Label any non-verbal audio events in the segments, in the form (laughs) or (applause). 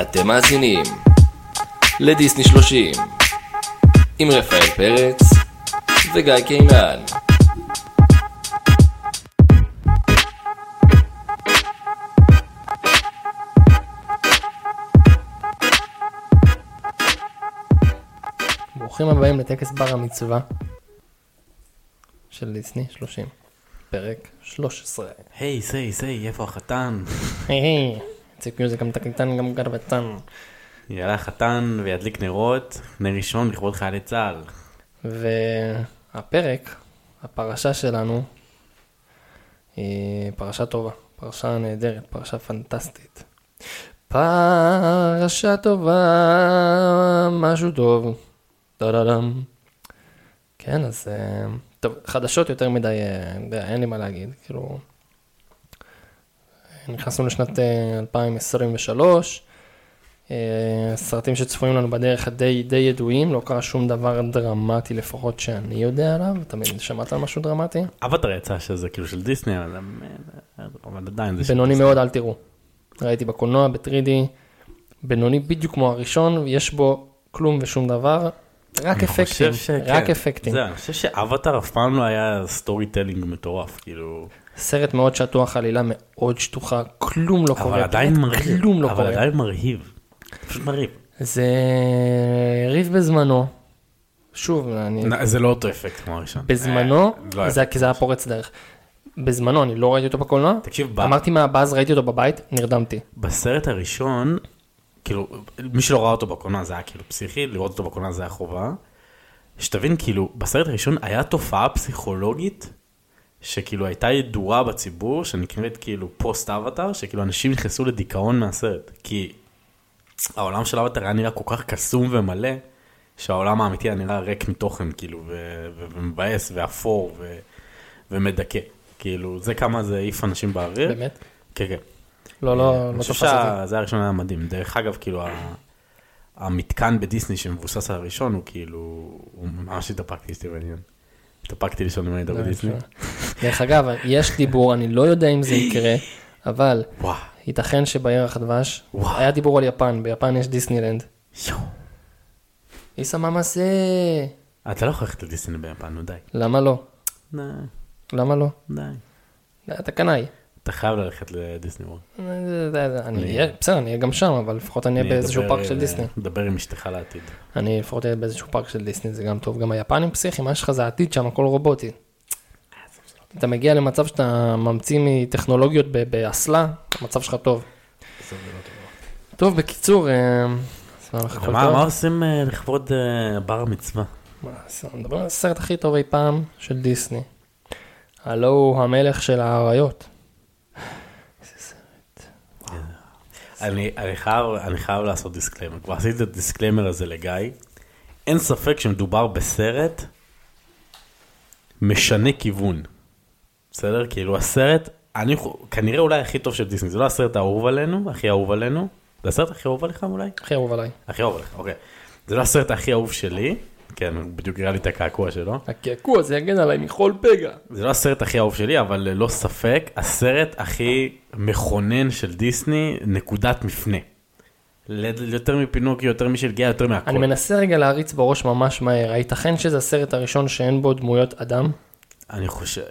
אתם מאזינים לדיסני 30 עם רפאל פרץ וגיא קינן. ברוכים הבאים לטקס בר המצווה של דיסני 30, פרק 13. היי, סיי, סיי, איפה החתן? היי היי, ציפ מיוזיק גם תקליטן גם גרבתן. יעלה החתן וידליק נרות, נר ראשון לכבוד חיילי צה"ל. והפרק, הפרשה שלנו, היא פרשה טובה, פרשה נהדרת, פרשה פנטסטית. פרשה טובה, משהו טוב. טה-דה-דם. כן, אז אה, טוב, חדשות יותר מדי, אה, אין לי מה להגיד, כאילו... נכנסנו לשנת אה, 2023, אה, סרטים שצפויים לנו בדרך די, די ידועים, לא קרה שום דבר דרמטי לפחות שאני יודע עליו, תמיד שמעת על משהו דרמטי? אבטר יצא שזה כאילו של דיסני, אבל אבל עדיין זה בינוני. מאוד, אל תראו. ראיתי בקולנוע, ב-3D, בינוני בדיוק כמו הראשון, יש בו כלום ושום דבר, רק אפקטים, שכן. רק אפקטים. זה, אני חושב שאבטר אף פעם לא היה storytelling מטורף, כאילו... סרט מאוד שטוח, עלילה מאוד שטוחה, כלום לא קורה. אבל עדיין מרהיב. כלום לא אבל קורה. עדיין מרהיב. פשוט מרהיב. מרהיב בזמנו. שוב, אני... זה לא אותו אפקט כמו הראשון. בזמנו, אה, לא כי זה היה פורץ דרך. בזמנו, אני לא ראיתי אותו בקולנוע. תקשיב, ב- אמרתי מה, אז ראיתי אותו בבית, נרדמתי. בסרט הראשון, כאילו, מי שלא ראה אותו בקולנוע זה היה כאילו פסיכי, לראות אותו בקולנוע זה היה חובה. שתבין, כאילו, בסרט הראשון היה תופעה פסיכולוגית, שכאילו הייתה ידועה בציבור, שנקראת כאילו פוסט אבטר, שכאילו אנשים נכנסו לדיכאון מהסרט. כי העולם של אבטר היה נראה כל כך קסום ומלא, שהעולם האמיתי היה נראה ריק מתוכן, כאילו, ו- ו- ומבאס ואפור ו- ומדכא. כאילו, זה כמה זה העיף אנשים באוויר. באמת? כן, כן. לא, לא, אני לא חושב תפס אותי. שזה הראשון היה מדהים. דרך אגב, כאילו, המתקן בדיסני שמבוסס על הראשון הוא כאילו, הוא ממש התאפקתי איתי בעניין. התאפקתי לישון עם הידע לא, בדיסני. דרך אגב, יש דיבור, אני לא יודע אם זה יקרה, אבל ייתכן שבירח הדבש. היה דיבור על יפן, ביפן יש דיסנילנד. איסה ממאסה. אתה לא יכול ללכת לדיסני ביפן, נו די. למה לא? למה לא? די. אתה קנאי. אתה חייב ללכת לדיסני וורד. אני אהיה, בסדר, אני אהיה גם שם, אבל לפחות אני אהיה באיזשהו פארק של אה, דיסני. דבר עם אשתך לעתיד. אני לפחות אהיה באיזשהו פארק של דיסני, זה גם טוב. גם היפנים פסיכיים, מה יש לך זה עתיד שם, הכל רובוטי. אתה מגיע למצב שאתה ממציא מטכנולוגיות באסלה, המצב שלך טוב. טוב, בקיצור, אה, מה, עושים אה, לכבוד אה, בר המצווה? מדברים על הסרט הכי טוב אי פעם של דיסני. הלוא הוא המלך של האריות. אני, אני, חייב, אני חייב לעשות disclaimer, כבר עשיתי את ה disclaimer הזה לגיא. אין ספק שמדובר בסרט משנה כיוון. בסדר? כאילו הסרט, אני כנראה אולי הכי טוב של דיסני, זה לא הסרט האהוב עלינו, הכי אהוב עלינו. זה הסרט הכי אהוב עליך אולי? הכי אהוב עליי. הכי אהוב עליך, אוקיי. זה לא הסרט הכי אהוב שלי, כן, בדיוק הראה לי את הקעקוע שלו. הקעקוע הזה יגן עליי מכל פגע. זה לא הסרט הכי אהוב שלי, אבל ללא ספק, הסרט הכי מכונן של דיסני, נקודת מפנה. יותר מפינוקי, יותר משל גאה, יותר מהכל. אני מנסה רגע להריץ בראש ממש מהר, הייתכן שזה הסרט הראשון שאין בו דמויות אדם? אני חושב,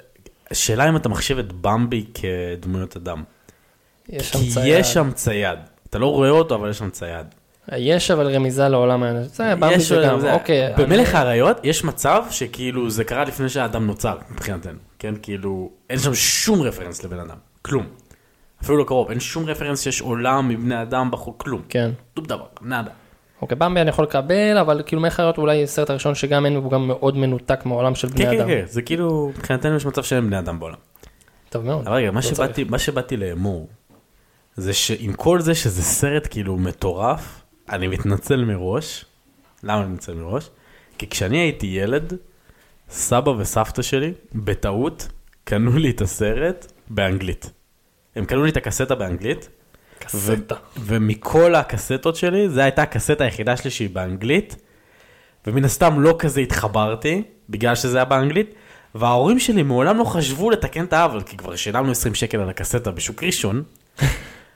השאלה אם אתה מחשיב את במבי כדמויות אדם. יש שם כי צייד. יש שם צייד. אתה לא רואה אותו, אבל יש שם צייד. יש אבל רמיזה לעולם האנושי. זה במבי זה גם, זה- אוקיי. במלך האריות יש מצב שכאילו זה קרה לפני שהאדם נוצר, מבחינתנו. כן, כאילו, אין שם שום רפרנס לבן אדם. כלום. אפילו לא קרוב, אין שום רפרנס שיש עולם מבני אדם בחוק, כלום. כן. שום דבר, נאדה. אוקיי, במבי אני יכול לקבל, אבל כאילו מלך האריות אולי הסרט הראשון שגם אין, הוא גם מאוד מנותק מהעולם של בני כן, כן, אדם. כן, זה כאילו, מבחינתנו יש מצב שאין בני אדם בעולם. טוב מאוד. אבל רגע, מה לא שבאתי, מה שבאתי לאמור, זה שעם כל זה שזה סרט כאילו מטורף, אני מתנצל מראש. למה אני מתנצל מראש? כי כשאני הייתי ילד, סבא וסבתא שלי, בטעות, קנו לי את הסרט באנגלית. הם קנו לי את הקסטה באנגלית, קסטה. ומכל הקסטות שלי, זו הייתה הקסטה היחידה שלי שהיא באנגלית, ומן הסתם לא כזה התחברתי, בגלל שזה היה באנגלית, וההורים שלי מעולם לא חשבו לתקן את העוול, כי כבר שילמנו 20 שקל על הקסטה בשוק ראשון,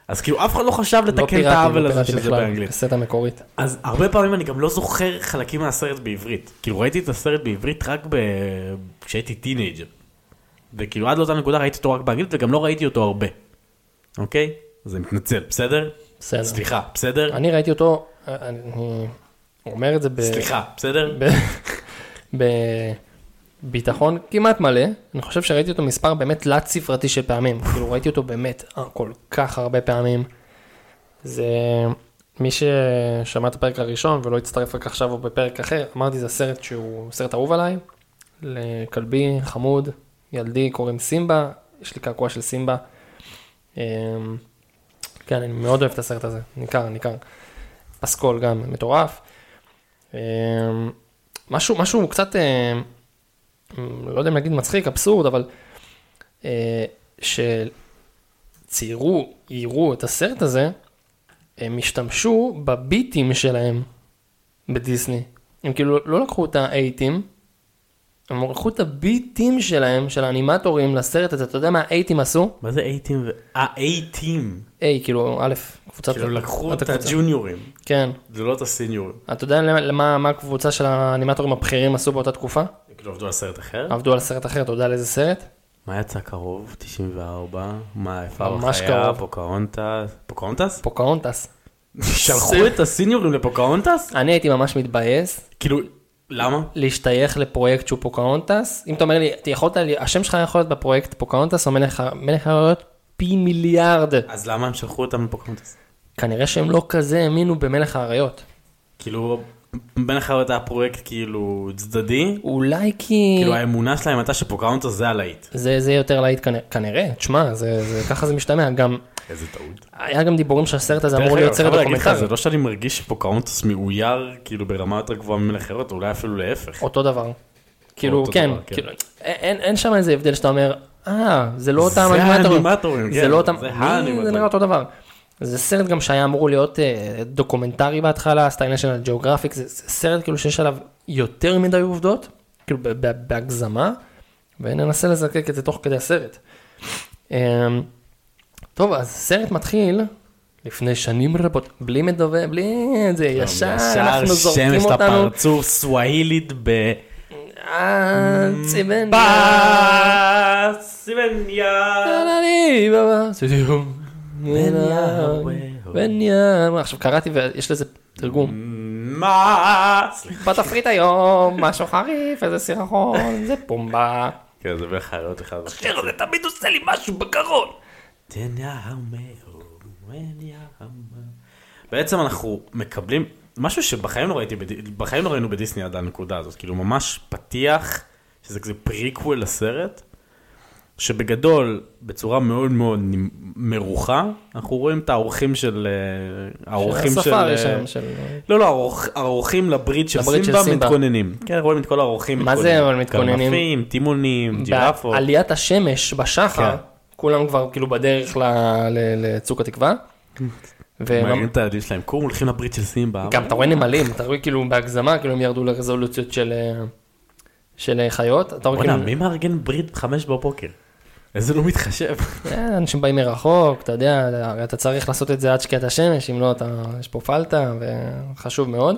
אז כאילו אף אחד לא חשב לא לתקן את פיראטי, העוול לא הזה שזה באנגלית. קסטה מקורית. אז הרבה פעמים אני גם לא זוכר חלקים מהסרט בעברית. כאילו ראיתי את הסרט בעברית רק ב... כשהייתי teenager. וכאילו עד לאותה נקודה ראיתי אותו רק באנגלית וגם לא ראיתי אותו הרבה. אוקיי? אז אני מתנצל, בסדר? בסדר. סליחה, בסדר? אני ראיתי אותו, אני אומר את זה ב... סליחה, בסדר? ב- (laughs) בביטחון כמעט מלא, אני חושב שראיתי אותו מספר באמת תלת ספרתי של פעמים, כאילו ראיתי אותו באמת כל כך הרבה פעמים. זה מי ששמע את הפרק הראשון ולא הצטרף רק עכשיו או בפרק אחר, אמרתי זה סרט שהוא סרט אהוב עליי, לכלבי חמוד, ילדי קוראים סימבה, יש לי קעקוע של סימבה. אמ, כן, אני מאוד אוהב את הסרט הזה, ניכר, ניכר. פסקול גם מטורף. אמ, משהו, משהו קצת, אה, לא יודע אם להגיד מצחיק, אבסורד, אבל אה, שציירו, יירו את הסרט הזה, הם השתמשו בביטים שלהם בדיסני. הם כאילו לא לקחו את האייטים, הם לקחו את הביטים שלהם, של האנימטורים לסרט הזה, אתה יודע מה האייטים עשו? מה זה אייטים? אה, A team. A, כאילו, A, קבוצת... כאילו לקחו את. הג'וניורים. כן. זה לא את הסיניורים. אתה יודע למה, מה הקבוצה של האנימטורים הבכירים עשו באותה תקופה? כאילו עבדו על סרט אחר? עבדו על סרט אחר, אתה יודע על איזה סרט? מה יצא קרוב? 94? מה, איפה החיה? קרוב. פוקהונטס? פוקהונטס? פוקהונטס. שלחו את הסיניורים לפוקהונטס? אני הייתי ממש מתבאס כאילו, למה? להשתייך לפרויקט שהוא פוקהונטס. אם אתה אומר לי, אתה יכולת, השם שלך יכול להיות בפרויקט פוקהונטס או מלך מלך האריות פי מיליארד. אז למה הם שלחו אותם לפוקהונטס? כנראה שהם לא כזה האמינו במלך האריות. כאילו, בין החיות היה פרויקט כאילו צדדי, אולי כי... כאילו האמונה שלהם הייתה שפוקהונטס זה הלהיט. זה, זה יותר להיט כנראה, כנראה, תשמע, זה, זה, ככה זה משתמע, גם, איזה טעות. היה גם דיבורים שהסרט הזה אמור להיות סרט דוקומנטרי, זה לא שאני מרגיש שפוקהונטס מאויר כאילו ברמה יותר גבוהה ממלך החיות, אולי אפילו להפך. אותו דבר. כאילו, אותו כן, דבר, כן. כאילו, אין, אין שם איזה הבדל שאתה אומר, אה, זה לא אותם אנימטורים. האנימטורים, זה כן, לא אותם, זה מי? האנימטורים. זה נראה אותו דבר. זה סרט גם שהיה אמור להיות אה, דוקומנטרי בהתחלה, סטייל נשיונל ג'אוגרפיק, זה זה סרט כאילו שיש עליו יותר מדי עובדות, כאילו ב- ב- בהגזמה, וננסה לזקק את זה תוך כדי הסרט. אמ, טוב, אז הסרט מתחיל לפני שנים רבות, בלי מדובב, בלי זה, ישר אנחנו זורקים שמש אותנו. לפרצוף, סוואילית ב... אה, ציבן. בסיבניה. סידיו. יהוה. בן יהוה. עכשיו קראתי ויש לזה תרגום. מה? סליחה. בתפריט היום, משהו חריף, איזה סירחון, זה פומבה. כן, זה בערך חיות אחד. השיר הזה תמיד עושה לי משהו בגרון. בעצם אנחנו מקבלים משהו שבחיים לא ראיתי, בחיים לא ראינו בדיסני עד הנקודה הזאת, כאילו ממש פתיח, שזה כזה פריקוול לסרט, שבגדול, בצורה מאוד מאוד מרוחה, אנחנו רואים את האורחים של, אה, האורחים של, הספארי אה, שם, של... לא, לא, האורח- האורחים לברית של סימבה. מתכוננים. כן, רואים את כל האורחים מה זה אבל מתכוננים? קרנפים, טימונים, ג'ירפות. בעליית השמש בשחר, כן. כולם כבר כאילו בדרך לצוק התקווה. (laughs) מעניין את הילדים שלהם, קום הולכים לברית של סימבה. גם אתה רואה נמלים, אתה רואה כאילו בהגזמה, כאילו הם ירדו לרזולוציות של אה, של אה, חיות. אתה רואה כאילו, מי מארגן ברית בחמש בבוקר? איזה לא מתחשב. אה, אנשים באים מרחוק, אתה יודע, אתה צריך לעשות את זה עד שקיעת השמש, אם לא, אתה, יש פה פלטה, וחשוב מאוד.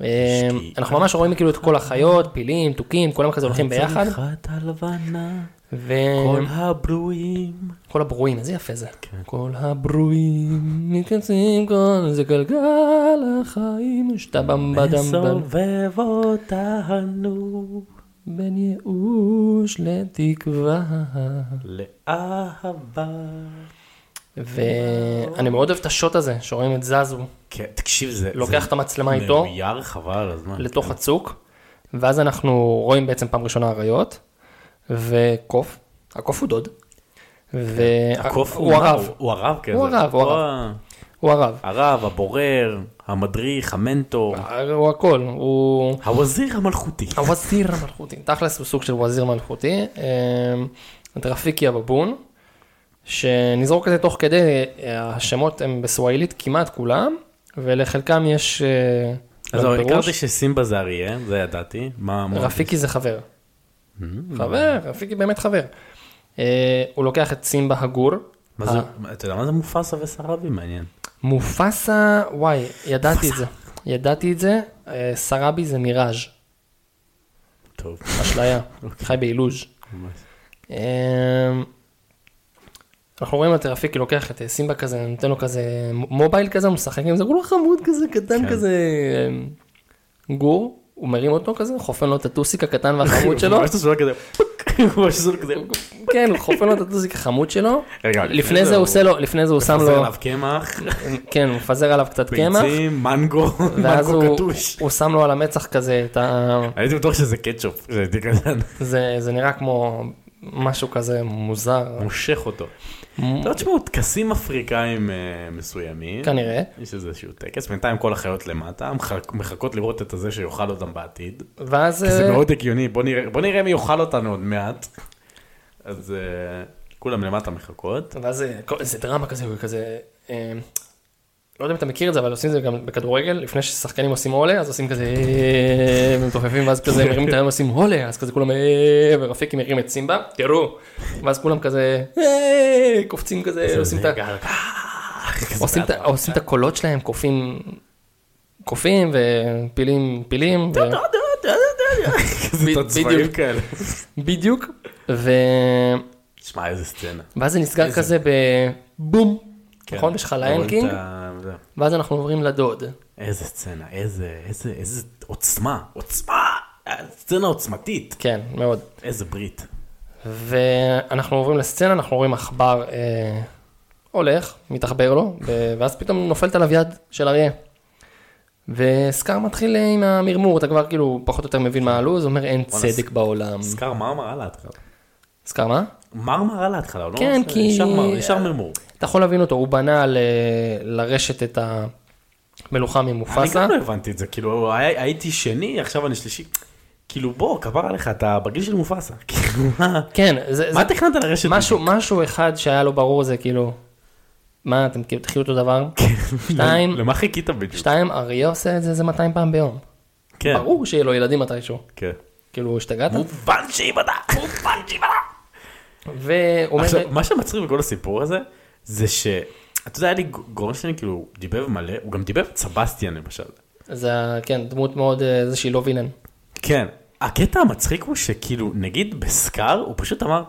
אה. אנחנו ממש רואים כאילו את כל החיות, פילים, תוכים, כולם כזה הולכים ביחד, צריכה את הלבנה, כל הברואים. הברואים, איזה יפה זה. כן. כל הברואים מתכנסים כל זה גלגל החיים, שטבם בדם בדם, מסובב אותנו בין ייאוש לתקווה. לאהבה. ואני מאוד אוהב את השוט הזה, שרואים את זזו, כן, תקשיב, זה... לוקח את המצלמה איתו. מאויר חבל על הזמן. לתוך כן. הצוק, ואז אנחנו רואים בעצם פעם ראשונה אריות, וקוף, הקוף הוא דוד, הקוף הוא מה? הרב, הוא הרב, כן. הוא הרב, הוא הוא הרב. הוא הרב, הרב, הבורר, המדריך, המנטור, הוא הכל, הוא הווזיר המלכותי. הווזיר המלכותי, תכלס הוא סוג של וזיר מלכותי, אמ, רפיקי הבבון, שנזרוק את זה תוך כדי, אה, השמות הם בסוואילית כמעט כולם, ולחלקם יש אה, אז גם אני. הכרתי שסימבה זה אריה, זה ידעתי. רפיקי זה חבר. Mm. חבר, רפיקי באמת חבר. אה, הוא לוקח את סימבה הגור, אה. אתה יודע מה זה מופסה וסראבי? מעניין. מופסה, וואי, ידעתי את זה. ידעתי את זה, אה, סראבי זה מיראז', טוב. אשליה, (laughs) אוקיי. חי באילוז'. ממש. אמ, אנחנו רואים את רפיקי לוקח את אה, סימבה כזה, נותן לו כזה מובייל כזה, הוא משחק עם זה, הוא לא חמוד כזה, קטן כן. כזה, אמ, גור, הוא מרים אותו כזה, חופן לו את הטוסיק הקטן והחמוד (laughs) שלו, כזה, כן, הוא חופן לו את הטוסיק החמוד שלו, לפני זה הוא עושה לו, לפני זה הוא שם מפזר לו, עליו קמח, כן, הוא מפזר עליו קצת קמח, ביצים, מנגו, ואז מנגו קטוש. הוא שם לו על המצח כזה את ה... הייתי בטוח שזה קטשופ, זה נראה כמו משהו כזה מוזר, מושך אותו. לא תשמעו, טקסים אפריקאים אה, מסוימים, כנראה, יש איזשהו טקס, בינתיים כל החיות למטה, מחכ- מחכות לראות את הזה שיאכל אותם בעתיד. ואז... כי זה אה, מאוד הגיוני, בוא נראה, בוא נראה מי יאכל אותנו עוד מעט. אז אה, כולם למטה מחכות. ואז זה, דרמה כזה, כזה, לא יודע אם אתה מכיר את זה, אבל עושים את זה גם בכדורגל, לפני ששחקנים עושים עולה, אז עושים כזה, ומתופפים, ואז כזה מרימים את היום עושים עולה, אז כזה כולם, אה, ורפיקי מרים את סימבה, תראו, ואז כולם כזה, אה, קופצים כזה, עושים את ה- עושים את הקולות שלהם, קופים, קופים, ופילים, פילים, בדיוק. כאלה. בדיוק, ו... שמע, איזה סצנה. ואז זה נסגר כזה בבום, כן. נכון? יש לך ליינקינג, זה. ואז אנחנו עוברים לדוד. איזה סצנה, איזה, איזה, איזה עוצמה, עוצמה, סצנה עוצמתית. כן, מאוד. איזה ברית. ואנחנו עוברים לסצנה, אנחנו רואים עכבר אה, הולך, מתעכבר לו, ו- ואז פתאום נופלת עליו יד של אריה. וסקאר מתחיל אה, עם המרמור, אתה כבר כאילו פחות או יותר מבין מה הלו"ז, אומר אין צדק בעולם. סקאר מרמרה להתחלה. סקאר מה? מרמרה להתחלה, לא כן, כי- ישר מר- ישר מרמור. אתה יכול להבין אותו, הוא בנה ל- לרשת את המלוכה אני ממופסה. גם לא הבנתי את זה, כאילו הי- הייתי שני, עכשיו אני שלישי. כאילו בוא, כפר עליך, אתה בגיל של מופסה. (laughs) כאילו כן, זה, מה תכננת לרשת? משהו, משהו אחד שהיה לו ברור זה כאילו, מה אתם כאילו תחיו אותו דבר? (laughs) שתיים, למה חיכית בדיוק? שתיים, אריה עושה את זה איזה 200 פעם ביום. כן, ברור שיהיה לו ילדים מתישהו. כן. כאילו, השתגעת? מובן שיבדה. והוא אומר, עכשיו, מה שמצחיק בכל הסיפור הזה, זה ש... אתה יודע, היה לי גורם שלי כאילו דיבב מלא, הוא גם דיבב את סבסטיאן למשל. זה, כן, דמות מאוד, אה, זה שהיא לא וילן. כן. הקטע המצחיק הוא שכאילו, נגיד בסקאר, הוא פשוט אמר,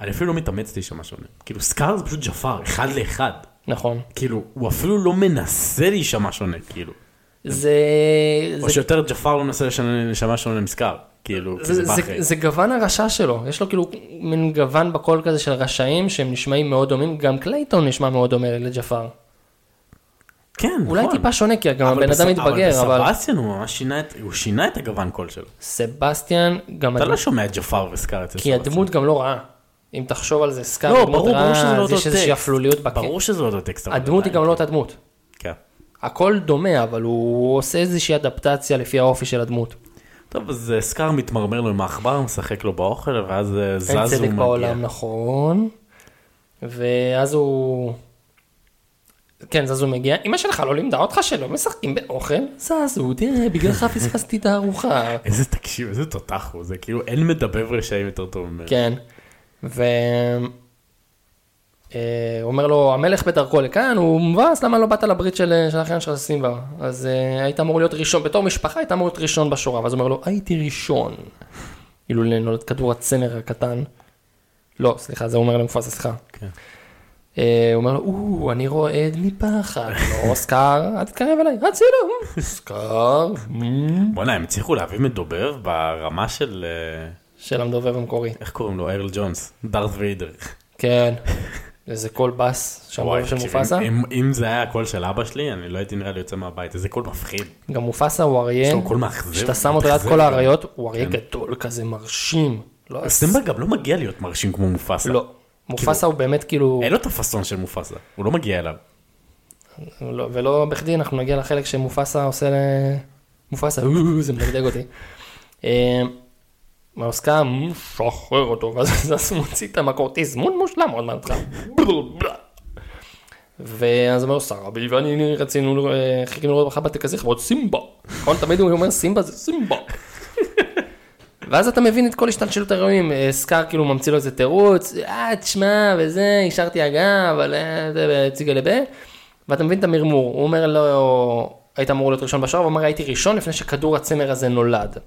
אני אפילו לא מתאמץ להישמע שונה. כאילו, סקאר זה פשוט ג'פאר, אחד לאחד. נכון. כאילו, הוא אפילו לא מנסה להישמע שונה, כאילו. זה, או זה, שיותר ג'פאר לא מנסה להישמע שונה מסקאר. כאילו, כי זה, זה זה. זה גוון הרשע שלו, יש לו כאילו מין גוון בקול כזה של רשעים שהם נשמעים מאוד דומים, גם קלייטון נשמע מאוד דומה לג'פאר. כן, אולי נכון. טיפה שונה כי גם הבן בס- אדם מתבגר, אבל אבל בסבסטיאן הוא ממש שינה את, הוא שינה את הגוון קול שלו. סבסטיאן, גם אתה לא הדמות, שומע את ג'פאר וסקאר אצל כי סבסטיאן. הדמות גם לא רעה. אם תחשוב על זה, סקאר לא, ברור, ברור שזה לא אותו יש איזושהי. אפלוליות בקטע. ברור שזה אותו טקסט. הדמות היא גם לא אותה דמות. הכל דומה, אבל הוא עושה איזושהי אדפטציה לפי האופי של הדמות. טוב, אז אה, סקאר מתמרמר לו עם העכבר, משחק לו באוכל, ואז זז הוא אין צדק מגיע. בעולם, נכון. ואז הוא... כן, זזו מגיע. אמא שלך לא לימדה אותך שלא משחקים באוכל? זזו, תראה, בגללך (laughs) פספסתי את הארוחה. איזה תקשיב, איזה תותח הוא, זה כאילו אין מדבב רשעים יותר טוב ממנו. כן. ו... אה, אומר לו, המלך בדרכו לכאן, הוא מבאס, למה לא באת לברית של האחיין של סימבה? אז אה, היית אמור להיות ראשון, בתור משפחה היית אמור להיות ראשון בשורה, ואז הוא אומר לו, הייתי ראשון. כאילו לנולד כדור הצמר הקטן. לא, סליחה, זה אומר למופז, סליחה. כן. אה, הוא אומר לו, או, אני רועד מפחד. לא, סקאר, אל תתקרב אליי, הצילו. סקאר. מ, בוא'נה, הם הצליחו להביא מדובב ברמה של, של המדובב המקורי. איך קוראים לו? ארל ג'ונס, דארת' ויידר. כן. איזה קול בס, שם וואי, של מופסה. אם- אם זה היה הקול של אבא שלי, אני לא הייתי נראה לי יוצא מהבית, איזה קול מפחיד. גם מופסה הוא אריה, יש לו קול מאכזב. כשאתה שם אותו ליד כל. האריות, הוא אריה כן. גדול כזה, מרשים. לא, סימבה גם לא מגיע להיות מרשים כמו מופסה. לא. מופסה הוא באמת כאילו, אין לו את הפאסון של מופסה, הוא לא מגיע אליו. לא- ולא בכדי אנחנו נגיע לחלק שמופסה עושה ל... מופסה, "אה, (laughs) זה מדגדג אותי. מהעוסקה, משחרר אותו, ואז (laughs) אז הוא מוציא את המקור תזמון מושלם עוד מעט. ואז הוא אומר, סרבי ואני רצינו, חיכינו לראות אותך בטקס לכבוד סימבה. נכון? תמיד הוא אומר סימבה זה סימבה. ואז אתה מבין את כל השתלשלות האירועים, סקאר כאילו ממציא לו איזה תירוץ, אה, תשמע, וזה, השארתי הגה, אבל זה ציגה לבה, ואתה מבין את המרמור, הוא אומר לו, היית אמור להיות ראשון בשער, הוא אומר, הייתי ראשון לפני שכדור הצמר הזה נולד.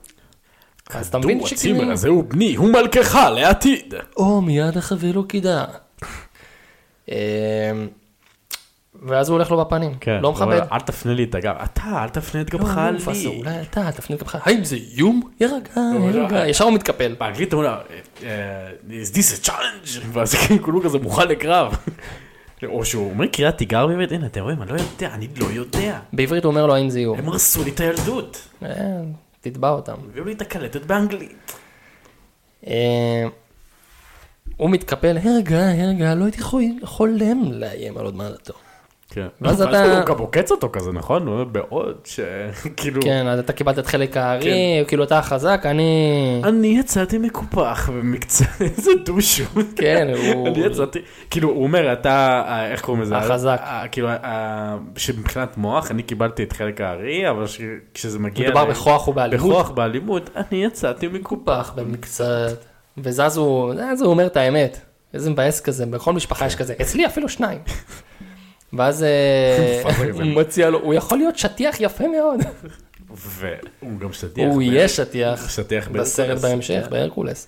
אז אתה מבין שכאילו, הצימר הזה הוא בני, הוא מלכך לעתיד. או, מיד אחווה לו קידה. אה, ואז הוא הולך לו בפנים, כן, לא מכבד. אל תפנה לי את הגב, אתה, אל תפנה את לא, גבך לא, לי. אולי אתה, תפנה את גבך, האם זה איום? יירגע, לא, יירגע, ישר הוא מתקפל. באנגלית הוא אומר, אה, is this a challenge? ואז (laughs) כאילו כזה מוכן לקרב. (laughs) או שהוא אומר קריאת תיגר באמת, הנה אתם רואים, אני לא יודע, אני לא יודע. בעברית הוא אומר לו האם זה איום. הם הרסו לי את הילדות. תתבע אותם. הביאו לי את הקלטת באנגלית. אה, הוא מתקפל, הרגע, הרגע, לא הייתי חולם לאיים על עוד מעלתו. כן. ואז אתה- הוא גם עוקץ אותו כזה, נכון? הוא אומר בעוד ש... (laughs) כאילו... כן, אז אתה קיבלת את חלק הארי, כאילו אתה החזק, אני... אני יצאתי מקופח במקצת, (laughs) איזה דושו. כן, (laughs) הוא... אני יצאתי, כאילו הוא אומר אתה, אה, איך קוראים לזה? החזק. אה, כאילו, אה, שמבחינת מוח אני קיבלתי את חלק הארי, אבל כשזה מגיע... מדובר בכוח ובאלימות. בכוח באלימות, אני יצאתי מקופח. קופח במקצת. וזז הוא, אומר את האמת. איזה מבאס כזה, בכל משפחה יש כזה, אצלי אפילו שניים. ואז אה, הוא מציע לו, הוא יכול להיות שטיח יפה מאוד. והוא גם שטיח. הוא יהיה שטיח שטיח בסרט. בהמשך, בהרקולס.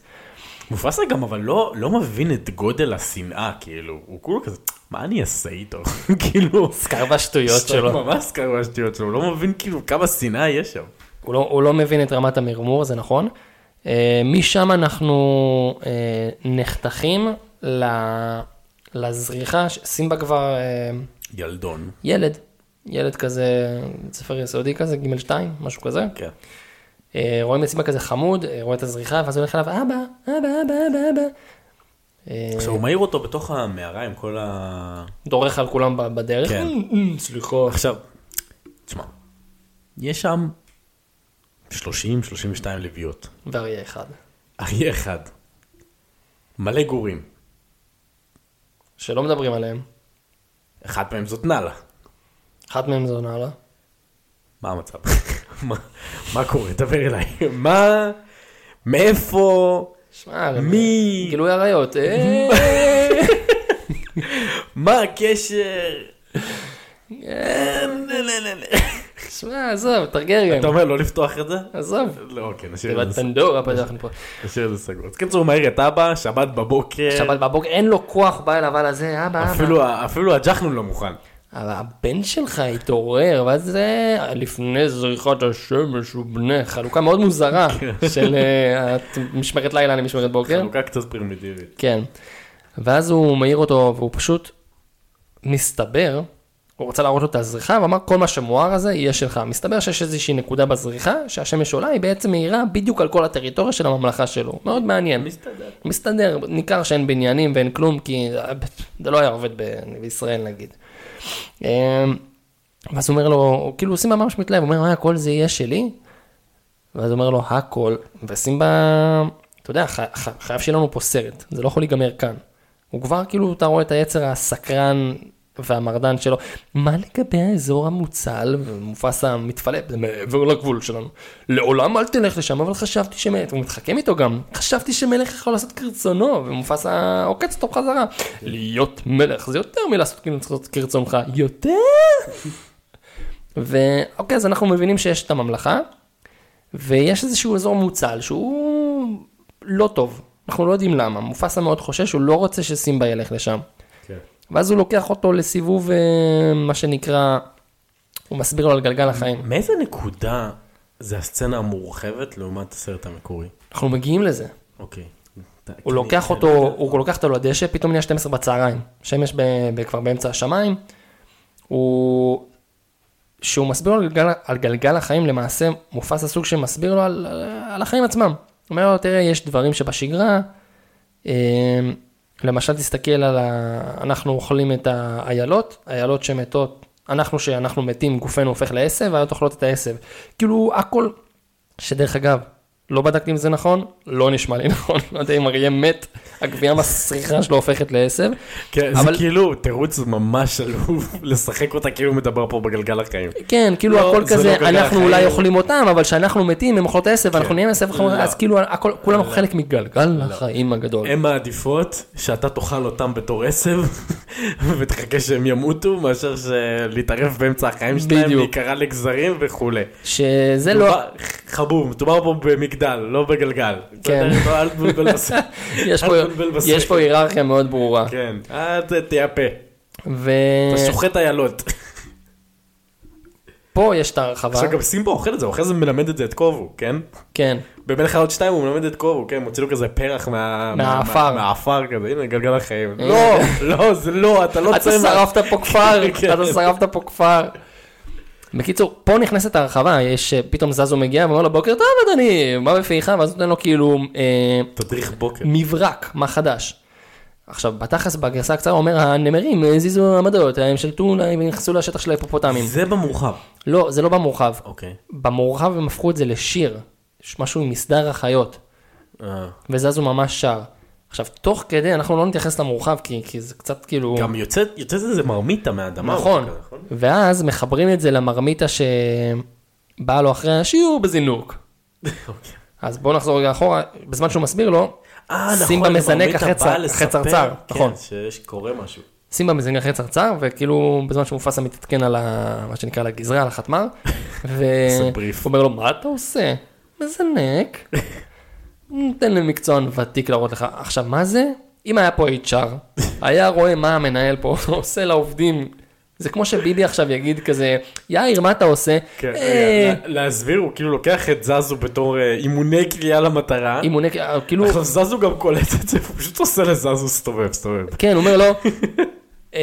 מופסה גם אבל לא לא מבין את גודל השנאה, כאילו, הוא כולו כזה, מה אני אעשה איתו? (laughs) כאילו, סקר והשטויות שלו. ממש קרה השטויות שלו, הוא לא מבין כאילו כמה שנאה יש שם. הוא לא, הוא לא מבין את רמת המרמור, זה נכון. Uh, משם אנחנו uh, נחתכים לזריחה, סימבה כבר uh, ילדון. ילד, ילד כזה, בית ספר יסודי כזה, גימל 2, משהו כזה. כן. Uh, רואים את סימבה כזה חמוד, uh, רואה את הזריחה, ואז הוא הולך אליו, אבא, אבא, אבא, אבא, אבא. אה, עכשיו הוא מעיר אותו בתוך המערה עם כל ה... דורך על כולם בדרך. כן. "אה, אה, סליחה. עכשיו, תשמע, יש שם 30-32 לביאות. ואריה אחד. אריה אחד. מלא גורים. שלא מדברים עליהם. אחת מהם זאת נאלה. אחת מהם זו נעלה. מה המצב? (laughs) מה- מה קורה? דבר אליי. (laughs) מה? מאיפה? שמע, מי? גילוי עריות. אה, (laughs) מה הקשר? שמע, עזוב, תרגר אתה גם. אומר לא לפתוח את זה? תעזוב. לא, אוקיי, נשאיר את זה פנדורה פתחנו פה. נשאיר את זה סגור. אז קיצור, מעיר את אבא, שבת בבוקר. שבת בבוקר, אין לו כוח, בא אליו על הזה, אבא, אבא. אפילו הג'חנון לא מוכן. אבל הבן שלך התעורר, ואז זה לפני זריחת השמש ובני, חלוקה מאוד מוזרה של אה, משמרת לילה למשמרת בוקר. חלוקה קצת פרימיטיבית. כן. ואז הוא מעיר אותו, והוא פשוט מסתבר, הוא רוצה להראות לו את הזריחה, ואמר כל מה שמואר הזה יהיה שלך. מסתבר שיש איזושהי נקודה בזריחה, שהשמש עולה, היא בעצם מאירה בדיוק על כל הטריטוריה של הממלכה שלו. מאוד מעניין. מסתדר. מסתדר, ניכר שאין בניינים ואין כלום, כי זה לא היה עובד ב- בישראל נגיד. אמ, ואז הוא אומר לו, כאילו סימבה ממש מתלהב, הוא אומר, מה, הכל זה יהיה שלי? ואז הוא אומר לו, הכל, וסימבה, אתה יודע, חי- חייב שיהיה לנו פה סרט, זה לא יכול להיגמר כאן. הוא כבר, כאילו, אתה רואה את היצר הסקרן והמרדן שלו. מה לגבי האזור המוצל? ומופסה מתפלפ, זה מעבר לגבול שלנו. לעולם אל תלך לשם, אבל חשבתי שמלך, הוא מתחכם איתו גם, חשבתי שמלך יכול לעשות כרצונו, ומופסה עוקץ אותו בחזרה. להיות מלך זה יותר מלעשות כרצונך, יותר? ואוקיי, אז אנחנו מבינים שיש את הממלכה, ויש איזשהו אזור מוצל שהוא לא טוב. אנחנו לא יודעים למה, מופסה מאוד חושש, הוא לא רוצה שסימבה ילך לשם. ואז הוא לוקח אותו לסיבוב, אה, מה שנקרא, הוא מסביר לו על גלגל החיים. מאיזה נקודה זה הסצנה המורחבת לעומת הסרט המקורי? אנחנו מגיעים לזה. אוקיי. הוא לוקח אותו, הוא לוקח אותו לדשא, פתאום נהיה 12 בצהריים. שמש כבר באמצע השמיים. הוא... שהוא מסביר לו על גלגל, על גלגל החיים, למעשה מופס הסוג שמסביר לו על, על החיים עצמם. הוא אומר לו, תראה, יש דברים שבשגרה, אה, למשל תסתכל על ה... אנחנו אוכלים את האיילות, איילות שמתות, אנחנו שאנחנו מתים, גופנו הופך לעשב, והאיילות אוכלות את העשב. כאילו הכל, שדרך אגב, לא בדקתי אם זה נכון, לא נשמע לי נכון, (laughs) לא יודע אם אריה מת, הגבייה המסריחה שלו הופכת לעשב. כן, אבל- זה כאילו תירוץ ממש עלוב (laughs) לשחק אותה כאילו מדבר פה בגלגל החיים. כן, כאילו לא, הכל זה כזה, לא אנחנו החיים. אולי אוכלים אותם, אבל כשאנחנו מתים הם אוכלות עשב, אנחנו נהיים עשב, לא. אז כאילו הכל- כולנו חלק מגלגל החיים הגדול. הן מעדיפות שאתה תאכל אותם בתור עשב (laughs) ותחכה שהם ימותו מאשר להתערב באמצע החיים שלהם. להיקרע לגזרים וכולי. שזה לא, חבוב, מדובר פה במגדל, לא בגלגל. כן. לא, אל תבלבל (laughs) פה- בשכל. יש פה היררכיה מאוד ברורה. כן, אל ת- תהיה פה. ופה אתה שוחט איילות. (laughs) יש את ההרחבה, עכשיו גם סימבו אוכל את זה, אחרי זה מלמד את זה את קובו, כן? כן, במלך חיות 2 הוא מלמד את קובו, כן? מוציא לו כזה פרח מה- מהעפר. מה- מהעפר כזה, הנה גלגל החיים. אה. לא, לא, זה לא, אתה לא אתה צמח. שרפת פה כפר, (laughs) כן. אתה שרפת פה כפר. בקיצור, פה נכנסת ההרחבה, יש אה, פתאום זזו מגיע ואומר לו בוקר טוב אדוני, מה בפיך? ואז נותן לו כאילו אה, תדריך בוקר. מברק, מה חדש. עכשיו, בתכלס בגרסה הקצרה אומר הנמרים הזיזו עמדות, הם שלטו להם ונכנסו לשטח של ההיפופוטמים. זה במורחב. לא, זה לא במורחב. אוקיי. במורחב הם הפכו את זה לשיר, יש משהו עם מסדר החיות, אה. וזזו ממש שר. עכשיו, תוך כדי, אנחנו לא נתייחס למורחב, כי, כי זה קצת כאילו... גם יוצאת יוצאת איזה מרמיתה מהאדמה. נכון. כזה, נכון? ואז מחברים את זה למרמיתה שבאה לו אחרי השיעור בזינוק. אוקיי. אז בואו נחזור רגע אחורה, בזמן שהוא מסביר לו, אה, נכון, במזנק מרמיתה אחרי צר- אחרי צרצר, כן, נכון. שיש קורה משהו. שים במזנק אחרי צרצר, וכאילו בזמן שמופסה מתעדכן על ה... מה שנקרא על הגזרה, על החתמר, (laughs) והוא. אומר לו, מה אתה עושה? מזנק. (laughs) תן למקצוען ותיק להראות לך. עכשיו, מה זה? אם היה פה HR, היה רואה מה המנהל פה (laughs) עושה לעובדים. זה כמו שביבי עכשיו יגיד כזה, יאיר, מה אתה עושה? כן, "אה, להסביר, הוא כאילו לוקח את זזו בתור אה, אימוני קריאה למטרה. אימוני, כאילו, עכשיו זזו גם קולט את זה, הוא פשוט עושה לזזו סתובב, סתובב. כן, הוא אומר לו, (laughs) אה,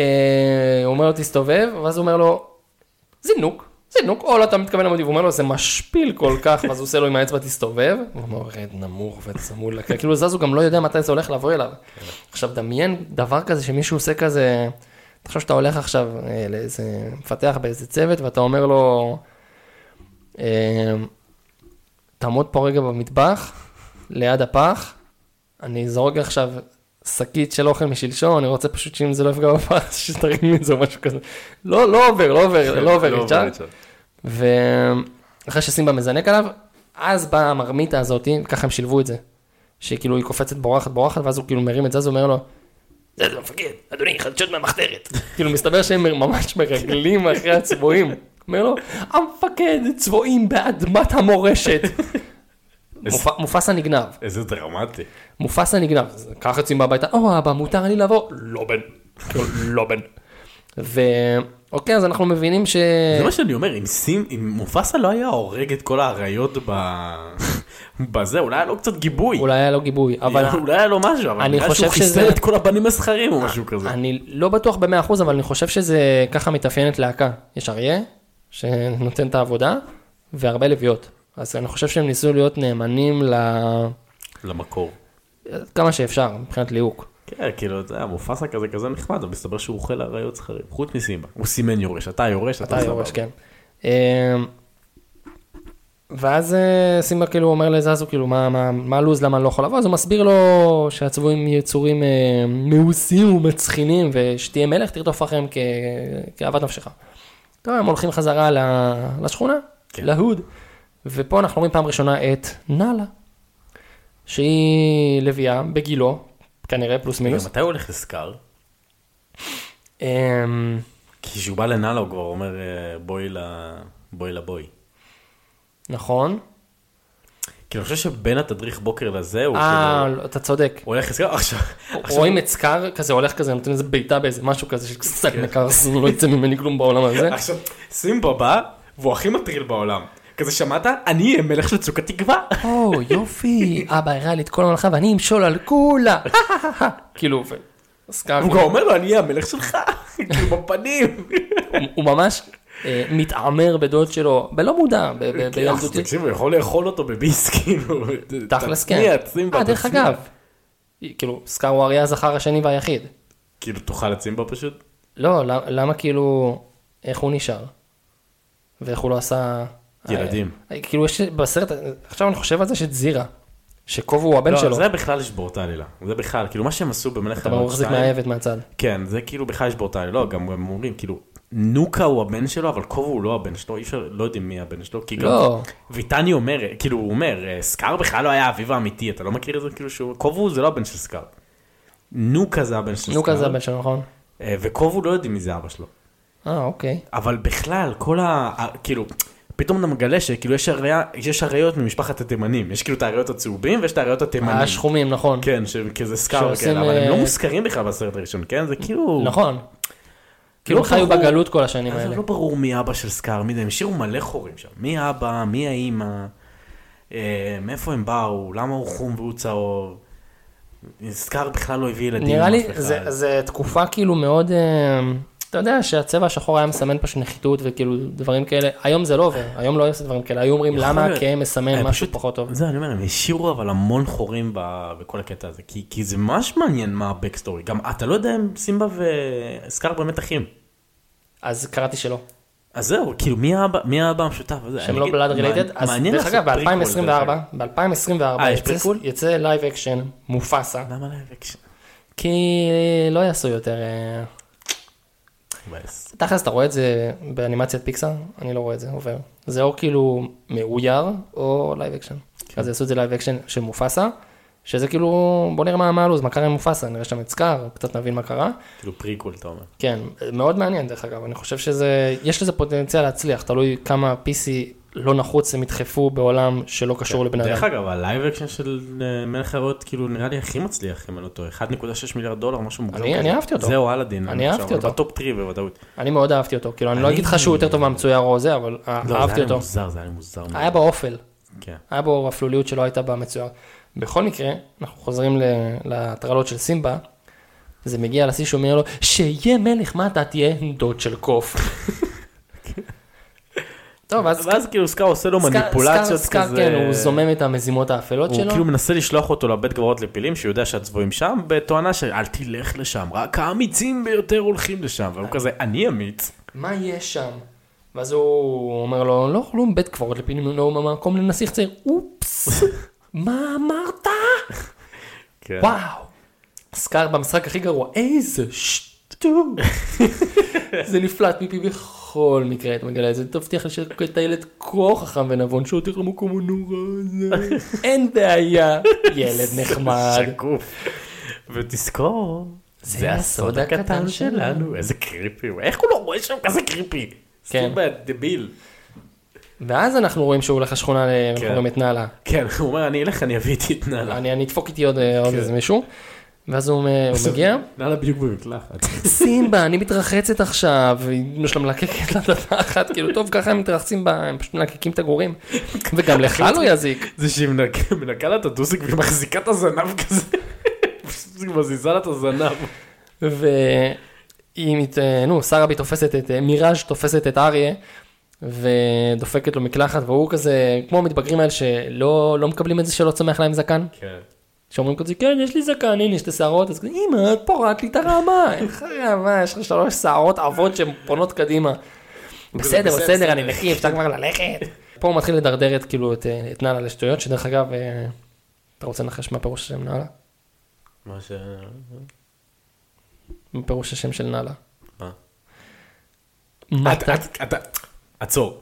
הוא אומר לו תסתובב, ואז הוא אומר לו, זינוק, זינוק, או לא אתה מתכוון למודיב, הוא אומר לו זה משפיל כל כך, ואז הוא עושה לו עם האצבע תסתובב, הוא אומר רד נמוך וצמוד כאילו זז הוא גם לא יודע מתי זה הולך לבוא אליו. עכשיו דמיין דבר כזה שמישהו עושה כזה, תחשוב שאתה הולך עכשיו אה, לאיזה מפתח באיזה צוות ואתה אומר לו, אה, תעמוד פה רגע במטבח, ליד הפח, אני זורק עכשיו שקית של אוכל משלשום, אני רוצה פשוט שאם זה לא יפגע בפח, (laughs) שתרים מזה או משהו כזה. לא, לא עובר, לא עובר, לא עובר, ישר. ואחרי שסימבה מזנק עליו, אז באה המרמיתה הזאת, ככה הם שילבו את זה. שכאילו היא קופצת בורחת בורחת, ואז הוא כאילו מרים את זה, אז הוא אומר לו, זה זה מפקד, אדוני, חדשות מהמחתרת. (laughs) כאילו מסתבר שהם ממש מרגלים אחרי הצבועים. אומר לו, המפקד, צבועים באדמת המורשת. מופ- מופסה נגנב. איזה דרמטי. מופסה נגנב, ככה יוצאים הביתה, או אבא, מותר לי לבוא? לא בן. כאילו, לא בן. ואוקיי, אז אנחנו מבינים ש... זה מה שאני אומר, אם סים, אם מופסה לא היה הורג את כל האריות ב... (laughs) בזה, אולי היה לו קצת גיבוי. אולי היה לו גיבוי, אבל אולי היה לו משהו, אבל אני נראה חושב שהוא חיסל שזה- את כל הבנים הזכרים או משהו כזה. אני לא בטוח במאה אחוז, אבל אני חושב שזה ככה מתאפיינת להקה. יש אריה, שנותן את העבודה, והרבה לביאות. אז אני חושב שהם ניסו להיות נאמנים ל... למקור. כמה שאפשר, מבחינת ליהוק. כן, כאילו, אתה יודע, מופסה כזה כזה נחמד, אבל מסתבר שהוא אוכל אריות זכרים. חוץ מסימבה. הוא סימן יורש, אתה היורש, אתה אתה. יורש, כן. אמ, ואז אה, סימבה כאילו אומר לזזו, כאילו, מה, מה, מה הלו"ז, למה אני לא יכול לבוא? אז הוא מסביר לו שהצבועים יצורים אה, מאוסים ומצחינים, ושתהיה מלך, תרדוף אחריהם כ... כאוות נפשך. טוב, הם הולכים חזרה. לשכונה, כן. להוד, ופה אנחנו רואים פעם ראשונה את נאלה, שהיא לביאה בגילו, כנראה פלוס מינוס. מתי הוא הולך לסקאר? אמ, כי כשהוא בא לנאלה הוא כבר אומר אה, בואי ל... בואי לבואי. נכון. כי אני חושב שבין התדריך בוקר לזה הוא אה, כאילו... לא, אתה צודק. הוא הולך לסקאר עכשיו. רואים את סקאר כזה הולך כזה נותן איזה בעיטה באיזה משהו כזה שקצת מקרס לא יצא ממני כלום בעולם הזה. (laughs) עכשיו, סימבה בא, והוא הכי מטריל בעולם. כזה שמעת? אני אהיה מלך של צוק התקווה. או יופי אבא הראה לי את כל המלאכה ואני אמשול על כולה. כאילו ו- סקאר הוא גם אומר לו, אני אהיה המלך שלך. כאילו בפנים. הוא- ממש אה, מתעמר בדוד שלו בלא מודע בילדותי. תקשיב, הוא יכול לאכול אותו בביס, (laughs) כאילו. תכלס כן. תצניע, סימבה, אה דרך. אגב. כאילו סקאר הוא אריה הזכר השני והיחיד. כאילו תאכל את סימבה פשוט? לא למ- למה כאילו איך הוא נשאר. ואיך הוא לא עשה ילדים. אה, כאילו יש בסרט, עכשיו אני חושב על זה שאת זירה, שקובו הוא הבן לא, שלו. זה בכלל לשבור את העלילה. זה בכלל, כאילו מה שהם עשו במלאכת אתה מחזיק שתיים, מהעבד מהצד. כן, זה כאילו בכלל לשבור את העלילה. לא, גם הם אומרים, כאילו, נוקה הוא הבן שלו, אבל קובו הוא לא הבן שלו, אי אפשר, לא יודעים מי הבן שלו, כי גם... לא, ויטני אומר, כאילו הוא אומר, אה, סקאר בכלל לא היה האביב האמיתי, אתה לא מכיר את זה? כאילו שהוא, קובו זה לא הבן של סקאר. נוקה זה הבן של סקאר. נוקה זה הבן שלו, נכון? אה, וקובו לא יודעים מי זה אבא שלו. אה, אוקיי. אבל בכלל, כל. ה- כאילו, פתאום אתה מגלה שכאילו יש הראיה, יש הראיות ממשפחת התימנים. יש כאילו את הראיות הצהובים ויש את הראיות התימנים. השחומים, נכון. כן, שכזה סקאר וכאלה, אבל הם לא אה, מוזכרים בכלל בסרט הראשון, כן? זה כאילו... נכון. כאילו לא חיו ברור. בגלות כל השנים האלה. לא ברור מי אבא של סקאר, מי זה, הם השאירו מלא חורים שם. מי האבא, מי האימא, אה, מאיפה הם באו, למה הוא חום והוא צהוב. סקאר בכלל לא הביא ילדים. נראה לי, זה תקופה כאילו מאוד, אה, אתה יודע שהצבע השחור היה מסמן פשוט נחיתות וכאילו דברים כאלה, היום זה לא עובר, היום לא עושה דברים כאלה, היו אומרים למה. כי הם מסמן הם משהו פחות טוב. זה אני אומר, הם השאירו אבל המון חורים ב- בכל הקטע הזה, כי, כי זה ממש מעניין מה הבקסטורי, גם אתה לא יודע אם סימבה וסקאר באמת אחים. אז קראתי שלא. אז זהו, כאילו מי האבא, מי האבא המשותף הזה? שהם לא blood related, אז דרך אגב פריקוול, דרך ב-2024, אגב. ב-2024 אה? יצא live action מופסה, למה live action? כי לא יעשו יותר, אה, מבאס. תכלס אתה רואה את זה באנימציית פיקסאר, אני לא רואה את זה עובר, זה או כאילו מאויר או live action, כן. אז יעשו את זה live action של מופסה, שזה כאילו בוא נראה מה הלו"ז, מה קרה עם מופסה, נראה שם את סקאר, קצת נבין מה קרה. כאילו פריקוול אתה אומר. כן, מאוד מעניין דרך אגב, אני חושב שזה, יש לזה פוטנציאל להצליח, תלוי כמה PC לא נחוץ הם ידחפו בעולם שלא קשור לבן דרך אדם. אגב, ה live action של אה, מלך האריות כאילו נראה לי הכי מצליח, אם אני לא טועה, 1.6 מיליארד דולר, משהו מוגזם. אני- אהבתי אותו. זהו אלאדין. אני אהבתי אותו. ב top 3 בוודאות. אני מאוד אהבתי אותו, כאילו אני לא אגיד לך שהוא יותר טוב מהמצויר או זה, אבל לא, זה אהבתי היה לי אותו. מוזר, זה היה מוזר. היה בו אופל, כן. היה בו אפלוליות שלא הייתה במצויר. בכל מקרה, אנחנו חוזרים להטרלות של סימבה, זה מגיע לשיא שהוא אומר לו, שיהיה מלך, מה אתה תהיה? דוד של קוף. (laughs) טוב, אז ואז כאילו סקאר עושה לו מניפולציות סקאר, כזה. כן, הוא זומם את המזימות האפלות הוא שלו. כאילו מנסה לשלוח אותו לבית קברות לפילים, שהוא יודע שהצבועים שם, בתואנה של אל תלך לשם, רק האמיצים ביותר הולכים לשם. והוא כזה, אני אמיץ. מה יש שם? ואז הוא אומר לו, לא כלום, בית קברות לפינים, לא מקום לנסיך צעיר. אופס, (laughs) מה אמרת? כן. וואו. סקאר במשחק הכי גרוע, איזה שטות. (laughs) זה נפלט מפי בכל מקרה, אתה מגלה את זה, תבטיח לי שאתה ילד כה חכם ונבון, שהותיר למקום הנורא הזה. (laughs) אין בעיה, ילד נחמד. שקוף. ותזכור, זה הסוד הקטן שלנו. איזה קריפי איך הוא לא רואה שם כזה קריפי? כן. דביל. ואז אנחנו רואים שהוא הולך לשכונה, כן. אנחנו רואים את נאלה. כן, הוא אומר, אני אלך, אני אביא איתי את נאלה. אני אדפוק איתי עוד אה, כן. איזה מישהו. ואז הוא הוא מגיע, נאלה בדיוק במקלחת. סימבה, אני מתרחצת עכשיו, ואמא שלה מלקקת לה את התחת, כאילו, טוב, ככה הם מתרחצים בה, הם פשוט מלקקים את הגורים. וגם לך לא יזיק. זה שהיא מנקה- לה את הדוסיק והיא מחזיקה את הזנב כזה. פשוט היא מזיזה לה את הזנב. והיא, מת- נו, שרה בי תופסת את, מיראז' תופסת את אריה, ודופקת לו מקלחת, והוא כזה, כמו המתבגרים האלה שלא לא מקבלים את זה שלא צומח להם זקן, כן. שאומרים כזה, כן, יש לי זקן, הנה, יש לי שערות, אז כזה, אמא, את פורעת לי את הרמה, אין לך רמה, יש לך שלוש שערות עבות שהן פונות קדימה. בסדר, בסדר, אני נקי, אפשר כבר ללכת. פה הוא מתחיל לדרדר את, כאילו, את, את נאלה לשטויות, שדרך אגב, אה, אתה רוצה לנחש מה פירוש השם נאלה? מה ש... מה פירוש השם של נאלה? מה? עצור.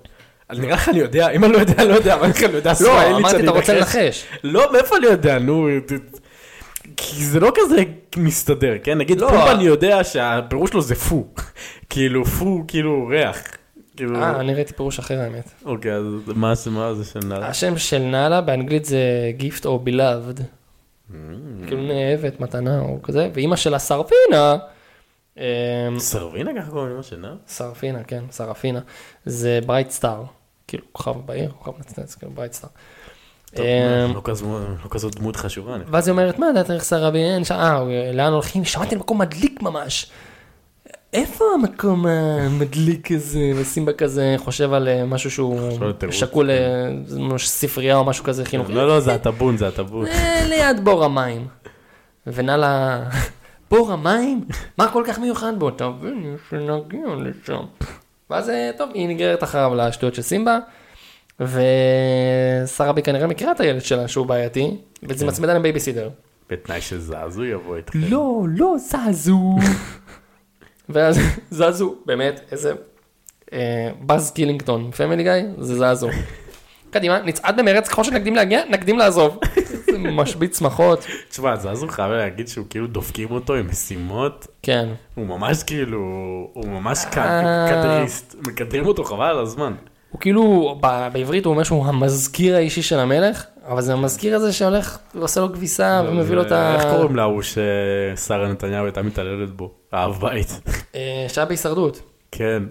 אז נראה לך אני יודע, אם אני לא יודע, לא יודע, אבל אני יודע לא, אמרתי, אתה רוצה? לנחש. לא, מאיפה אני יודע, נו... כי זה לא כזה מסתדר, כן? נגיד לא. פומבה אני יודע שהפירוש שלו זה פו. (laughs) כאילו פו, כאילו ריח. כאילו... אה, אני ראיתי פירוש אחר האמת. אוקיי, אז מה זה של נעלה? השם של נאלה באנגלית זה gift או beloved. כאילו נאהבת, מתנה או כזה, ואימא שלה סרפינה, אמ, סרבינה ככה קוראים לאמא של נעלה? סרפינה, כן, סרפינה, זה bright star, כאילו כוכב בהיר, כוכב נצנץ, כאילו bright star. אמ, לא כזו- לא כזאת דמות חשובה. ואז היא אומרת, מה, אתה איך שרה אין שם, אה, לאן הולכים? שמעתי על מקום מדליק ממש. איפה המקום המדליק הזה, וסימבה כזה חושב על אה, משהו שהוא שקול אה, ספרייה או משהו כזה חינוכי. לא, לא, זה הטאבון, זה הטאבון. אה, ליד בור המים. ונאלה, (laughs) בור המים? מה כל כך מיוחד בו? תביני שנגיע לשם. ואז, אה, טוב, היא נגררת אחריו לשטויות של סימבה, ושרבי כנראה מכירה את הילד שלה שהוא בעייתי, וזה כן. מצמידה להם בייביסיטר. בתנאי שזזו יבוא איתכם. לא, לא זזו. (laughs) ואז זזו, באמת, איזה אה, buzz killington, פמילי גאי, זה זזו. קדימה, נצעד במרץ, ככל שנקדים להגיע, נקדים לעזוב. זה משבית שמחות, תשמע, זזו חייב להגיד שהוא כאילו דופקים אותו עם משימות. כן. הוא ממש כאילו, הוא ממש אה. קדריסט. מקדרים אותו חבל על הזמן. הוא כאילו, בעברית הוא אומר שהוא המזכיר האישי של המלך, אבל זה המזכיר הזה שהולך ועושה לו כביסה ומביא לו את ה... איך קוראים להוא ששרה נתניהו הייתה מתעללת בו? האב בית. אה, שהיה בהישרדות. כן.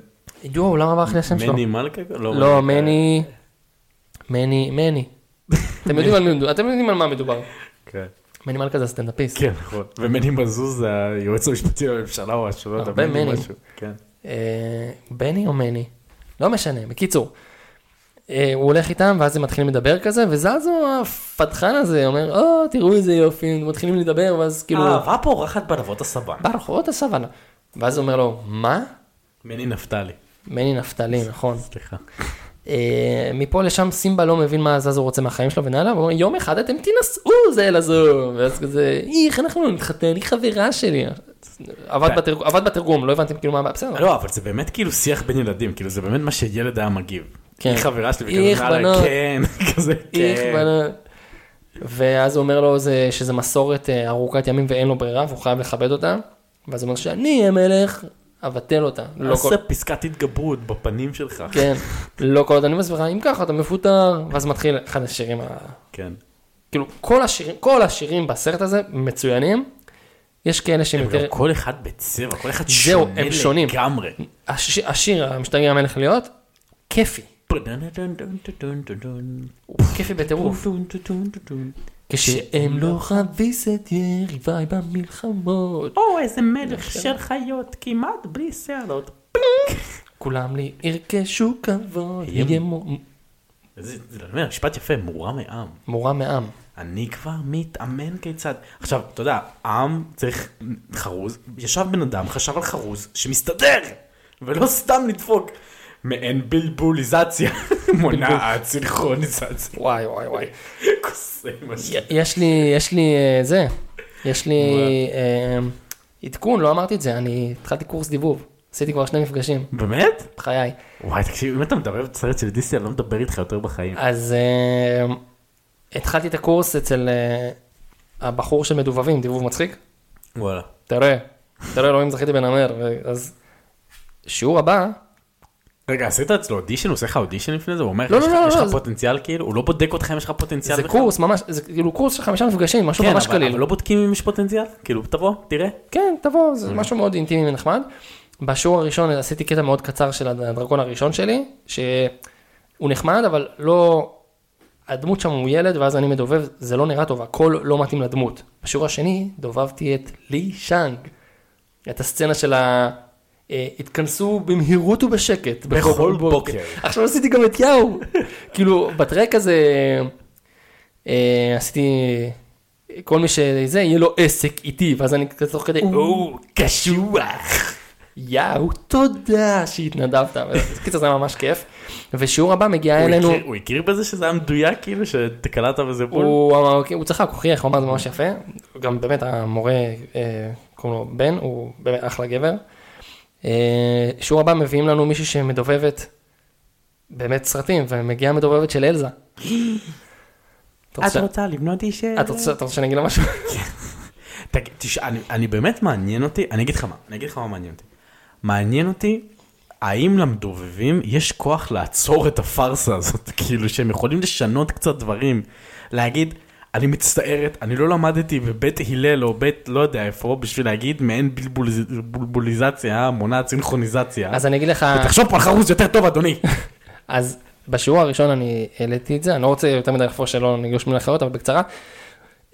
יואו, למה ברח לי השם שלו? מני מלכה? לא, מני... מני, מני. אתם יודעים על מי מדובר, אתם יודעים על מה מדובר. כן. מני מלכה זה הסטנדאפיסט. כן, נכון. ומני מזוז זה היועץ המשפטי לממשלה או משהו, לא יודע, הרבה מני. משהו. כן. אה, בני או מני? לא משנה, בקיצור. אה, הוא הולך איתם ואז הם מתחילים לדבר כזה וזזו הפתחן הזה אומר או תראו איזה יופי הם מתחילים לדבר ואז כאילו אהבה פורחת בענבות הסבן. ברחובות הסוואנה. ואז הוא אומר לו מה? מני נפתלי. מני נפתלי נכון. סליחה. אה, מפה לשם סימבה לא מבין מה זזו רוצה מהחיים שלו ונעלה, והוא אומר יום אחד אתם תינשאו זה לזו, ואז כזה איך אנחנו לא נתחתן, היא חברה שלי. עבד כן. בתרגום, לא הבנתם כאילו מה, בסדר. לא, אבל זה באמת כאילו שיח בין ילדים, כאילו זה באמת מה שילד היה מגיב. כן. היא חברה שלי, וכזה, בנות. כן, (laughs) כזה, כן. ואז הוא אומר לו זה, שזה מסורת אה, ארוכת ימים ואין לו ברירה והוא חייב לכבד אותה. ואז הוא אומר שאני המלך, אבטל אותה. לא כל... עושה פסקת התגברות בפנים שלך. כן, לא כל עוד אני מסבירה, אם ככה אתה מפוטר, ואז מתחיל אחד השירים, ה... כן. כאילו כל השירים, כל השירים בסרט הזה מצוינים. יש כאלה שהם הם יותר, כל אחד בצבע, כל אחד זהו, שונה הם שונים. לגמרי. הש... השיר המשתגע המלך להיות, כיפי, הוא כיפי בטירוף. כשהם לא חביס את יריביי במלחמות, או, איזה מלך של חיות, כמעט בלי שערות. כולם לי ירכשו כבוד, זה, זה, אני אומר, משפט יפה, מורם מעם. מורם מעם. אני כבר מתאמן כיצד. עכשיו, אתה יודע, עם צריך חרוז, ישב בן אדם, חשב על חרוז שמסתדר, ולא סתם לדפוק. מעין בלבוליזציה, (laughs) מונעת סינכרוניזציה. וואי וואי וואי. יש לי, יש לי אה, זה, יש לי אה, עדכון, לא אמרתי את זה, אני התחלתי קורס דיבוב, עשיתי כבר שני מפגשים, באמת? בחיי. וואי, תקשיב, אם אתה מדבר בסרט של דיסני, אני לא מדבר איתך יותר בחיים. אז אה, התחלתי את הקורס אצל אה, הבחור של מדובבים, דיבוב מצחיק. וואלה. תראה, תראה אלוהים זכיתי בנמר, אז שיעור הבא, רגע, עשית אצלו אודישן? הוא עושה לך אודישן לפני זה? הוא אומר לא, יש לא, לך- לא, יש לא, לך פוטנציאל כאילו? הוא לא בודק אותך אם יש לך פוטנציאל זה בכלל? קורס ממש, זה כאילו קורס של חמישה מפגשים, משהו כן, ממש קליל. אבל לא בודקים אם יש פוטנציאל? כאילו, תבוא, תראה. כן, תבוא, זה משהו מאוד אינטימי ונחמד. בשיעור הראשון עשיתי קטע מאוד קצר של הדרקון הראשון שלי, שהוא נחמד, אבל לא... הדמות שם הוא ילד, ואז אני מדובב, זה לא נראה טוב, הכל לא מתאים לדמות. בשיעור השני דובבתי את לי שאנג, את הסצנה של ה... אה, התכנסו במהירות ובשקט. בכל בוקר. עכשיו עשיתי גם את יאו. כאילו, בטרק הזה אה, עשיתי... כל מי שזה, יהיה לו עסק איתי, ואז אני כזה תוך כדי, או, קשוח. יאו, תודה שהתנדבת. קיצר זה ממש כיף. ושיעור הבא מגיע אלינו, הוא הכיר בזה שזה היה מדויק כאילו שקלטת בזה בול? הוא אמר, הוא צחק, הוא חייך, הוא אמר זה ממש יפה. גם באמת המורה, אה, קוראים לו בן, הוא באמת אחלה גבר. אה, שיעור הבא מביאים לנו מישהי שמדובבת באמת סרטים, ומגיעה מדובבת של אלזה. אתה רוצה- לבנות איש... רוצה אתה רוצה שאני אגיד לה משהו? (laughs) תגיד, אני, אני באמת מעניין אותי, אני אגיד לך מה, אני אגיד לך מה מעניין אותי. מעניין אותי, האם למדובבים יש כוח לעצור את הפארסה הזאת, (laughs) כאילו שהם יכולים לשנות קצת דברים, להגיד, אני מצטערת, אני לא למדתי בבית הלל או בית לא יודע איפה, בשביל להגיד מעין בלבוליז, בלבוליזציה, מונעת סינכרוניזציה. אז אני אגיד לך, תחשוב פה על חרוז יותר טוב אדוני. (laughs) אז בשיעור הראשון אני העליתי את זה, אני לא רוצה יותר מדי לחפור שלא ניגש מילים אחרות, אבל בקצרה.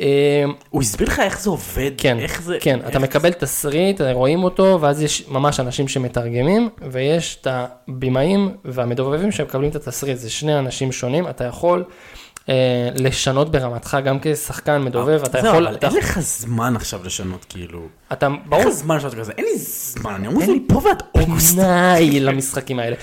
אה, הוא הסביר לך איך זה עובד, כן, איך זה, כן, איך אתה מקבל תסריט, רואים אותו, ואז יש ממש אנשים שמתרגמים, ויש את הבימאים והמדובבים שמקבלים את התסריט, זה שני אנשים שונים, אתה יכול לשנות ברמתך גם כשחקן מדובב, אתה יכול, אבל אין לך זמן עכשיו לשנות כאילו. אתה, אין ברור, לך זמן לשנות כזה, אין לי זמן, אני אמור פה ועד אוגוסט. פנאי (laughs) למשחקים האלה.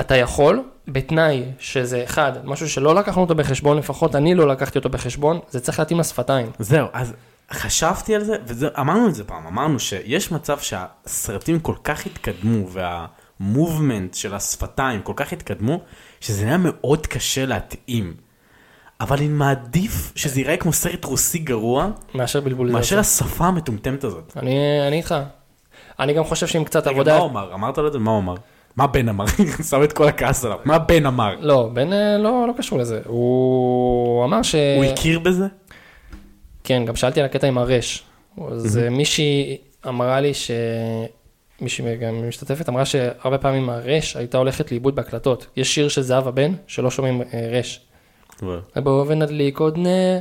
אתה יכול בתנאי שזה אחד, משהו שלא לקחנו אותו בחשבון, לפחות אני לא לקחתי אותו בחשבון, זה צריך להתאים לשפתיים. זהו, אז חשבתי על זה, ואמרנו את זה פעם, אמרנו שיש מצב שהסרטים כל כך התקדמו, והמובמנט של השפתיים כל כך התקדמו, שזה נהיה מאוד קשה להתאים. אבל אני מעדיף שזה ייראה כמו סרט רוסי גרוע, מאשר בלבול מאשר. השפה המטומטמת הזאת. אני איתך. אני גם חושב שעם קצת עבודה... מה הוא אמר? אמרת לו את זה? מה הוא אמר? מה בן אמר? (laughs) שם את כל הכעס עליו. מה בן אמר? לא, בן אה, לא, לא קשור לזה. הוא אמר ש... הוא הכיר בזה? כן, גם שאלתי על הקטע עם הרש. אז אה, מישהי אמרה לי ש... מישהי גם משתתפת אמרה שהרבה פעמים הרש הייתה הולכת לאיבוד בהקלטות. יש שיר של זהבה בן שלא שומעים אה, רש. בואו ונדליק עוד נה.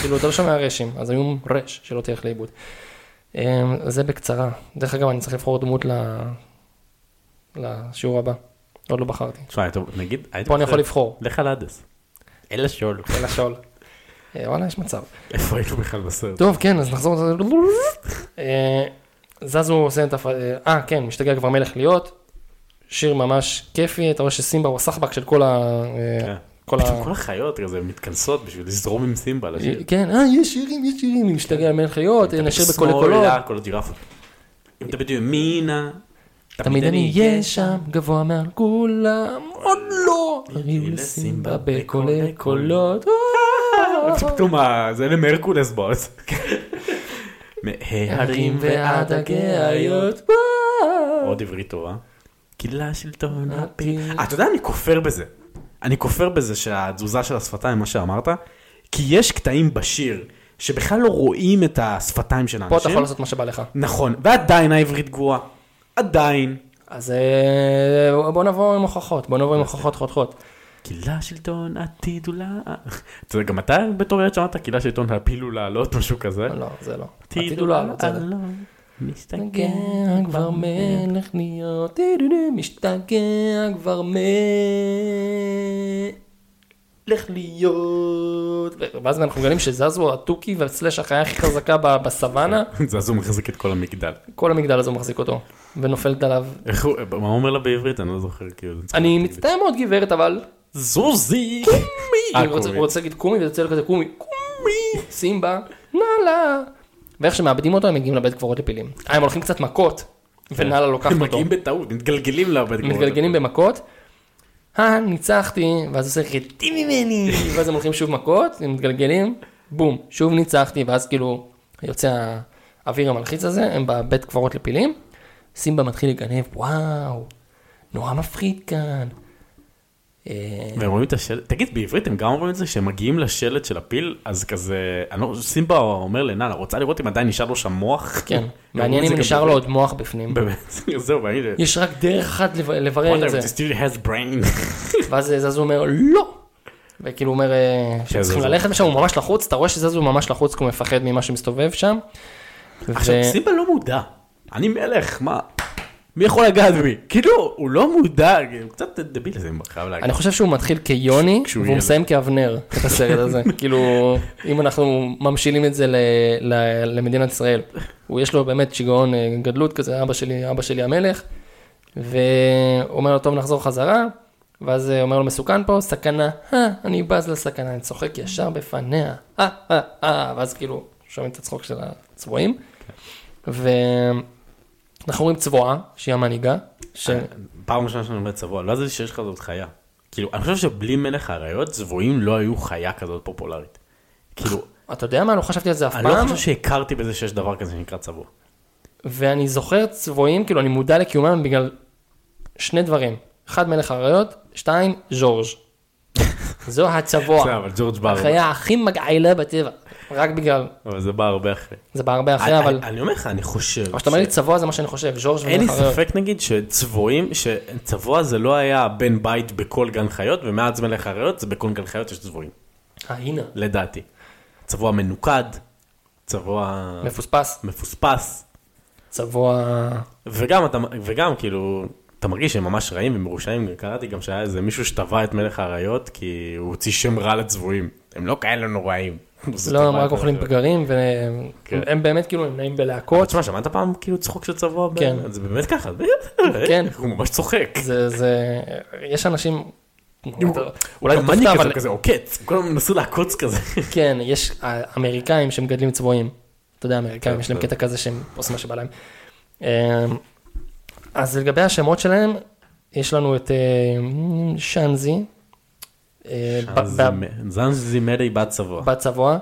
כאילו אתה לא שומע רשים, אז היו רש שלא תלך לאיבוד. אה, זה בקצרה. דרך אגב, אני צריך לבחור דמות. לשיעור הבא. עוד לא בחרתי. תשמע, נגיד, פה אני יכול לבחור. לך על הדס. אלה שול. אלא שואל. אה, וואלה, יש מצב. איפה היינו בכלל בסרט? טוב, כן, אז נחזור. אה, זזו עושה את הפ... אה, כן, משתגע כבר מלך להיות. שיר ממש כיפי, אתה רואה שסימבה הוא הסחבק של כל ה... אה, כן. כל פתאום ה... כל החיות כזה מתכנסות בשביל לזרום עם סימבה לשיר. כן, אה, יש שירים, יש שירים, אני משתגע על מלך להיות, נשאיר בקולי קולות. כל הג'ירפות. אם תמיד ימינה, תמיד אני אהיה שם, גבוה מעל כולם, עוד לא. הריעו לסימבה בקולי קולות. (laughs) פתאום ה- זה למרקולס בוס. מההרים ועד הגאיות. עוד עברית טובה. קילה שלטון הפיל. אה, אתה יודע, אני כופר בזה. אני כופר בזה שהתזוזה של השפתיים, מה שאמרת, כי יש קטעים בשיר שבכלל לא רואים את השפתיים של פה אתה האנשים. יכול לעשות מה שבא לך. נכון, ועדיין העברית גרועה. עדיין. אז אה, בוא נבוא עם הוכחות, בוא נבוא עם הוכחות חותכות. קילה שלטון עתיד אולי. אתה יודע, גם אתה בתור ילד שמעת קילה שלטון הפילו לעלות, משהו כזה. לא, זה לא. עתיד עתיד הוא לא לעלות, משתגע כבר מלך להיות, משתגע כבר מלך להיות. ואז אנחנו מגלים שזזו התוכי והסלאש החיה הכי חזקה ב- בסוואנה, (laughs) הוא מחזיק את כל המגדל. כל המגדל הזה מחזיק אותו, ונופלת עליו. איך הוא, מה הוא אומר לה בעברית? אני לא זוכר כאילו. אני מצטער מאוד גברת, אבל זוזי! הוא אה, רוצה- קומי. הוא רוצה להגיד קומי, וזה יוצא לו כזה קומי, קומי, (laughs) סימבה, נאללה. ואיך שמאבדים אותו הם מגיעים לבית קברות לפילים. אה, הם הולכים קצת מכות, ונאללה לוקחת הם אותו. מגיעים בטעות, מתגלגלים לבית קברות. מתגלגלים במכות, אה, ניצחתי, ואז עושה רדי ממני, (laughs) ואז הם הולכים שוב מכות, הם מתגלגלים, בום, שוב ניצחתי, ואז כאילו יוצא האוויר המלחיץ הזה, הם בבית קברות לפילים, סימבה מתחיל לגנב, וואו, נורא מפחיד כאן. אה, והם רואים את השלט, תגיד בעברית הם גם אומרים את זה כשהם מגיעים לשלט של הפיל אז כזה, אני לא, סימבה אומר לנאנה רוצה לראות אם עדיין נשאר לו שם מוח? כן, (laughs) מעניין אם נשאר לו עוד מוח בפנים. (laughs) באמת, זהו, מעניין. יש רק דרך אחת לב- לברר את זה. Wonder if still has brain. (laughs) ואז זזו אומר לא. וכאילו אומר אה, שצריכים זזו. ללכת לשם, הוא ממש לחוץ, אתה רואה שזזו ממש לחוץ כי הוא מפחד ממה שמסתובב שם. עכשיו סימבה לא מודע, אני מלך, מה? מי יכול לגעת בי? כאילו, הוא לא מודע, הוא קצת דביל סימבה, חייב להגיד. אני חושב שהוא מתחיל כיוני, והוא. מסיים כאבנר, את הסרט הזה. (laughs) כאילו, אם אנחנו ממשילים את זה למדינת ישראל. הוא יש לו באמת שיגעון אה, גדלות כזה, אבא שלי, אבא שלי המלך. ואומר לו, טוב, נחזור חזרה. ואז אה, אומר לו, מסוכן פה, סכנה, אה, אני בז לסכנה, אני צוחק ישר בפניה, אה, אה, אה, ואז כאילו, שומעים את הצחוק של הצבועים. ואנחנו רואים צבועה, שהיא המנהיגה, ש... פעם ראשונה שאני אומר צבוע, לא ידעתי שיש כזאת חיה. כאילו, אני חושב שבלי מלך האריות, צבועים לא היו חיה כזאת פופולרית. כאילו, אתה יודע מה? לא חשבתי על זה אף אני לא פעם. חושב שהכרתי בזה שיש דבר כזה שנקרא צבוע. ואני זוכר צבועים, כאילו אני מודע לקיומם בגלל שני דברים. אחד מלך האריות, שתיים, ז'ורג'. (laughs) זו הצבוע. החיה הכי מגעילה בטבע. רק בגלל, אבל זה בא הרבה אחרי. זה בא הרבה אחרי, אני- אבל... אני אומר לך, אני חושב... אבל כשאתה אומר לי צבוע זה מה שאני חושב, ז'ורג' אין לי. ספק נגיד שצבועים, שצבוע זה לא היה בן בית בכל גן חיות, ומאז מלך האריות זה בכל גן חיות יש צבועים. אה, הנה, לדעתי. צבוע מנוקד, צבוע מפוספס, מפוספס, צבוע... וגם, אתה, וגם כאילו, אתה מרגיש שהם ממש רעים ומרושעים, קראתי גם שהיה איזה מישהו שטבע את מלך האריות, כי הוא הוציא שם רע לצבועים. הם לא כאלה נוראים. לא, הם רק אוכלים. פגרים, כן. והם באמת כאילו הם נעים בלהקות. תשמע, שמעת פעם כאילו צחוק של צבוע? כן. זה באמת ככה. כן. הוא ממש צוחק. זה, זה, יש אנשים אולי תופתע, אני כזה, הוא כזה עוקץ, כל הזמן מנסה לעקוץ כזה. כן, יש אמריקאים שמגדלים צבועים. אתה יודע, אמריקאים, כן, יש להם כן. קטע כזה שהם עושים מה שבא להם. אמ, אז לגבי השמות שלהם, יש לנו את אה, שאנזי, אה, ב- ב- זנזי מרי בת צבוע. בת צבוע.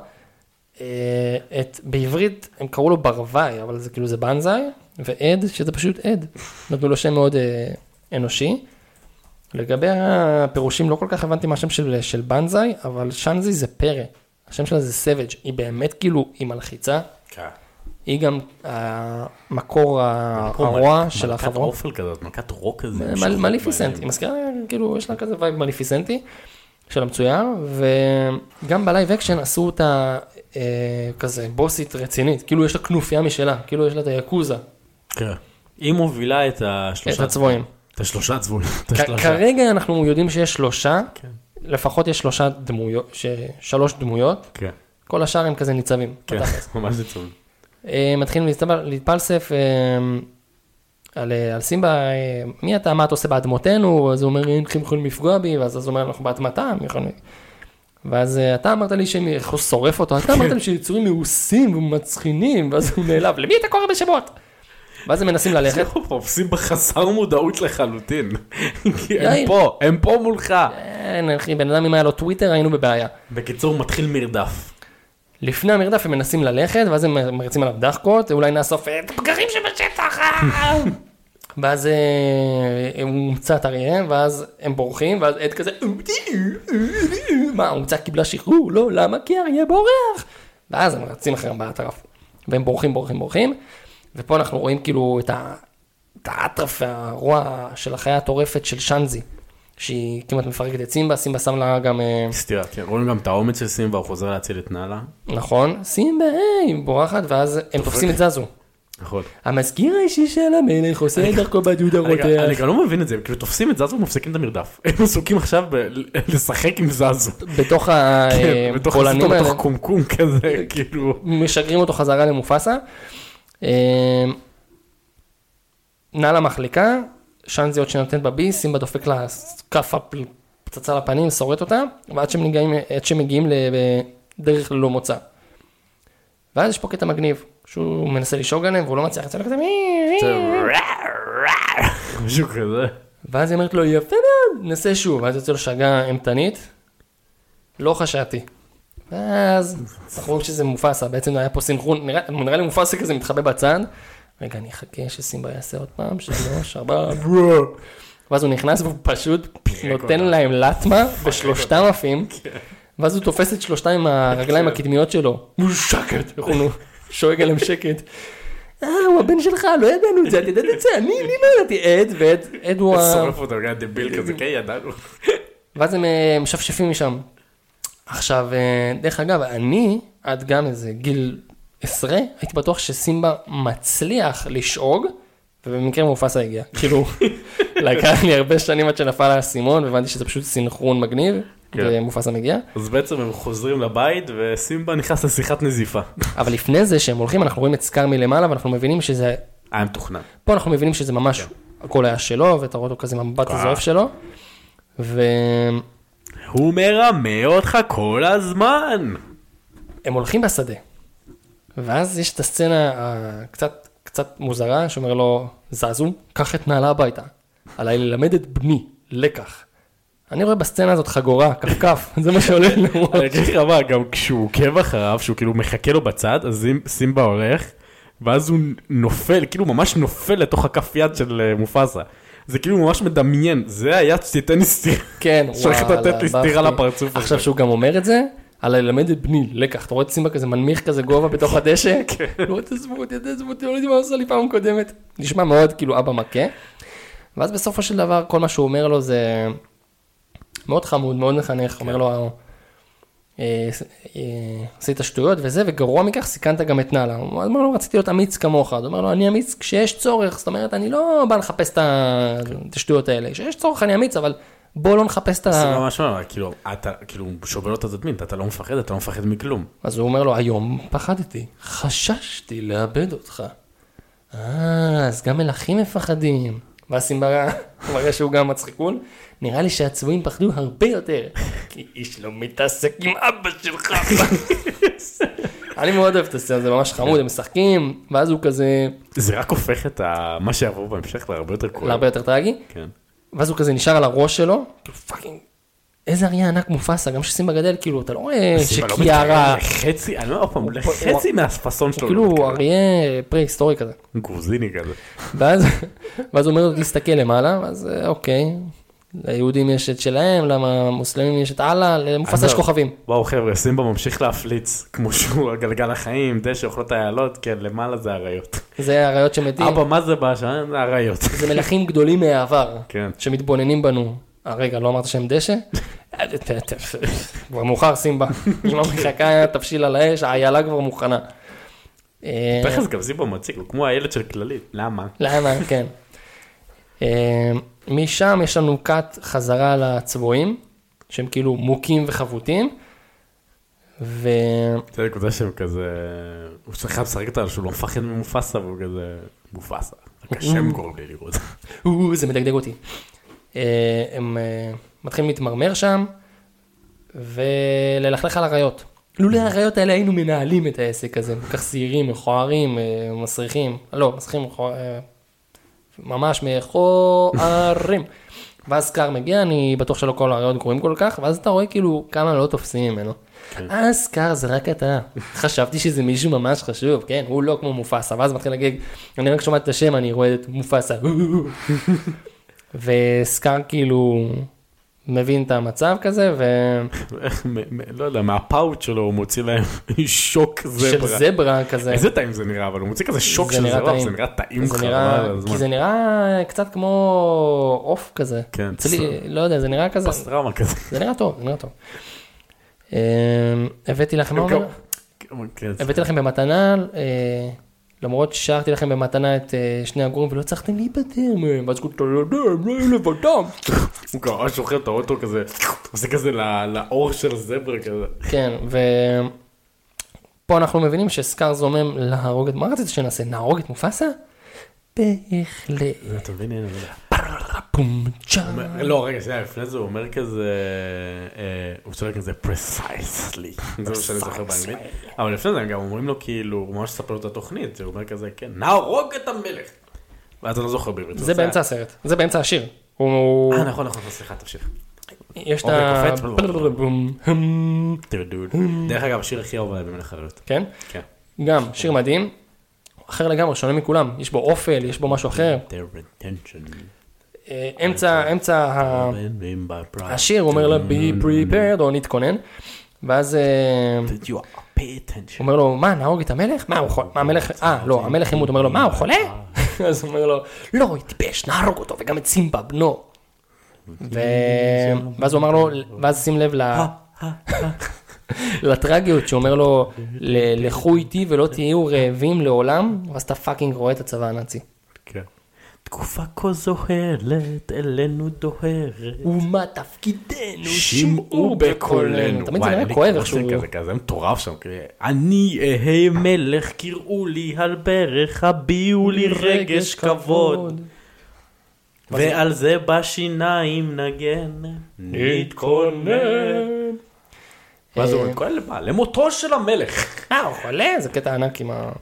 אה, את, בעברית הם קראו לו ברווי, אבל זה כאילו זה בנזאי, ועד, שזה פשוט עד. נתנו לו שם מאוד אה, אנושי. לגבי הפירושים, לא כל כך הבנתי מה השם של, של בנזאי, אבל שאנזי זה פרא. השם שלה זה savage, היא באמת כאילו, היא מלחיצה, כן. היא גם המקור הרוע של מלכת הצבועות. אופל כזאת, מלכת רוק כזה. מליפיסנט, היא. מזכירה, כאילו, יש לה כזה vibe מליפיסנטי של המצויר, וגם ב live action עשו אותה אה, כזה בוסית רצינית, כאילו יש לה כנופיה משלה, כאילו יש לה את היאקוזה, כן. היא מובילה את את השלושה הצבועים. את השלושה צבועים. את. כרגע אנחנו יודעים שיש שלושה, כן. לפחות יש שלושה דמויות, ש- שלוש דמויות, כן. כל השאר הם כזה ניצבים. כן. ממש ניצול. אה, מתחילים להתפלסף אה, על, אה, על סימבה, אה, מי אתה, מה אתה עושה באדמותינו, אז הוא אומר, אינכם יכולים לפגוע בי, ואז אז הוא אומר, אנחנו באדמתם, יכולים... ואז אה, אתה אמרת לי שהם, איך הוא שורף אותו, אתה אמרת לי שיצורים מאוסים ומצחינים, ואז הוא נעלב, למי אתה קורא בשמות? ואז הם מנסים ללכת, (laughs) פה עושים בחסר מודעות לחלוטין. (laughs) כי הם. פה, הם פה מולך. אין, אחי, בן אדם אם היה לו טוויטר היינו בבעיה. בקיצור, מתחיל מרדף. לפני המרדף הם מנסים ללכת, ואז הם מריצים עליו דחקות, אולי נאסוף את הפגרים שבשטח. אה." (laughs) ואז אה, הוא הומצא אריה, ואז הם בורחים, ואז עד כזה, מה, הומצא קיבלה שחרור? לא, למה? כי אריה בורח. ואז הם רצים אחריהם באטרף, והם בורחים, בורחים, בורחים, ופה אנחנו רואים כאילו את את האטרף והרוע של החיה הטורפת של שאנזי, שהיא כמעט מפרקת את סימבה, סימבה שם לה גם... אה, סטירה, כן. רואים גם את האומץ של סימבה, הוא חוזר להציל את נאלה. נכון, סימבה, היי, בורחת, ואז הם תופסים את זזו. נכון. המזכיר האישי של המלך עושה את דרכו בדוד רגע, אני הרותח. גם לא מבין את זה, כאילו תופסים את זזו ומפסיקים את המרדף. (laughs) הם עסוקים עכשיו (laughs) לשחק עם זזו. בתוך (laughs) כן, הפולנים הסרטון, האלה, בתוך קומקום כזה, כאילו. משגרים אותו חזרה למופסה. אה, נאלה מחליקה, שאנזי עוד שנותנת בביס, סימבה דופק לה כאפה פצצה לפנים, שורט אותה, ועד שהם מגיעים- עד שהם מגיעים לדרך ללא מוצא. ואז יש פה קטע מגניב, שהוא מנסה לשאוג עליהם והוא לא מצליח, יוצא לו כזה. משהו כזה. ואז היא אומרת לו, יפה מאוד, ננסה שוב, ואז יוצא לו שגה אימתנית, לא חשדתי. ואז אנחנו רואים שזה מופסה, בעצם היה פה סינכרון, נראה לי מופסה כזה מתחבא בצד. רגע, אני אחכה שסימבה יעשה עוד פעם, (laughs) שלוש, ארבע, ואז הוא נכנס והוא פשוט (laughs) נותן להם לטמה, (laughs) ושלושתם עפים, ואז הוא תופס את שלושתם עם הרגליים הקדמיות שלו. שקט, איך הוא שואג עליהם שקט. אה, הוא הבן שלך, לא ידענו את זה, את ידעת את זה, אני, אני לא ידעתי, עד, ועד, עד הוא ה... שורף אותו, רגע דביל כזה, כן ידענו. ואז הם אה, משפשפים משם. עכשיו, אה, דרך אגב, אני, עד גם איזה גיל עשרה, הייתי בטוח שסימבה מצליח לשאוג, ובמקרה מופסה הגיע. כאילו, (laughs) לקח לי הרבה שנים עד שנפל האסימון, והבנתי שזה פשוט סינכרון מגניב, כן. ומופסה מגיע. אז בעצם הם חוזרים לבית וסימבה נכנס לשיחת נזיפה. (laughs) אבל לפני זה, שהם הולכים, אנחנו רואים את סקאר מלמעלה, ואנחנו מבינים שזה, היה מתוכנן. פה אנחנו מבינים שזה ממש, הכל היה שלו, ואתה רואה אותו כזה מהמבט הזועף שלו. והם הוא מרמה אותך כל הזמן. הולכים בשדה. ואז יש את הסצנה הקצת קצת מוזרה, שאומר לו, זזו, קח את נעלה הביתה. עליי ללמד את בני לקח. אני רואה בסצנה הזאת חגורה, כפכף, (laughs) זה מה שעולה לנו. אני אגיד לך מה, גם כשהוא עוקב אחריו, שהוא כאילו מחכה לו בצד, אז סימ- סימבה הולך, ואז הוא נופל, כאילו ממש נופל לתוך הכף יד של אה, מופסה. זה כאילו ממש מדמיין, זה היד שתיתן לי סטירה. כן, (laughs) שהולכת לתת לי סטירה. לפרצוף הזה. עכשיו שהוא גם אומר את זה, עליי ללמד את בני לקח. אתה רואה את סימבה כזה מנמיך כזה גובה בתוך הדשא? (laughs) כן. לא תעזבו אותי, תעזבו אותי, לא יודעים מה הוא עשה לי פעם קודמת. נשמע מאוד כאילו אבא מכה. ואז בסופו של דבר כל מה שהוא אומר לו זה מאוד חמוד, מאוד מחנך, אומר לו, אה, אה, עשית שטויות וזה, וגרוע מכך סיכנת גם את נאלה. הוא אומר לו, רציתי להיות אמיץ כמוך. אז הוא אומר לו, אני אמיץ כשיש צורך, זאת אומרת, אני לא בא לחפש את השטויות האלה. כשיש צורך אני אמיץ, אבל בוא לא נחפש את זה ה... ממש מה, כאילו, אתה, כאילו, שובר לו את התדמית, אתה לא מפחד, אתה לא מפחד מכלום. אז הוא אומר לו, היום פחדתי, חששתי לאבד אותך. אה, אז גם מלכים מפחדים. ואז סימבה הוא מראה שהוא גם מצחיקון. נראה לי שהצבועים פחדו הרבה יותר, כי איש לא מתעסק עם אבא שלך. אני מאוד אוהב את הסרט, זה ממש חמוד, הם משחקים, ואז הוא כזה, זה רק הופך את מה שיעבור בהמשך להרבה יותר כואב. להרבה יותר טרגי, כן. ואז הוא כזה נשאר על הראש שלו, כאילו fucking, איזה אריה ענק מופסה, גם שסימבה גדל, כאילו, אתה לא רואה לא שקיארה, מתקרב לחצי, אני אומר עוד פעם, לחצי מהפאסון שלו. כאילו לא. אריה פרה-היסטורי כזה. גרוזיני כזה. ואז, (laughs) ואז הוא אומר לו, תסתכל למעלה, אז אה, אוקיי, ליהודים יש את שלהם, למוסלמים יש את אללה, למופסה יש. כוכבים. וואו חבר'ה, סימבה ממשיך להפליץ, כמו שהוא גלגל החיים, דשא אוכלות איילות, כן, למעלה זה אריות. זה האריות שמתים, אבא, מה זה באשה? זה אריות. זה מלכים גדולים מהעבר, כן. שמתבוננים בנו. אה, רגע, לא אמרת שהם דשא? כבר מאוחר, סימבה. אמא מחכה, תבשיל על האש, האיילה כבר מוכנה. אה, תכף גם סימבה מציג לו, כמו הילד של כללית, למה? למה? כן. משם יש לנו קאט חזרה לצבועים, שהם כאילו מוכים וחבוטים. ו... זה נקודה שהם כזה, הוא צריך לשחק אותה שהוא לא מפחד ממופסה והוא כזה, מופסה. קשה גורם לי לראות. (laughs) או, זה מדגדג אותי. אה, הם אה, מתחילים להתמרמר שם, וללכלך על אריות. לולא האריות האלה היינו מנהלים את העסק הזה, כל כך שעירים, מכוערים, אה, מסריחים, לא, מסריחים, ממש מכוערים. ואז קר מגיע, אני בטוח שלא כל האריות גרועים כל כך, ואז אתה רואה כאילו כמה לא תופסים ממנו. אה, סקאר זה רק אתה. חשבתי שזה מישהו ממש חשוב, כן, הוא לא כמו מופסה, ואז מתחיל להגיד, אני רק שומע את השם, אני רואה את מופסה. (laughs) וסקאר כאילו מבין את המצב כזה, ו... (laughs) לא יודע, מהפאוט שלו הוא מוציא להם (laughs) שוק של זברה. זברה כזה. איזה טעים זה נראה, אבל הוא מוציא כזה שוק של זברה. זה נראה טעים הזמן. כי זה נראה קצת כמו עוף כזה. כן, אצלי, לא יודע, זה נראה כזה, פסטרמה כזה. זה נראה טוב, זה נראה טוב. אמ, הבאתי לכם, אומר? כן, הבאתי לכם במתנה, אה, למרות ששארתי לכם במתנה את אה, שני הגורים ולא הצלחתם להיפטר מהם, ואז כותב, אתה יודע, הם לא היו לבדם. הוא כבר ממש שוכר את האוטו כזה, עושה כזה לא- לאור של הזברה כזה. כן, ופה אנחנו מבינים שסקאר זומם להרוג את, מה רצית שנעשה, נהרוג את מופסה? בהחלט. לא, רגע, שנייה, לפני זה הוא אומר כזה, אה, הוא צועק כזה precisely, זה מה שאני זוכר באנגלית, אבל לפני זה הם גם אומרים לו כאילו, הוא ממש מספר לו את התוכנית, הוא אומר כזה, כן, נהרוג את המלך. ואז אני לא זוכר בעברית. זה באמצע הסרט, זה באמצע השיר. הוא... אה, נכון, נכון, סליחה, תמשיך. יש את אוקיי, ה... דרך אגב, השיר הכי אהוב עליי במלך הריות. כן? כן. גם, שיר מדהים. אחר לגמרי, שונה מכולם. יש בו אופל, יש בו משהו אחר. אה, אמצע, אמצע by pride. השיר, אומר לה, be prepared, או נתכונן. ואז. הוא אומר לו, מה, נהרוג את המלך? מה, הוא חולה? מה, המלך, אה, לא, המלך ימות, אומר לו, מה, הוא חולה? אז הוא אומר לו, לא, הוא טיפש, נהרוג אותו, וגם את סימבה, בנו. ואז הוא אמר לו, ואז שים לב ל- לטרגיות, שהוא אומר לו, "ל- לכו איתי ולא תהיו רעבים לעולם, ואז אתה פאקינג רואה את הצבא הנאצי. כן. תקופה כה זוהרת, אלינו דוהרת. ומה תפקידנו, שמעו בקולנו. תמיד זה נראה כואב זה איכשהו. כזה, כזה מטורף שם. אני אהיה מלך, קראו לי על ברך, הביעו לי רגש כבוד. ועל זה בשיניים נגן, נתכונן. ואז הוא אומר, "כל מה? למותו של המלך. אה, הוא חולה? זה קטע ענק עם ה...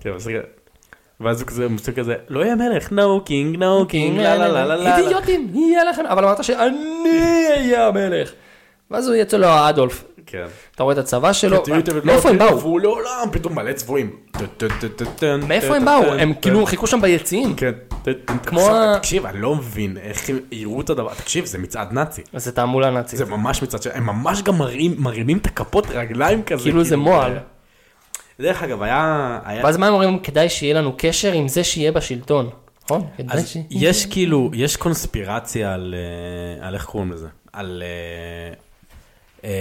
ואז הוא כזה, עושה כזה, לא יהיה מלך, no king, no king, לה לה לה לה לה. אידיוטים, יהיה לכם, אבל אמרת שאני אהיה המלך. ואז הוא יצא לו האדולף. כן. אתה רואה את הצבא שלו, מאיפה לא הם באו? תלכו לעולם, פתאום מלא צבועים. מאיפה הם באו? הם כאילו חיכו שם ביציעים. כן. כמו ה- תקשיב, אני לא מבין איך הם יראו את הדבר, תקשיב, זה מצעד נאצי. זה תעמולה נאצית. זה ממש מצעד. הם ממש גם מרימים את הכפות רגליים כזה. כאילו זה מועל. דרך אגב, היה... היה- ואז מה הם אומרים? כדאי שיהיה לנו קשר עם זה שיהיה בשלטון. נכון? אז ש... יש כאילו, יש קונספירציה על, אה, על איך קוראים לזה? על, אה,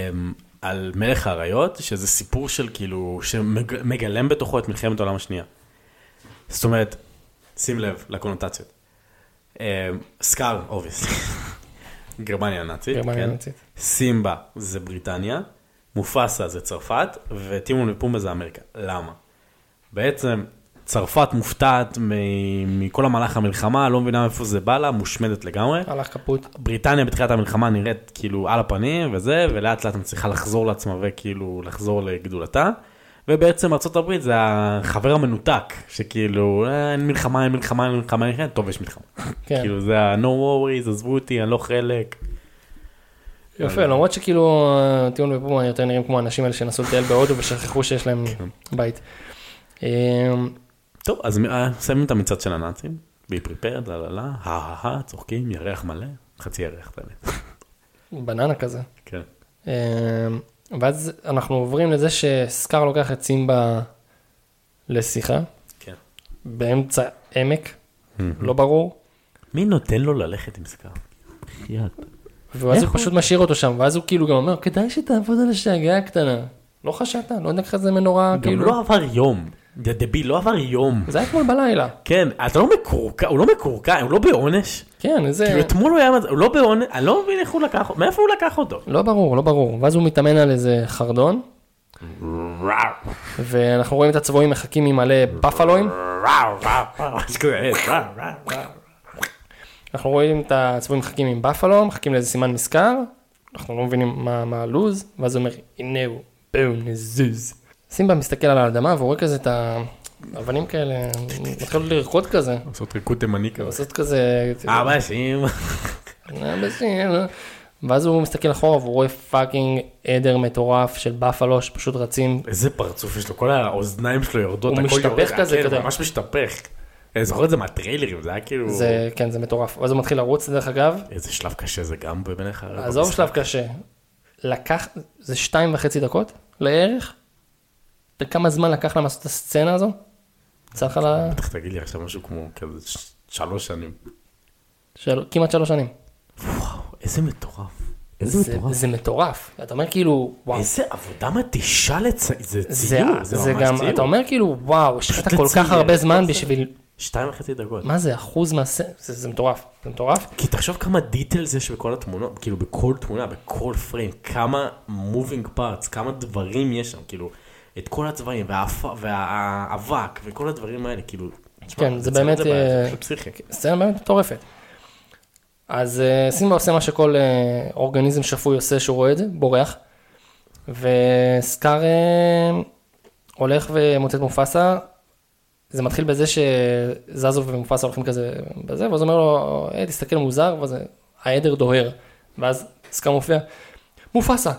אמ, על מלך האריות, שזה סיפור של כאילו, שמגלם בתוכו את מלחמת העולם השנייה. זאת אומרת, שים לב לקונוטציות. אה, סקאר, obviously, (laughs) גרמניה הנאצית, גרמניה כן? הנאצית. סימבה זה בריטניה, מופסה זה צרפת, וטימון ופומבה זה אמריקה. למה? בעצם צרפת מופתעת מ- מכל המהלך המלחמה, לא מבינה מאיפה זה בא לה, מושמדת לגמרי. הלך קפוט. בריטניה בתחילת המלחמה נראית כאילו על הפנים וזה, ולאט לאט מצליחה לחזור לעצמה וכאילו לחזור לגדולתה. ובעצם ארה"ב זה החבר המנותק, שכאילו אה, אין מלחמה, אין מלחמה, אין מלחמה, אין מלחמה, טוב יש מלחמה. כן. כאילו זה ה-no worries, עזבו אותי, אני לא חלק. יפה, למרות שכאילו טיעון ופומה יותר נראים כמו האנשים האלה שנסעו לטייל בהודו ושכחו שיש להם כן. בית. אמ, טוב, אז אה, שמים את המצעד של הנאצים, be prepared, לה לה לה, הא הא הא, צוחקים, ירח מלא, חצי ירח באמת. (laughs) בננה כזה. כן. אמ, ואז אנחנו עוברים לזה שסקאר לוקח את סימבה לשיחה, כן. באמצע עמק, לא ברור, מי נותן לו ללכת עם סקאר? בחייאת. ואז הוא פשוט משאיר אותו שם, ואז הוא כאילו גם אומר, כדאי שתעבוד על השאגה הקטנה. לא חשבת, לא יודע איך זה מנורה, גם כאילו, לא עבר יום. דביל, לא עבר יום. זה היה אתמול בלילה. כן, אתה לא מקורקע, הוא לא מקורקע, הוא לא בעונש. כן, זה... כאילו אתמול הוא היה, הוא לא בעונש, אני לא מבין איך הוא לקח, מאיפה הוא לקח אותו? לא ברור, לא ברור. ואז הוא מתאמן על איזה חרדון, ואנחנו רואים את הצבועים מחכים עם מלא בפלואים. כזה, אנחנו רואים את הצבועים מחכים עם בפלו, מחכים לאיזה סימן מזכר, אנחנו לא מבינים מה, מה הלו"ז, ואז הוא אומר, הנה הוא, בואו נזוז. סימבה מסתכל על האדמה והוא רואה כזה את האבנים כאלה, מתחילות לרקוד כזה, לעשות ריקוד תימני כזה. לעשות כזה, אבא שים. אבא שלי, ואז הוא מסתכל אחורה והוא רואה fucking עדר מטורף של בפלו שפשוט רצים, איזה פרצוף יש לו, כל האוזניים שלו יורדות, הוא הכל משתפך יורד, כזה, כן, יודע. ממש משתפך. אני זוכר את זה מהטריילרים, זה היה כאילו... זה, כן, זה מטורף. ואז הוא מתחיל לרוץ, דרך אגב, איזה שלב קשה זה גם בעיניך. עזוב. שלב קשה, לקח, זה שתיים וחצי דקות לערך, וכמה זמן לקח להם לעשות את הסצנה הזו? צריך על ה... בטח תגיד לי עכשיו משהו כמו כזה שלוש שנים. של... כמעט שלוש שנים. וואו, איזה מטורף. זה, זה מטורף. אתה אומר כאילו, וואו. איזה עבודה מתישה לצ... זה זה, ציור, זה, זה זה ממש גם, ציור. אתה אומר כאילו, וואו, השקעת כל לצייר, כך הרבה זמן זה. בשביל, שתיים וחצי דקות. מה זה, אחוז מהסצנה, זה, זה מטורף, זה מטורף. כי תחשוב כמה דיטלס יש בכל התמונות, כאילו בכל תמונה, בכל פריים, כמה מובינג פארטס, כמה דברים יש שם, כאילו, את כל הצבעים, והאבק, וכל הדברים האלה, כאילו, תשמע, כן, זה באמת, זה אה, פסיכי. סצנה באמת מטורפת. אז אה, סימבה עושה מה שכל אה, אורגניזם שפוי עושה שהוא רואה את זה, בורח. וסקאר הולך ומוצא את מופסה. זה מתחיל בזה שזזו ומופסה הולכים כזה בזה, ואז אומר לו, היי, תסתכל מוזר, ואז העדר דוהר. ואז סקאר מופיע, מופסה,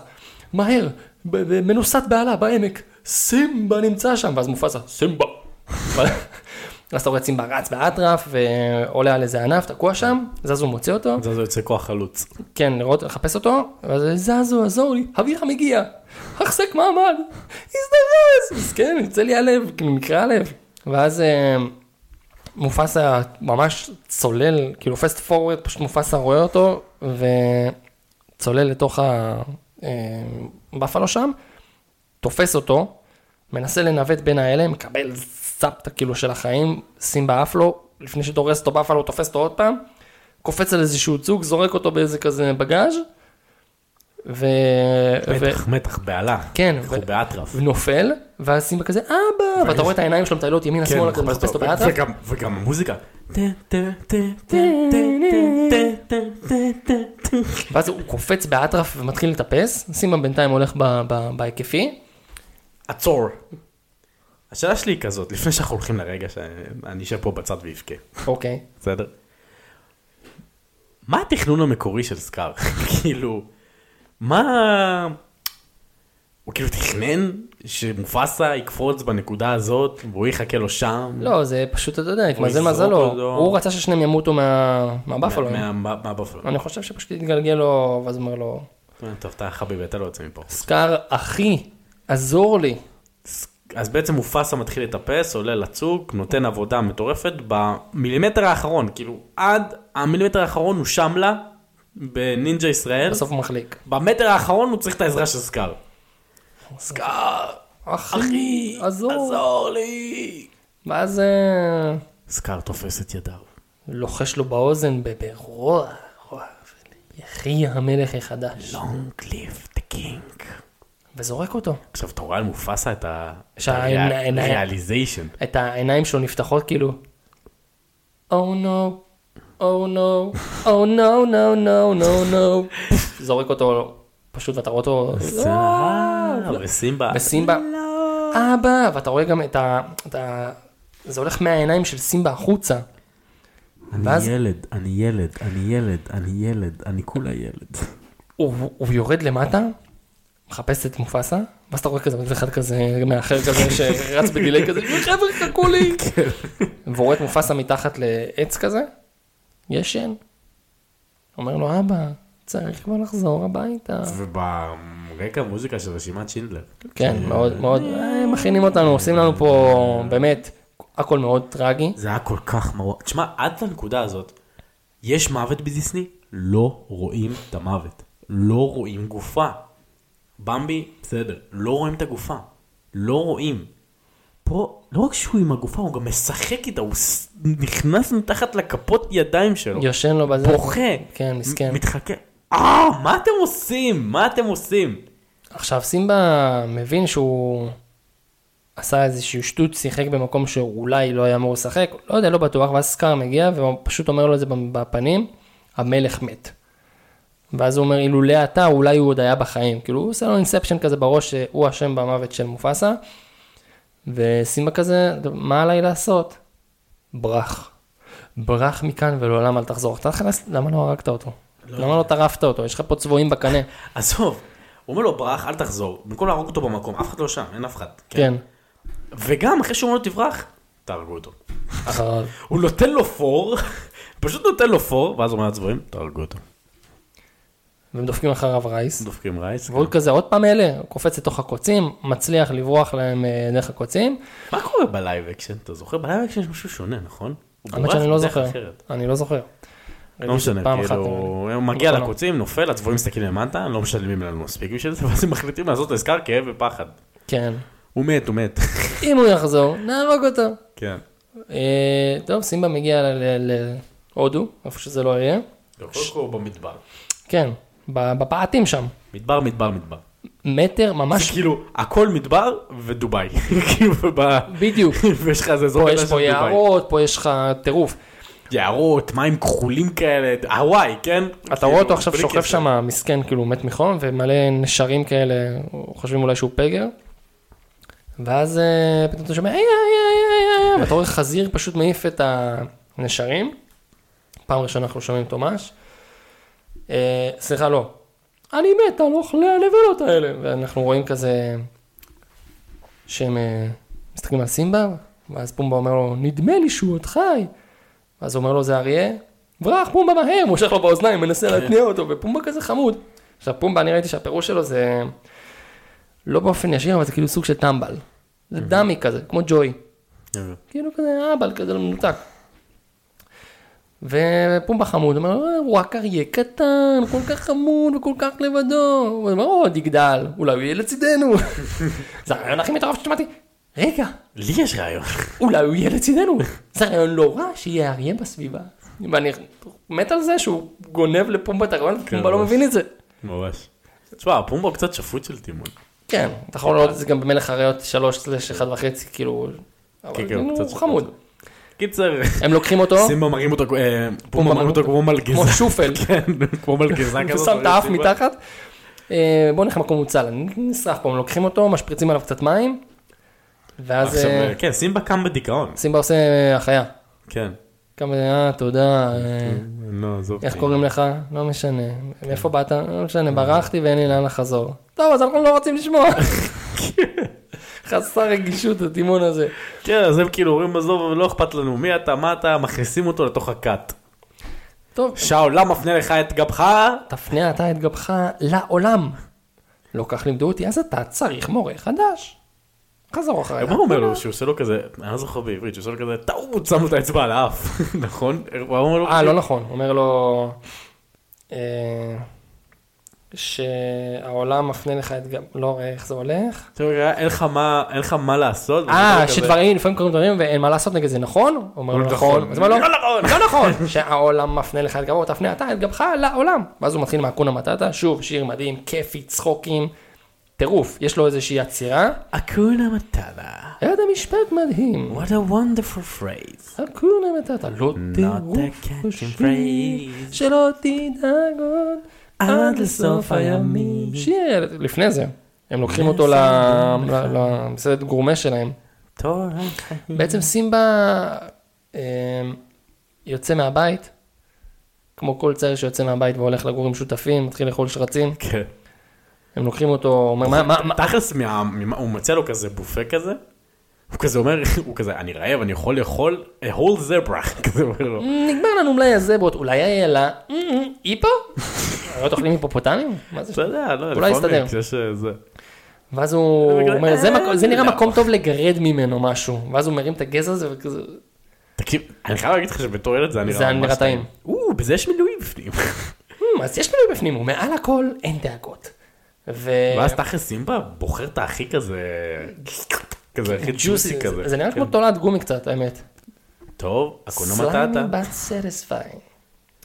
מהר, מנוסת בעלה בעמק, סימבה נמצא שם, ואז מופסה, סימבה. (laughs) ואז אתה רואה סימבה רץ באטרף ועולה על איזה ענף, תקוע שם, זזו מוצא אותו, זה יוצא כוח חלוץ. כן, לראות, לחפש אותו, ואז זזו, עזור לי, אביך מגיע, החזק מעמד, הזדרז, מסכן, יוצא לי הלב, כאילו נקרע הלב. ואז אה, מופסה ממש צולל, כאילו פסט פורוורד, פשוט מופסה רואה אותו, וצולל לתוך הבפלו שם, תופס אותו, מנסה לנווט בין האלה, מקבל זפטה כאילו של החיים, שים באף לו, לפני שדורס אותו בפלו, תופס אותו עוד פעם, קופץ על איזשהו צוג, זורק אותו באיזה כזה בגאז' ו... ו... מתח, מתח, בהלה. כן, הוא ו- באטרף. ונופל, ואז סימבה כזה, אבא, ואתה רואה את העיניים שלו מטיילות ימינה כן, שמאלה, כזה מחפש אותו באטרף, וגם- המוזיקה. ואז הוא קופץ באטרף ומתחיל לטפס, סימבה בינתיים הולך בהיקפי, עצור. השאלה שלי היא כזאת, לפני שאנחנו הולכים לרגע שאני אשב פה בצד ואבכה, אוקיי, בסדר? מה התכנון המקורי של סקאר? כאילו, מה... הוא כאילו תכנן שמופסה יקפוץ בנקודה הזאת והוא יחכה לו שם? לא, זה פשוט, אתה יודע, התמזל מזלו. הוא רצה ששניהם ימותו מה- מהבפלו, מה- מה- מהבפלו. אני חושב שפשוט התגלגל לו, ואז אומר לו, טוב, אתה חביבי, אתה לא יוצא מפה. סקאר, אחי, עזור לי. אז בעצם מופסה מתחיל לטפס, עולה לצוק, נותן עבודה מטורפת במילימטר האחרון, כאילו עד המילימטר האחרון הוא שם לה בנינג'ה ישראל, בסוף הוא מחליק. במטר האחרון הוא צריך את העזרה של סקאר. סקאר, אחי, עזור. עזור לי. ואז אה, סקאר תופס את ידיו. לוחש לו באוזן ב- ברוע, רוע, יחי המלך החדש. Long live the king. וזורק אותו. עכשיו אתה רואה על מופסה את ה... שהעיניים- ריאליזיישן. את העיניים שלו נפתחות כאילו, Oh no, oh no, oh no, no, no, no, no. (laughs) זורק אותו פשוט ואתה רואה אותו, וסימבה. וסימבה, אבא, ואתה רואה גם את ה... את ה... זה הולך מהעיניים של סימבה החוצה. ואז- אני ילד, אני ילד, אני ילד, אני ילד, אני כולה ילד. הוא, הוא יורד למטה, מחפש את מופסה, ואז אתה רואה כזה, אחד כזה מאחר כזה שרץ בדיליי כזה, חבר'ה חכו לי, (laughs) והוא רואה את מופסה מתחת לעץ כזה, ישן, אומר לו אבא, צריך כבר לחזור הביתה. וברקע מוזיקה של רשימת שינדלר. כן, מאוד מאוד, אה, מכינים אותנו, עושים לנו פה באמת, הכל מאוד טרגי. זה היה כל כך מרוע. תשמע, עד לנקודה הזאת, יש מוות בדיסני, לא רואים את המוות. לא רואים גופה. במבי, בסדר, לא רואים את הגופה. לא רואים. פה, לא רק שהוא עם הגופה, הוא גם משחק איתה, הוא נכנס מתחת לכפות ידיים שלו. יושן לו בזה. בוכה. כן, מסכן. מתחכה. אה, מה אתם עושים? מה אתם עושים? עכשיו סימבה מבין שהוא עשה איזושהי שטות, שיחק במקום שאולי לא היה אמור לשחק, לא יודע, לא בטוח, ואז סקאר מגיע והוא פשוט אומר לו את זה בפנים, המלך מת. ואז הוא אומר, אילולא אתה, אולי הוא עוד היה בחיים. כאילו, הוא עושה לו אינספשן כזה בראש שהוא אשם במוות של מופסה, וסימבה כזה, מה עליי לעשות? ברח. ברח מכאן ולעולם אל תחזור. אתה תכנס, למה לא הרגת אותו? למה לא טרפת אותו? יש לך פה צבועים בקנה. (laughs) עזוב, הוא אומר לו ברח, אל תחזור. במקום להרוג אותו במקום, אף אחד לא שם, אין אף אחד. כן. וגם אחרי שהוא אומר לו תברח, תהרגו אותו. (laughs) הוא נותן לו פור, (laughs) פשוט נותן לו פור, ואז הוא אומר לעצבועים, תהרגו אותו. והם דופקים אחריו רייס. דופקים רייס. והוא כזה עוד פעם אלה, קופץ לתוך הקוצים, מצליח לברוח להם אה, דרך הקוצים. מה קורה ב live action? אתה זוכר? ב live action יש משהו שונה, נכון? האמת שאני לא זוכר. אחרת. אני לא זוכר. לא משנה, כאילו, הוא מגיע בקולנוע. לקוצים, נופל, הצבועים מסתכלים למטה, לא משלמים לנו מספיק בשביל זה, (laughs) ואז הם מחליטים לעשות אזכר כאב ופחד. כן. הוא מת, הוא מת. (laughs) אם הוא יחזור, נהרוג אותו. כן. אה, טוב, סימבה מגיע להודו, איפה שזה לא יהיה. הוא במדבר. כן, ב- בפאתים שם. מדבר, מדבר, מדבר. מטר זה ממש, כאילו, הכל מדבר ודובאי. (laughs) כאילו, בדיוק. ויש לך איזה אזור פה יש פה. יערות, פה יש לך טירוף. יערות, מים כחולים כאלה, הוואי, כן? אתה כאילו, רואה אותו עכשיו שוכב. שם, מסכן, כאילו מת מחום, ומלא נשרים כאלה, חושבים אולי שהוא פגר. ואז אה, פתאום אתה שומע, איי, איי, איי, איי, איי, ואתה רואה חזיר פשוט מעיף את הנשרים. פעם ראשונה אנחנו שומעים תומש. אה, סליחה, לא. אני מת על אוכלי הנבלות האלה. ואנחנו רואים כזה, שהם אה, מסתכלים על סימבה, ואז פומבה אומר לו, נדמה לי שהוא עוד חי. ואז הוא אומר לו, זה אריה? ברח, פומבה מהר, מושך לו באוזניים, מנסה להתניע אותו, ופומבה כזה חמוד. עכשיו, פומבה, אני ראיתי שהפירוש שלו זה לא באופן ישיר, אבל זה כאילו סוג של טמבל. זה דמי כזה, כמו ג'וי. כאילו כזה אהבל, כזה לא מנותק. ופומבה חמוד, אומר, "אה, הוא רק אריה קטן, כל כך חמוד וכל כך לבדו. הוא אומר, עוד יגדל, אולי הוא יהיה לצידנו. זה הרעיון הכי מטורף ששמעתי. רגע, לי יש רעיון. אולי הוא יהיה לצידנו. זה רעיון לא רע שיהיה אריה בסביבה. ואני מת על זה שהוא גונב לפומבה את הרעיון, ופומבה לא ממש. מבין את זה. ממש. תשמע, פומבה הוא קצת שפוט של טימון. כן, אתה יכול לראות את זה גם במלך אריות 3 סלש 1 וחצי, כאילו, אבל כן, כן, הוא הוא. חמוד. קיצר, הם לוקחים אותו, סימבה מרים אותו, אה, פומבה מרים אותו כמו מלגזה. כמו שופל, (laughs) כן, כמו מלגזה (laughs) הוא כזאת. שם את האף. מתחת. אה, בוא נלך למקום מוצל, נשרף פה, הם לוקחים אותו, משפריצים עליו קצת מים, ואז עכשיו, אה, כן, סימבה קם בדיכאון. סימבה עושה אה, החיה. כן. כמה, אה, תודה, אה, לא, עזוב. איך. קוראים לך? לא משנה. מאיפה באת? לא משנה, ברחתי ואין לי לאן לחזור. טוב, אז אנחנו לא רוצים לשמוע. (laughs) חסר רגישות הטימון הזה. כן, אז הם כאילו אומרים עזוב, לא אכפת לנו, מי אתה, מה אתה, מכניסים אותו לתוך הכת. טוב, שהעולם מפנה לך את גבך, תפנה אתה את גבך לעולם. לא כך לימדו אותי, אז אתה צריך מורה חדש. חזור אחריי. מה הוא אומר לו? שהוא עושה לו כזה, אני לא זוכר בעברית, שהוא עושה לו כזה, טעות, שם לו את האצבע על האף, (laughs) נכון? הוא אומר לו, אה, לא נכון, הוא אומר לו אה, שהעולם מפנה לך את גב... לא, איך זה הולך? אין לך מה- אין לך מה לעשות. אה, שדברים, לפעמים קורים דברים ואין מה לעשות נגד זה, נכון? הוא אומר לו לא נכון. נכון. אז אומר לו, לא נכון. לא נכון, (laughs) שהעולם מפנה לך את גבו, תפנה אתה את גבך לעולם. ואז הוא מתחיל מהקונה מטאטה, שוב, שיר מדהים, כיפי, צחוקים, טירוף, יש לו איזושהי עצירה, אקונה מטאלה. היה זה משפט מדהים. What a wonderful phrase. אקונה מטאטה, לא טירוף phrase. שלא תדאג עוד עד לסוף הימים. שיר, לפני זה, הם לוקחים אותו ל- ל- למסעדת גורמה שלהם. בעצם סימבה אה, יוצא מהבית, כמו כל צעיר שיוצא מהבית והולך לגור עם שותפים, מתחיל לאכול שרצים, כן. הם לוקחים אותו, אומר, מה, מה, מה, תכלס, הוא מציע לו כזה בופה כזה. הוא כזה אומר, (laughs) הוא כזה, אני רעב, אני יכול לאכול a whole zebra. (laughs) כזה אומר לו. נגמר לנו מלאי הזברות, אולי היה לה, "אה, אה, היפו? לא אוכלים היפופוטמים? מה זה? אתה יודע, לא, אולי יסתדר. אה, זה. ואז הוא אומר, "זה "אה, נראה לא." מקום טוב לגרד ממנו משהו, ואז הוא מרים את הגז הזה וכזה, תקשיב, אני חייב להגיד לך שבתור ילד זה היה נראה טעים. בזה יש מילואים בפנים. (laughs) "Hmm, אז יש מילוי בפנים, ומעל הכל אין דאגות. ו... ואז תכלס סימבה בוחר את הכי כזה, כזה הכי ג'וסי כזה. זה נראה כן. כמו תולעת גומי קצת, האמת. טוב, hakuna matata. but satisfying.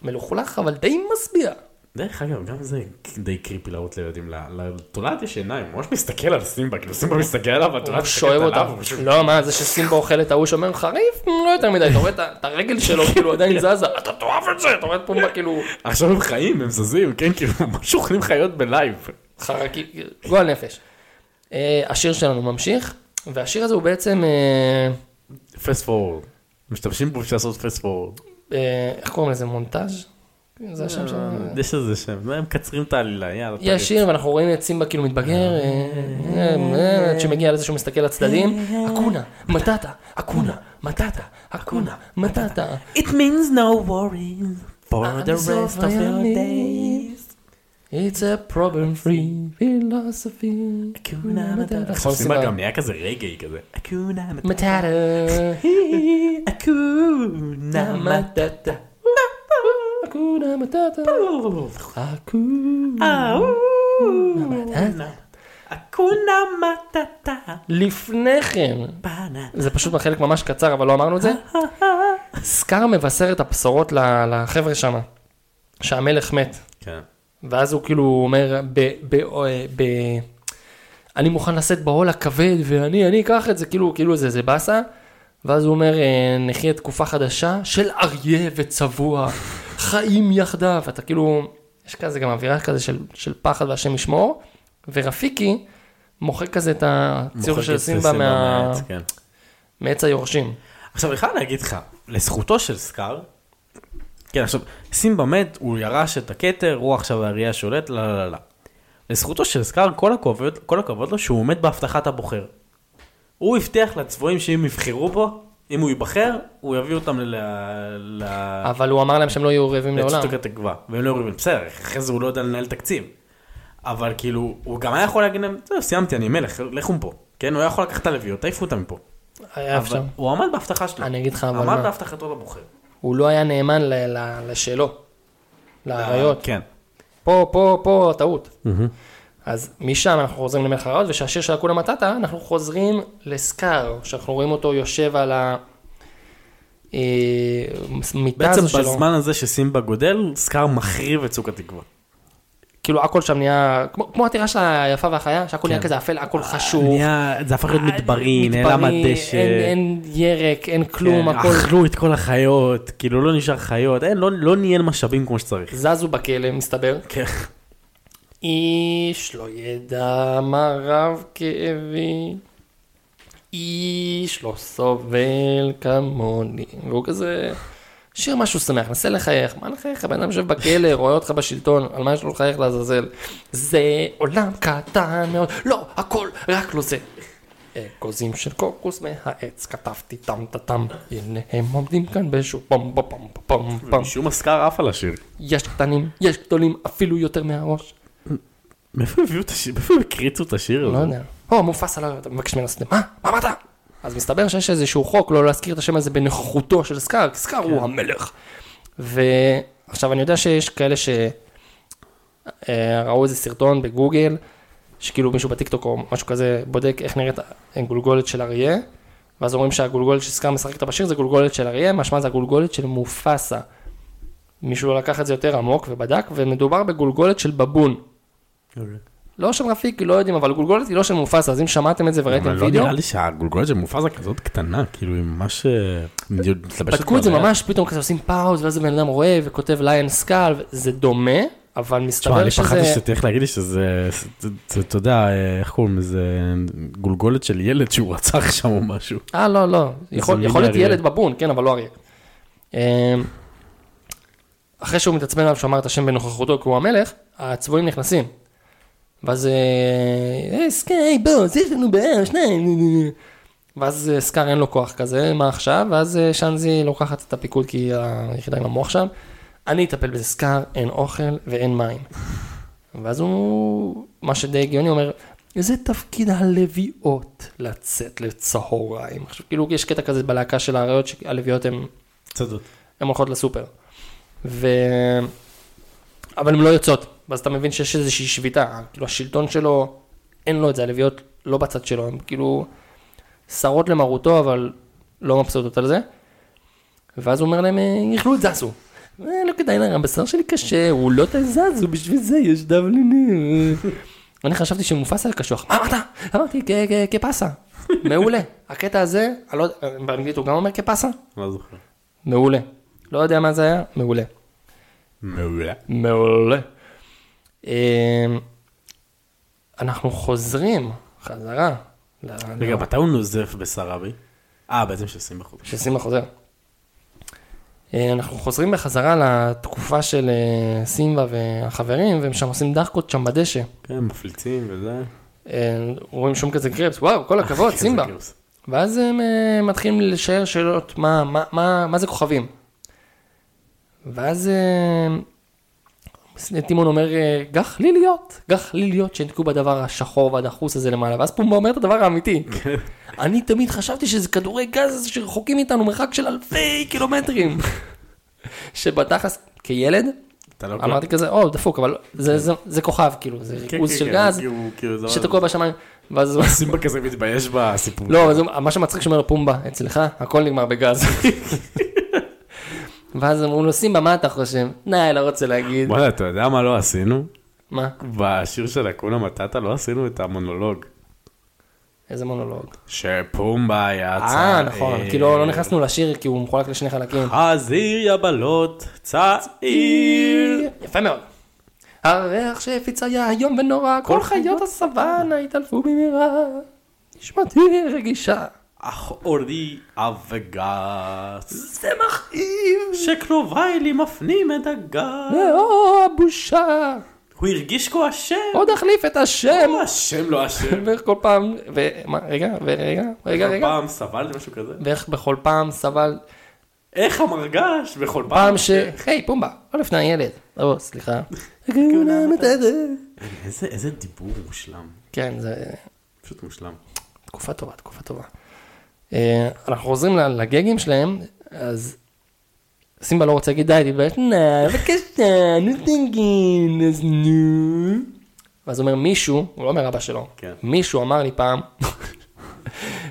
מלוכלך אבל די משביע. דרך אגב, גם זה די creepy להראות לילדים. לתולעת יש עיניים, ממש מסתכל על סימבה, כאילו סימבה מסתכל עליו, והתולעת שואב מסתכלת אותה. לא, מה, זה שסימבה אוכל את ההוא שאומר חריף? לא יותר מדי, אתה רואה את הרגל שלו, (laughs) כאילו עדיין זזה, אתה תאהב את זה, אתה רואה את פומבה כאילו עכשיו הם חיים, הם זזים, כן, כאילו, ממש אוכלים חיות ב live. חרקי, גועל נפש. אה, השיר שלנו ממשיך, והשיר הזה הוא בעצם, אה, פסט פורוורד. משתמשים בו בשביל לעשות פסט פורוורד. אה, איך קוראים לזה, מונטאז'? זה השם שלו. יש איזה שם, הם מקצרים את העלילה, יאללה. יש שיר ואנחנו רואים את סימבה כאילו מתבגר, אה, אה, אה, שמגיע לזה שהוא מסתכל לצדדים, אקונה, מטאטה, אקונה, מטאטה, אקונה, מטאטה. It means no worries for עד the rest of your הימים. It's a problem free philosophy. אקונה מטאטה. עכשיו סימבה. גם נהיה כזה רגעי כזה. אקונה מטאטה. מטאטה, אקונה מטאטה. אקונה מטאטה, אקונה. אקונה מטאטה. לפני כן. זה פשוט בחלק ממש קצר, אבל לא אמרנו את זה. (laughs) סקאר מבשר את הבשורות לחבר'ה שם, שהמלך מת. כן. ואז הוא כאילו אומר, ב, ב, אה, ב, אני מוכן לשאת בעול הכבד, ואני אני אקח את זה, כאילו, כאילו זה, זה באסה. ואז הוא אומר, אה, נחיה תקופה חדשה של אריה וצבוע, חיים יחדיו. אתה כאילו, יש כזה גם אווירה כזה של, של פחד והשם ישמור. ורפיקי מוחק כזה את הציור של סימבה מה... כן. מעץ היורשים. עכשיו, אני חייב להגיד לך, לזכותו של סקאר, כן, עכשיו, סימבה מת, הוא ירש את הכתר, הוא עכשיו האריה השולט, לא, לא, לא. לזכותו של סקאר, כל הכבוד, כל הכבוד לו שהוא עומד בהבטחת הבוחר. הוא הבטיח לצבועים שאם יבחרו בו, אם הוא ייבחר, הוא יביא אותם ל... ל... אבל הוא אמר להם שהם לא יהיו רעבים לעולם. לצ'וטק התקווה, והם לא יורים, בסדר, אחרי זה הוא לא יודע לנהל תקציב. אבל כאילו, הוא גם היה יכול להגיד להם, זהו, סיימתי, אני מלך, לכו מפה. כן, הוא היה יכול לקחת את הלוויות, תעיפו אותם מפה. היה אפשר. הוא עמד בהבטחה שלו. אני אגיד לך אבל עמד. בהבטחתו לבוחר. הוא לא היה נאמן ל- ל- לשלו, לאריות. כן. פה, פה, פה טעות. אז משם אנחנו חוזרים למלך האריות, ושהשיר של אקונה מטאטה, אנחנו חוזרים לסקאר, שאנחנו רואים אותו יושב על בעצם הזו שלו. בזמן הזה שסימבה גודל, סקאר מחריב את צוק התקווה. כאילו הכל שם נהיה, כמו, כמו עתירה של היפה והחיה, שהכל נהיה כזה אפל, הכל חשוך. כן. נהיה, זה הפך להיות מדברי, נעלם הדשא. אין, אין ירק, אין כלום, כן, הכל אכלו את כל החיות, כאילו לא נשאר חיות, אין, לא- לא ניהל משאבים כמו שצריך. זזו בכלא, מסתבר. כן. איש לא ידע מה רב כאבי, איש לא סובל כמוני. והוא כזה, שיר משהו שמח, נסה לחייך. מה לחייך? הבן אדם יושב בכלא, רואה אותך בשלטון, על מה יש לו לחייך לעזאזל? זה עולם קטן מאוד, לא, הכל, רק לא זה. אגוזים של קוקוס מהעץ, כתבתי טם טם הנה הם עומדים כאן באיזשהו פום פום פום פום פום. משום הסקאר עף על השיר. יש קטנים, יש גדולים, אפילו יותר מהראש. מאיפה הביאו את השיר? מאיפה הקריצו את השיר לא הזה? יודע. או, מופסה, לא, אתה מבקש ממנו לעשות, מה? מה אמרת? אז מסתבר שיש איזשהו חוק לא להזכיר את השם הזה בנוכחותו של סקאר, כי סקאר הוא המלך. ועכשיו אני יודע שיש כאלה שראו איזה סרטון בגוגל, שכאילו מישהו בטיקטוק או משהו כזה בודק איך נראית גולגולת של אריה, ואז אומרים שהגולגולת שסקאר משחק איתה בשיר זה גולגולת של אריה, משמע זה הגולגולת של מופסה. מישהו לקח את זה יותר עמוק ובדק, ומדובר בגולגולת של בבון. לא של רפיקי, לא יודעים, אבל גולגולת היא לא של מופסה, אז אם שמעתם את זה וראיתם אבל לא וידאו, נראה לי שהגולגולת של מופזה כזאת קטנה, כאילו היא ממש... אה, בדקו את זה כבר ממש, פתאום כזה עושים pause, ואז הבן אדם רואה וכותב lion skull, זה דומה, אבל תשמע, מסתבר אני פחדתי שזה... שתלך להגיד לי שזה, זה- זה- אתה יודע, אה, איך קוראים לזה, גולגולת של ילד שהוא רצח שם או משהו. אה, לא, לא, יכול להיות. ילד בבון, כן, אבל לא אריה. אמ, אחרי שהוא מתעצבן עליו שהוא אמר את השם בנוכחותו כי הוא המלך, הצבועים נכנסים. ואז, אה, היי סקאי, בוס, יש לנו בעיה, שניים. ואז אה, סקאר אין לו כוח כזה, מה עכשיו? ואז אה, שאנזי לוקחת את הפיקוד כי היא היחידה עם המוח שם. אני אטפל בזה, סקאר, אין אוכל ואין מים. ואז הוא, מה שדי הגיוני, אומר, זה תפקיד הלוויות לצאת לצהריים. עכשיו, כאילו, יש קטע כזה בלהקה של האריות, שהלוויות הן צדות. הן הולכות לסופר. ו... אבל הן לא יוצאות, ואז אתה מבין שיש איזושהי שביתה, כאילו השלטון שלו, אין לו את זה, הלוויות לא בצד שלו, הן כאילו שרות למרותו, אבל לא מבסוטות על זה. ואז הוא אומר להם, "אה, יאכלו את זזו. "אה, לא כדאי להם, הבשר שלי קשה, הוא לא תזזו, בשביל זה יש דבלינים. אני חשבתי שמופסה קשוח, מה אמרת? אמרתי "כ- כ- כפסה. מעולה. הקטע הזה, לא באנגלית הוא גם אומר כפסה? לא זוכר. מעולה. לא יודע מה זה היה, מעולה. מעולה. מעולה. אמ, אנחנו חוזרים חזרה. רגע, מתי הוא נוזף בסראבי? אה, בעצם של סימבה חוזר. שסימה חוזר. אה, אנחנו חוזרים בחזרה לתקופה של אה, סימבה והחברים, והם שם עושים דחקות שם בדשא. כן, מפליצים וזה. אה, רואים שום כזה קרפס, וואו, כל הכבוד, (laughs) סימבה. ואז הם מתחילים לשאר שאלות, מה, מה, מה, מה זה כוכבים? ואז טימון אומר, אה, גח לי להיות, גח לי להיות שנתקעו בדבר השחור והדחוס הזה למעלה, ואז פומבה אומר את הדבר האמיתי. (laughs) אני תמיד חשבתי שזה כדורי גז שרחוקים מאיתנו מרחק של אלפי קילומטרים. (laughs) שבתכלס, כילד, לא אמרתי כזה, או, דפוק, אבל זה- זה- זה כוכב, כאילו, זה כן, ריכוז כן, של כן, גז כאילו, כאילו, שתקוע בשמיים. ואז. סימבה כזה מתבייש בסיפור. לא, מה שמצחיק שאומר פומבה, אצלך הכל נגמר בגז. (laughs) ואז אמרו לו, סימבה, מה אתה חושב? נה, לא רוצה להגיד. וואלה, אתה יודע מה לא עשינו? מה? בשיר של אקונה מטאטה לא עשינו את המונולוג. איזה מונולוג. שפומבה יצא... אה, נכון, כאילו לא נכנסנו לשיר כי הוא מחולק לשני חלקים. חזיר יבלות צעיר. יפה מאוד. הריח שהפיץ היה איום ונורא, כל חיות הסוואנה התעלפו במהרה. נשמתי רגישה. אך אורי אבגס. זה מכאיב. שקרוביי לי מפנים את הגז. לאור הבושה. הוא הרגיש כה אשם. עוד החליף את השם. הוא אשם לא אשם. ואיך כל פעם, ומה, רגע, ורגע, רגע, כל רגע. פעם סבל משהו כזה. ואיך בכל פעם סבל, איך המרגש בכל פעם. פעם ש... היי, פומבה, לא לפני הילד. או, סליחה. איזה איזה דיבור מושלם. כן, זה פשוט מושלם. תקופה טובה, תקופה טובה. אה, אנחנו חוזרים לגגים שלהם, אז סימבה לא רוצה להגיד די, תתבייש, נה, בבקשה, נו תנגין, אז נו. ואז אומר מישהו, הוא לא אומר אבא שלו, כן. מישהו אמר לי פעם,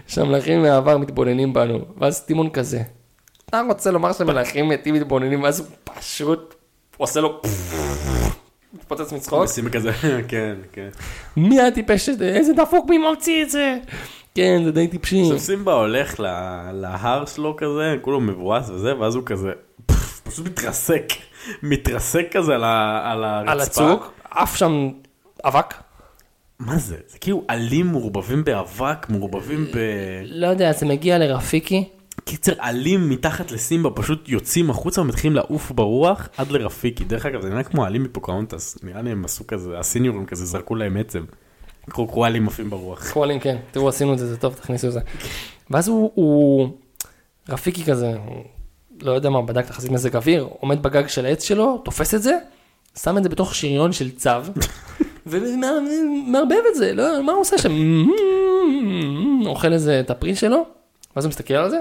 שהמלכים מהעבר מתבוננים בנו, ואז טימון כזה, אתה רוצה לומר שמלכים מתים מתבוננים, ואז הוא פשוט עושה לו, מתפוצץ מצחוק, כזה, (laughs) כן, כן. מי הטיפש איזה דפוק מי ממציא את זה, כן, זה די טיפשי. עכשיו סימבה הולך להר שלו כזה, כולו מבואס וזה, ואז הוא כזה, פשוט מתרסק, מתרסק כזה על הרצפה. על הצוק, עף שם אבק, מה זה? זה כאילו עלים מעורבבים באבק, מעורבבים ב... לא יודע, זה מגיע לרפיקי, קיצר, עלים מתחת לסימבה פשוט יוצאים החוצה ומתחילים לעוף ברוח עד לרפיקי. דרך אגב, זה נראה כמו עלים מפוקאונטס, נראה לי הם עשו כזה, הסיניורים כזה זרקו להם עצם. עלים עפים ברוח. קרולים, כן, תראו, עשינו את זה, זה טוב, תכניסו את זה. ואז הוא, הוא רפיקי כזה, לא יודע מה, בדק תחזית מזג אוויר, עומד בגג של העץ שלו, תופס את זה, שם את זה בתוך שריון של צו, (laughs) ומערבב את זה, לא, מה הוא עושה שם? (laughs) אוכל איזה את הפרי שלו, ואז הוא מסתכל על זה,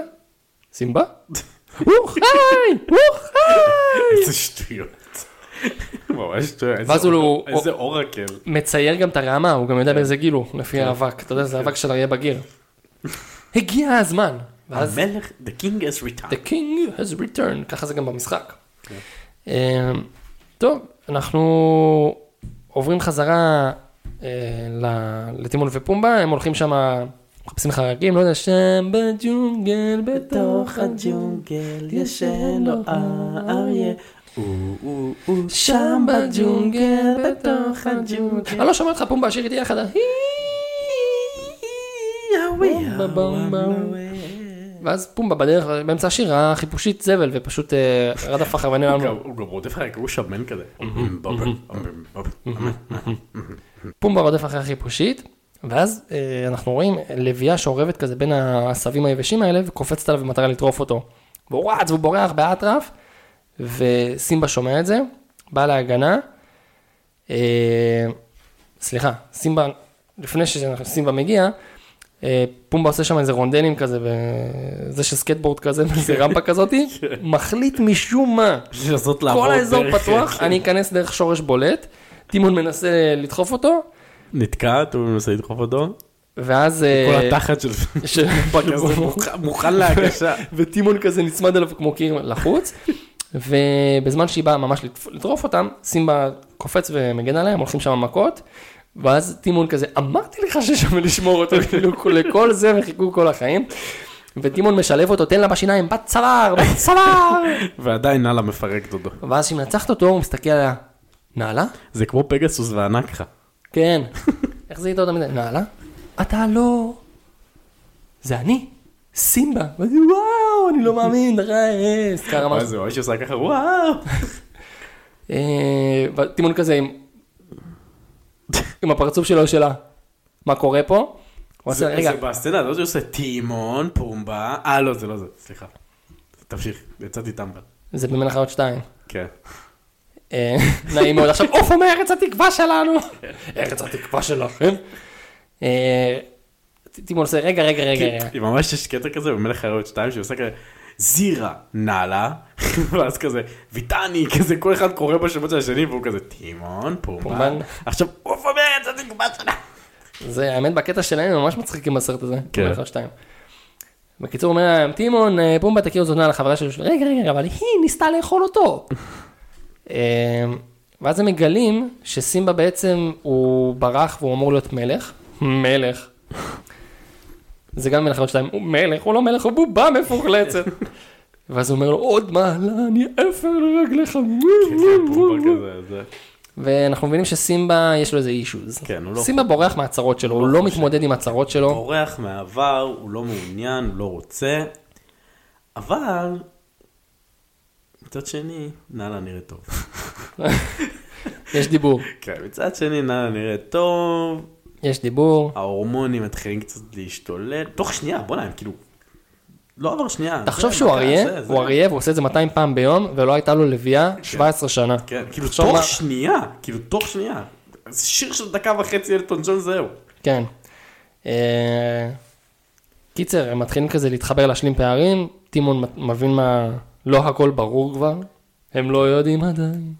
סימבה, הוא חי, הוא חי. איזה שטויות. (laughs) ממש. איזה הוא- אור- איזה אורקל. מצייר גם את הרמה, הוא גם יודע באיזה גיל הוא, לפי האבק, אתה יודע, זה אבק של אריה בגיר. הגיע הזמן. ואז המלך, the king has returned. The king has returned, ככה זה גם במשחק. אמ, טוב, אנחנו עוברים חזרה, אה, ל- לטימון ופומבה, הם הולכים שם, מחפשים חרקים, לא יודע, שם בג'ונגל, בתוך הג'ונגל, ישן לו אריה. שם בג'ונגל, בתוך הג'ונגל. אני לא שומע אותך פומבה, שיר איתי יחד. ואז פומבה בדרך, באמצע השיר, ראה חיפושית זבל, ופשוט אה, רדף אחר ונעלם לו. הוא גם רודף אחרי, הוא שמן כזה. פומבה רודף אחרי החיפושית, ואז אה, אנחנו רואים לביאה שאורבת כזה בין העשבים היבשים האלה, וקופצת עליו במטרה לטרוף אותו. והוא רץ והוא בורח באטרף, וסימבה שומע את זה, בא להגנה. אה, סליחה, סימבה, לפני שסימבה מגיע, אה, פומבה עושה שם איזה רונדלים כזה, וזה של סקטבורד כזה, איזה רמפה כזאתי, מחליט משום מה, כל האזור פתוח, אני אכנס דרך שורש בולט, טימון מנסה לדחוף אותו, נתקעת, הוא מנסה לדחוף אותו. ואז... כל אה, התחת של ש- כזה מוכן להגשה. וטימון כזה נצמד אליו כמו קיר לחוץ, ובזמן שהיא באה ממש לטרוף אותם, סימבה קופץ ומגן עליהם, הולכים שם מכות, ואז טימון כזה, אמרתי לך ששווה לשמור אותו, (laughs) כאילו לכל זה הם חיכו כל החיים. וטימון משלב אותו, תן לה בשיניים, בת צוואר, בת צוואר. (laughs) ועדיין נאלה מפרקת אותו. ואז כשהיא מנצחת אותו, הוא מסתכל עליה, נעלה? זה כמו פגסוס והנקחה. כן. (laughs) איך זה איתו תמיד? נעלה? אתה לא... זה אני, סימבה. ואני, וואו, אני לא מאמין, רעס. ככה ממש. מה זה, ממש עושה ככה, וואו. אה, וטימון כזה עם... עם הפרצוף שלו שלה. מה קורה פה? עושה, זה זה בסצנה הזאת שעושה טימון, פומבה, אה לא זה לא זה, סליחה. תמשיך, יצאתי טמבל. זה החיות 2. כן. אה, נעים מאוד. עכשיו, עופו מארץ התקווה שלנו. ארץ התקווה שלכם. טימון עושה, רגע, רגע, רגע, רגע. היא ממש יש קטע כזה במלך חיות 2 שהיא עושה כזה זירה נאלה (laughs) ואז כזה ויטני כזה כל אחד קורא בשמות של השני והוא כזה טימון פומבן. עכשיו עוף אומרת זה תקווה שלה. זה האמת בקטע שלהם הם ממש מצחיקים בסרט הזה. כן. במלך החיות 2. בקיצור אומר להם, טימון, אה, פומבה תכיר זונה לחברה שלו, רגע, רגע, אבל היא ניסתה לאכול אותו. (laughs) אה, ואז הם מגלים שסימבה בעצם הוא ברח והוא אמור להיות מלך. מלך. זה גם מלך שתיים, הוא מלך, הוא לא מלך, הוא בובה מפוחלצת. (laughs) ואז הוא אומר לו, עוד מעלה, אני אפר לרגליך. כזה, זה. ואנחנו מבינים שסימבה יש לו איזה אישוז. כן, הוא לא סימבה בורח מהצרות שלו, הוא לא מתמודד עם הצרות שלו. בורח מהעבר הוא לא מעוניין הוא לא רוצה אבל מצד שני נאלה נראית טוב. (laughs) יש דיבור, (laughs) כן מצד שני נאלה נראית טוב יש דיבור. ההורמונים מתחילים קצת להשתולל תוך שנייה בוא'נה הם כאילו לא עבר שנייה. תחשוב שהוא אריה. הוא אריה והוא עושה את זה 200 פעם ביום, ולא הייתה לו לביאה 17 שנה. כן, כאילו תוך שנייה, כאילו תוך שנייה. זה שיר של דקה וחצי אלטון ג'ון זהו. כן. אה, קיצר, הם מתחילים כזה להתחבר להשלים פערים, טימון מבין מה, לא הכל ברור כבר, הם לא יודעים עדיין,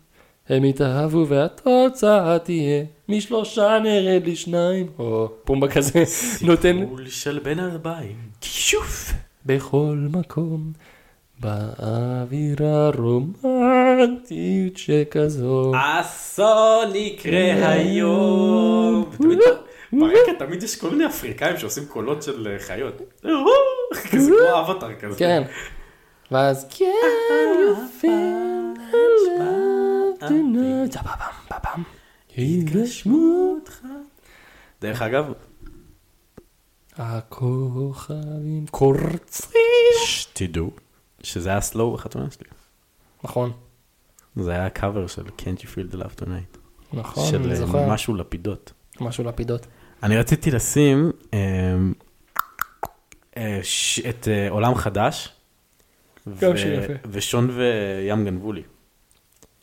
הם התאהבו והתוצאה תהיה, משלושה נרד לשניים, או פומבה כזה נותן בול של בן ארבעים. כישוף בכל מקום, באווירה רומנטית שכזו. אסון יקרה היום. (laughs) ברקע תמיד יש כל מיני אפריקאים שעושים קולות של אה, חיות. (laughs) כזה כמו אבטר כזה. כן. ואז can you feel the love tonight? טה-פם, פם, התגשמות. דרך אגב, הכוכבים קורצים. שתדעו שזה היה סלואו בחתונה שלי. נכון, זה היה קאבר של Can't you feel the love tonight. נכון, של אני אה, זוכר. משהו לפידות. משהו לפידות. אני רציתי לשים אה, ש- את אה, עולם חדש. גם ו- שיר יפה. ושון וים גנבו לי.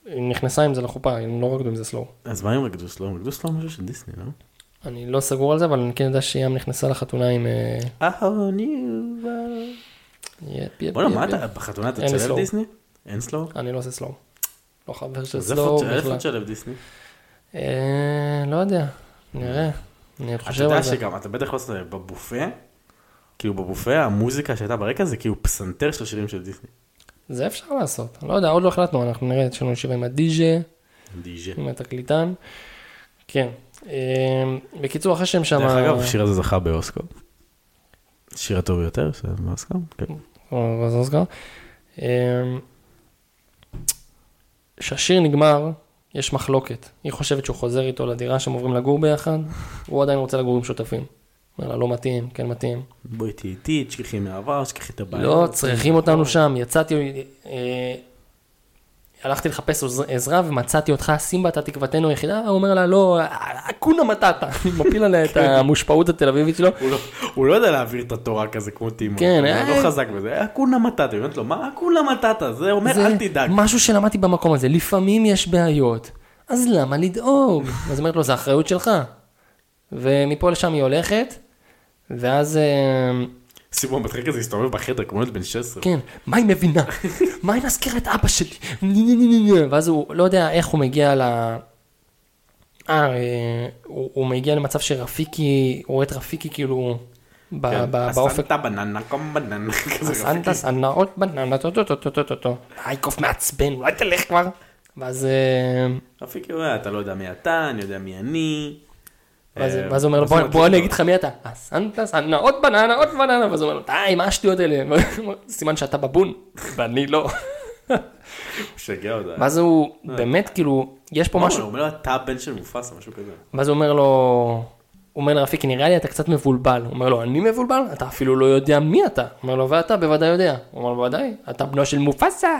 היא נכנסה עם זה לחופה, הם לא רקדו עם זה סלואו. אז מה הם רקדו סלואו? רקדו סלואו משהו של דיסני, לא? אני לא סגור על זה, אבל אני כן יודע שים נכנסה לחתונה עם... אה, בוא'נה, מה. אתה, בחתונה אתה תשלב. דיסני? אין סלואו? אני לא עושה סלואו. לא חבר של סלואו איפה בכלל. תשלב דיסני? אה, לא יודע, נראה. אני אתה חושב יודע על זה. שגם, אתה בטח לא עושה בבופה, כאילו בבופה המוזיקה שהייתה ברקע זה כאילו פסנתר של שירים של דיסני. זה אפשר לעשות, אני לא יודע, עוד לא החלטנו, אנחנו נראה, יש לנו ישיבה עם הדי-ג'ה, דיג'ה. עם התקליטן. כן. אה, בקיצור, אחרי שהם שם... דרך אגב, השיר הזה זכה באוסקר. השיר הטוב ביותר, באוסקר? כן. אוסקר. אמ, כשהשיר נגמר, יש מחלוקת. היא חושבת שהוא חוזר איתו לדירה שהם עוברים לגור ביחד, הוא עדיין רוצה לגור עם שותפים. אומר לה, לא מתאים, כן מתאים. בואי תהיי איתי, תשכחי מהעבר, תשכחי את הבעיה. לא, צריכים אותנו שם, יצאתי, אה, הלכתי לחפש עזרה ומצאתי אותך, סימבה, אתה תקוותנו היחידה, הוא אומר לה, לא, אקונה מטאטה, (laughs) מפיל עליה את המושפעות התל אביבית שלו. הוא לא- הוא לא יודע להעביר את התורה כזה כמו טימו. כן, הוא אה. לא חזק בזה. אקונה מטאטה, היא אומרת לו, מה אקונה מטאטה? זה אומר, אל תדאג. משהו שלמדתי במקום הזה, לפעמים יש בעיות, אז למה לדאוג? אז אומרת לו, זה אחריות שלך. ומפה לשם היא הולכת, ואז, אה, סימון מתחיל כזה להסתובב בחדר כמו ילד בן 16. כן, מה היא מבינה? (laughs) מה היא מזכירה את אבא שלי? ני, ני, ני, ני, ני. ואז הוא לא יודע איך הוא מגיע ל... אה, אה, הוא, הוא מגיע למצב שרפיקי, הוא רואה את רפיקי כאילו ב, כן. ב, באופק. הסנטה בננה קום בננה. (laughs) כזה סנטה רפיקי. סנאות בננה, טו טו טו טו טו טו טו. אייקוף מעצבן, אולי תלך כבר. ואז אה, רפיקי אתה לא יודע מי אתה, אני יודע מי אני. ואז אה, ואז הוא אומר לו, "בוא- מתחיל אני אגיד לך מי אתה. הסנטה סנה, עוד בננה, עוד בננה. ואז הוא אומר לו, די, מה השטויות האלה? (laughs) סימן שאתה בבון, ואני לא. משגע אותה. ואז הוא באמת, כאילו, יש פה מה משהו? הוא אומר לו, אתה הבן של מופסה, משהו כזה. ואז הוא אומר לו, הוא אומר לרפיקי, נראה לי אתה קצת מבולבל. הוא אומר לו, אני מבולבל? אתה אפילו לא יודע מי אתה. הוא אומר לו, ואתה בוודאי יודע. הוא אומר לו, בוודאי, אתה בנו של מופסה.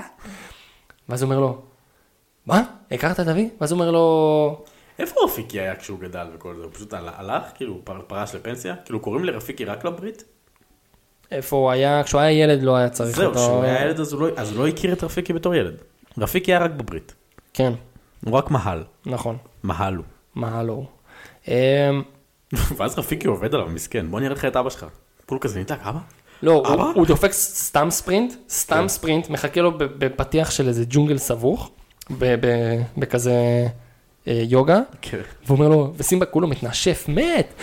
ואז הוא אומר לו, מה? הכרת את אבי? ואז הוא אומר לו, איפה רפיקי היה כשהוא גדל וכל זה? הוא פשוט הל- הלך, כאילו, פר- פרש לפנסיה? כאילו, קוראים לרפיקי רק לברית? איפה הוא היה? כשהוא היה ילד לא היה צריך זהו, אותו. כשהוא היה ילד אז הוא לא- אז הוא לא הכיר את רפיקי בתור ילד. רפיקי היה רק בברית. כן, הוא רק מהל. נכון. מהל הוא. מה לא? אמ, (laughs) ואז רפיקי עובד עליו, מסכן. בוא נראה לך את אבא שלך. כולו כזה נדלק, אבא? לא, הוא- אבא? הוא דופק סתם ספרינט, סתם כן. ספרינט, מחכה לו בפתיח של איזה ג'ונגל סבוך, בכזה יוגה, כן. והוא אומר לו, וסימבה כולו מתנשף, מת.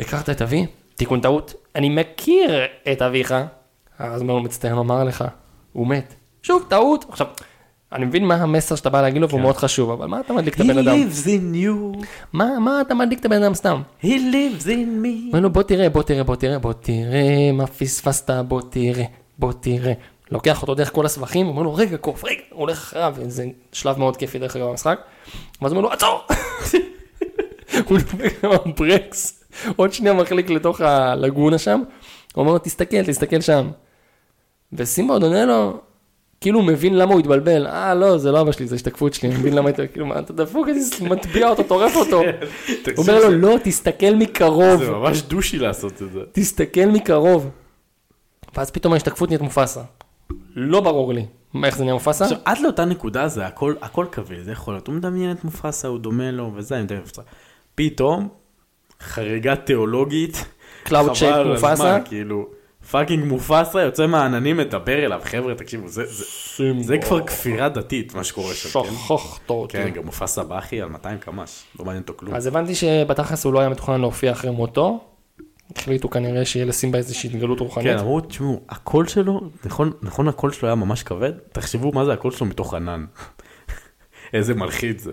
הכרת את אבי? תיקון טעות, אני מכיר את אביך. אז אומר לו, מצטער לומר לך, הוא מת. שוב, טעות. עכשיו, אני מבין מה המסר שאתה בא להגיד לו, והוא כן. מאוד חשוב, אבל מה אתה מדליק את הבן אדם? in you, מה, מה אתה מדליק את הבן אדם סתם? he lives in me. אומר לו בוא תראה, בוא תראה, בוא תראה, בוא תראה מה פספסת, בוא תראה, בוא תראה. לוקח אותו דרך כל הסבכים, אומר לו רגע קוף, רגע, הוא הולך אחריו, זה שלב מאוד כיפי דרך אגב במשחק. ואז הוא אומר לו עצור! (laughs) הוא דופק לו ברקס, עוד שנייה מחליק לתוך הלגונה שם, הוא אומר לו תסתכל, תסתכל שם. וסימבה עוד עונה לו, כאילו מבין למה הוא התבלבל, אה לא זה לא אבא שלי זה השתקפות שלי, אני מבין למה אתה כאילו מה אתה דפוק, אני מטביע אותו, טורף אותו. הוא אומר לו לא תסתכל מקרוב. זה ממש דושי לעשות את זה. תסתכל מקרוב. ואז פתאום ההשתקפות נהיית מופסה. לא ברור לי איך זה נהיה מופסה. עכשיו, עד לאותה נקודה זה הכל, הכל קביל, זה יכול להיות, הוא מדמיין את מופסה, הוא דומה לו, וזה, אני מדמיין את מופסה. פתאום, חריגה תיאולוגית, shape על מופסה. הזמן, כאילו, fucking מופסה יוצא מהעננים, מדבר אליו, חבר'ה, תקשיבו, זה, זה, זה כבר כפירה דתית, מה שקורה שם, כן? שכחת אותי. כן, גם מופסה באחי על 200 קמ"ש, לא מעניין אותו כלום. אז הבנתי שבתכלס הוא לא היה מתוכנן להופיע אחרי מותו. החליטו כנראה שיהיה לסימבה איזושהי התגלות רוחנית. כן, אמרו, תשמעו, הקול שלו, נכון, נכון הקול שלו היה ממש כבד? תחשבו מה זה הקול שלו מתוך ענן. (laughs) איזה מלחיץ זה.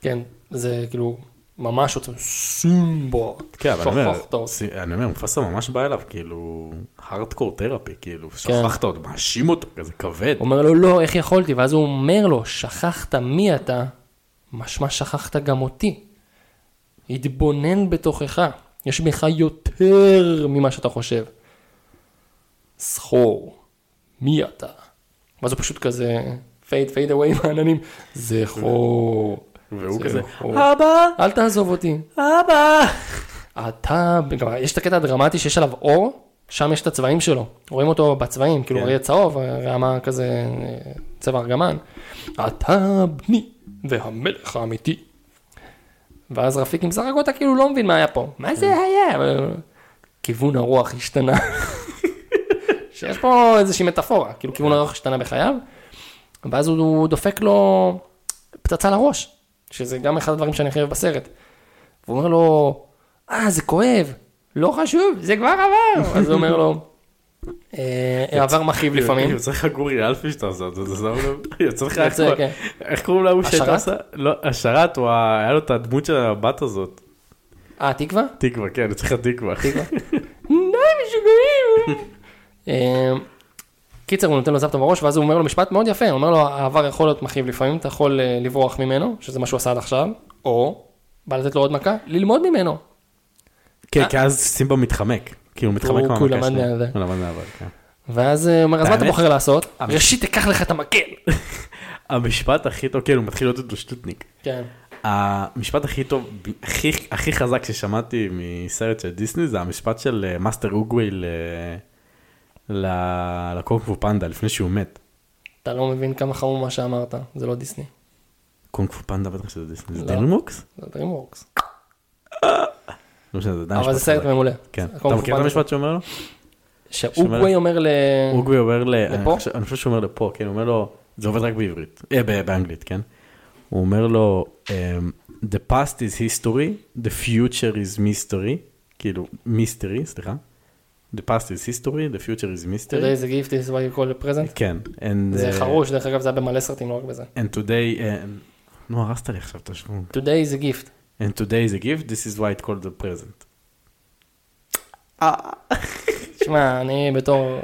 כן, זה כאילו ממש עוצם סימבה. כן, אבל אני אומר, אני אומר, מופסה ממש בא אליו, כאילו, הארדקור תרפי, כאילו, כן. שכחת אותו, מאשים אותו, כזה כבד. אומר לו לא, איך יכולתי? ואז הוא אומר לו, שכחת מי אתה, משמע שכחת גם אותי. התבונן בתוכך, יש בך יותר ממה שאתה חושב. זכור, מי אתה? ואז הוא פשוט כזה, fade fade away מהעננים, זכור. והוא זה כזה. אבא, אל תעזוב אותי. אבא. אתה, גם יש את הקטע הדרמטי שיש עליו אור, שם יש את הצבעים שלו. רואים אותו בצבעים, כאילו כן. אריה צהוב, רעמה כזה אה, צבע ארגמן. אתה בני והמלך האמיתי. ואז רפיק זרק אותה כאילו לא מבין מה היה פה. מה זה היה? אבל כיוון הרוח השתנה. (laughs) שיש פה איזושהי מטאפורה, כאילו כיוון הרוח השתנה בחייו. ואז הוא דופק לו פצצה לראש, שזה גם אחד הדברים שאני הכי אוהב בסרט. והוא אומר לו, אה, זה כואב. לא חשוב, זה כבר עבר. (laughs) אז הוא אומר לו, אה, עבר מכאיב לפעמים. יוצא לך גורי אלפי שאתה עושה את זה, לא... יוצא לך... איך- כן. איך קוראים להוא שהייתה השרת? עושה? לא, השרת, היה לו את הדמות של הבת הזאת. אה, תקווה? תקווה, כן, יוצא לך תקווה. תקווה. (laughs) די משוגעים. אה, קיצר הוא נותן לו זפטה בראש ואז הוא אומר לו משפט מאוד יפה, הוא אומר לו העבר יכול להיות מכאיב לפעמים, אתה יכול אה, לברוח ממנו, שזה מה שהוא עשה עד עכשיו, או בא לתת לו עוד מכה, ללמוד ממנו. כן, כי אז סימבה מתחמק. כאילו, הוא מתחמק מהמכה הוא למד שלו. מהזה. הוא למד מהעבר, כן. ואז אה, הוא אומר אז מה אתה? בוחר לעשות? ראשית תיקח לך את המקל. (laughs) המשפט הכי טוב, כן, הוא מתחיל להיות איתו שטוטניק. כן. המשפט הכי טוב, הכי, הכי חזק ששמעתי מסרט של דיסני זה המשפט של אה, master אוגווי ל- ל- לקונג פו פנדה לפני שהוא מת. אתה לא מבין כמה חמור מה שאמרת, זה לא דיסני, קונג פו פנדה בטח שזה דיסני, זה לא. DreamWorks? זה DreamWorks. לא משנה, זה עדיין אבל זה משפט סרט. מעולה. כן. אתה מכיר את. המשפט שהוא אומר לו? שאוגווי אומר ל... אוגווי אומר ל... לפה? אני חושב- שהוא אומר לפה, כן, הוא אומר לו, זה עובד רק בעברית, אה, באנגלית, כן? הוא אומר לו, אמ, The past is history, the future is mystery, כאילו, mystery, סליחה. The past is history, the future is אתה יודע mystery. איזה גיפט is what you call a present? כן, and, זה uh, חרוש, דרך אגב זה היה במלא סרטים, לא רק בזה. and today, uh, נו, הרסת לי עכשיו את השוונג. Today is a gift. And today is a gift, this is why it's called the present. אה, שמע, אני בתור...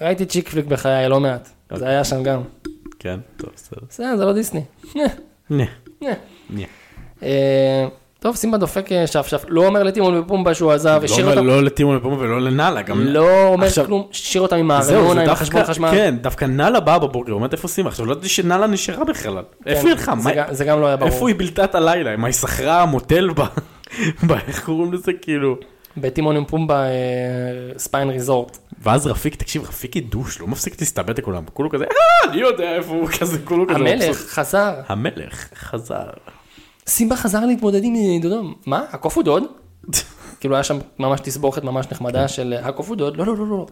ראיתי צ'יק פליק בחיי לא מעט. זה היה שם גם. כן, טוב, בסדר. בסדר, זה לא דיסני. נה, נה. נה. טוב, סימבה דופק אה, שפשף. לא אומר לטימון ופומבה שהוא עזב, לא השאיר אותם. לא לטימון לפומו ולא לנאלה, גם... לא אומר כלום, השאיר אותם עם הארנונה, עם החשבון חשמל. כן, דווקא נאלה באה בבוקר, אומרת איפה סימה, עכשיו לא ידעתי שנאלה נשארה בכלל, איפה היא הלכה, כן, זה גם- לא היה ברור. איפה היא בילתה את הלילה, מה היא שכרה מוטל בה, (laughs) איך קוראים לזה כאילו, בטימון עם פומבה אה, ספיין ריזורט. ואז רפיק, תקשיב, רפיק היא דוש, לא מפסיק להסתלבט לכולם, כולו כזה, אה, אני יודע איפה הוא (laughs) כזה, כולו כזה, המלך. חזר. המלך חזר, סימבה חזר להתמודד עם דודו. מה? הקוף הוא דוד? כאילו היה שם ממש תסבוכת ממש כן. נחמדה של הקוף הוא דוד? לא, לא, לא, לא.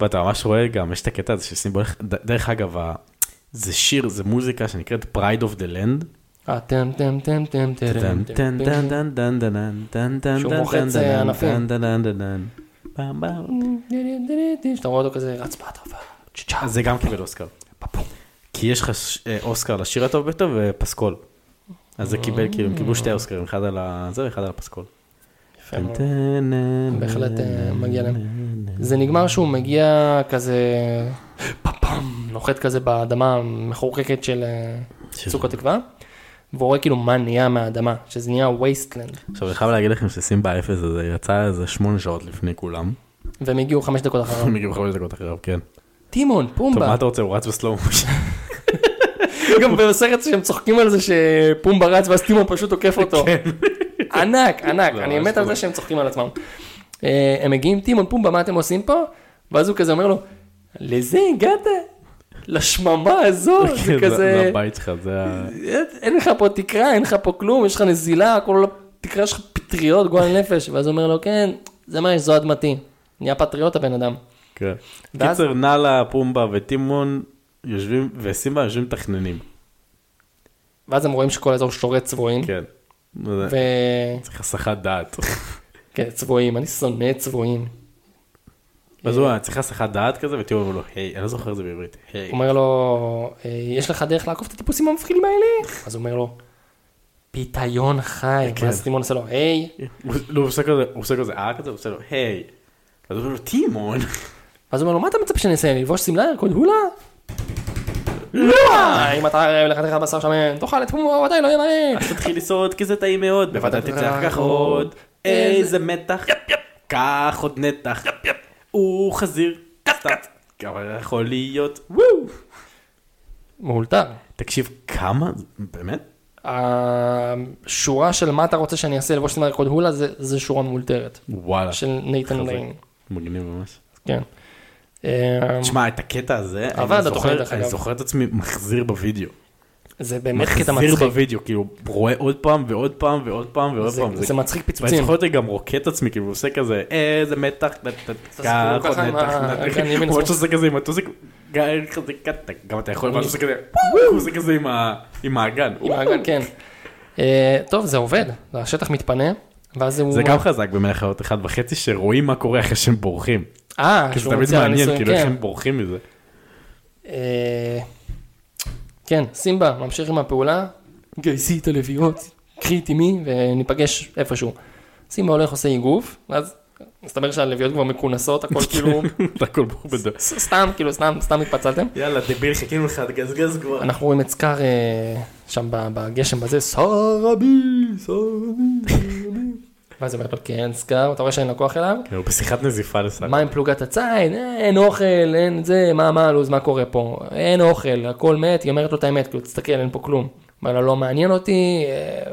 ואתה ממש רואה גם, יש את הקטע הזה שסימבול, דרך אגב, זה שיר, זה מוזיקה שנקראת Pride of the Land, אה, טם טם טם טם טם טן, טם טן, טם טן, טן, טן, טן, אז זה קיבל אה, קיבל, כאילו, הם קיבלו שתי אוסקרים, אחד על זה ואחד על הפסקול. יפה מאוד. בהחלט אה, מגיע להם. זה נגמר שהוא מגיע כזה, פאפאם, נוחת כזה באדמה המחורקקת של אה, צוק התקווה, והוא רואה כאילו מה נהיה מהאדמה, שזה נהיה וייסטלנד, עכשיו, אני חייב להגיד לכם שסימבה אפס הזה יצא איזה שמונה שעות לפני כולם. והם הגיעו חמש דקות אחריו. הם הגיעו חמש דקות אחריו, כן. טימון, טוב, פומבה, מה אתה רוצה? הוא רץ בסלואו. גם בסרט שהם צוחקים על זה שפומבה רץ ואז טימון פשוט תוקף אותו. ענק, ענק, זה אני מת על. זה שהם צוחקים על עצמם. אה, הם מגיעים, טימון, פומבה, מה אתם עושים פה? ואז הוא כזה אומר לו, לזה הגעת? לשממה הזו? זה זה כזה, הבית שלך, זה ה... אין לך פה תקרה, אין לך פה כלום, יש לך נזילה, כל התקרה שלך פטריות, גועל נפש. ואז הוא אומר לו, כן, זה מה יש, זו אדמתי. נהיה פטריוט הבן אדם. כן. קיצר, נאלה, פומבה וטימון יושבים, וסימבה יושבים מתכננים. ואז הם רואים שכל האזור שורת צבועים. כן. ו... צריך הסחת דעת. (laughs) כן, צבועים, אני שונא צבועים. אז הוא היה צריך הסחת דעת כזה, וטימון אומר לו, היי, אני לא זוכר את זה בעברית. היי. הוא אומר לו, "אה, יש לך דרך לעקוף את הטיפוסים המפחידים האלה? אז הוא אומר לו, פיתיון חי. כן. ואז טימון עושה לו, היי. הוא לא, הוא עושה כזה, הוא עושה כזה אה כזה, הוא עושה לו היי. אז הוא אומר לו טימון. (laughs) אז הוא אומר לו, מה אתה מצפה שאני אעשה? ללבוש שמלה, ירקוד הולה? לא! אם אתה לתת לך בשר שמן, תאכל את פומו, ודאי לא יהיה נעים. תתחיל לשרוד כי זה טעים מאוד, בוודאי תצא לך עוד. איזה מתח. קח עוד נתח. הוא חזיר. קט אבל יכול להיות. וואו. מאולתר. תקשיב, כמה, באמת? השורה של מה אתה רוצה שאני אעשה ללבוש שמלה, ירקוד הולה, זה- שורה מאולתרת. וואלה. של נייתן. ליין. מגניב ממש. כן. אה, תשמע, את הקטע הזה, עבד אני זוכר- התוכנית, דרך אני אגב. זוכר את עצמי מחזיר בווידאו. זה באמת קטע מחזיר מצחיק. בווידאו, כאילו, רואה עוד פעם ועוד פעם ועוד פעם ועוד זה- פעם. זה מצחיק ואני פיצוצים. זוכר אותי גם רוקט את עצמי, כאילו, עושה כזה, איזה מתח, עוד ככה. כן, ימין הוא שמאל. ממש עושה כזה עם הטוסיק, גם אתה יכול, הוא עושה כזה, הוא עושה כזה עם האגן. עם האגן, כן. אה, טוב, זה עובד, השטח מתפנה, ואז הוא... זה גם חזק במלך חיות אחד וחצי, שרואים מה קורה אחרי שהם בורחים. אה, כי זה שהוא תמיד מעניין, כאילו איך כן. הם בורחים מזה. אה, כן, סימבה ממשיך עם הפעולה, גייסי את הלוויות, קחי איתי מי וניפגש איפשהו. סימבה הולך עושה איגוף, ואז מסתבר שהלוויות כבר מכונסות, הכל (laughs) כאילו, (laughs) הכל. ס- סתם, כאילו סתם, סתם התפצלתם. יאללה, דביל, חיכינו לך, תגזגז כבר. אנחנו רואים את סקאר אה, שם ב- בגשם בזה, סרבי, סרבי, סרבי. ואז היא אומרת לו, כן, סקאר, אתה רואה שאין לקוח אליו? הוא בשיחת נזיפה לסק. מה עם פלוגת הציד? אה, אין אוכל, אין זה, מה, מה הלו"ז, מה קורה פה? אין אוכל, הכל מת, היא אומרת לו את האמת, כאילו, תסתכל, אין פה כלום. אומר לה, לא מעניין אותי, אה,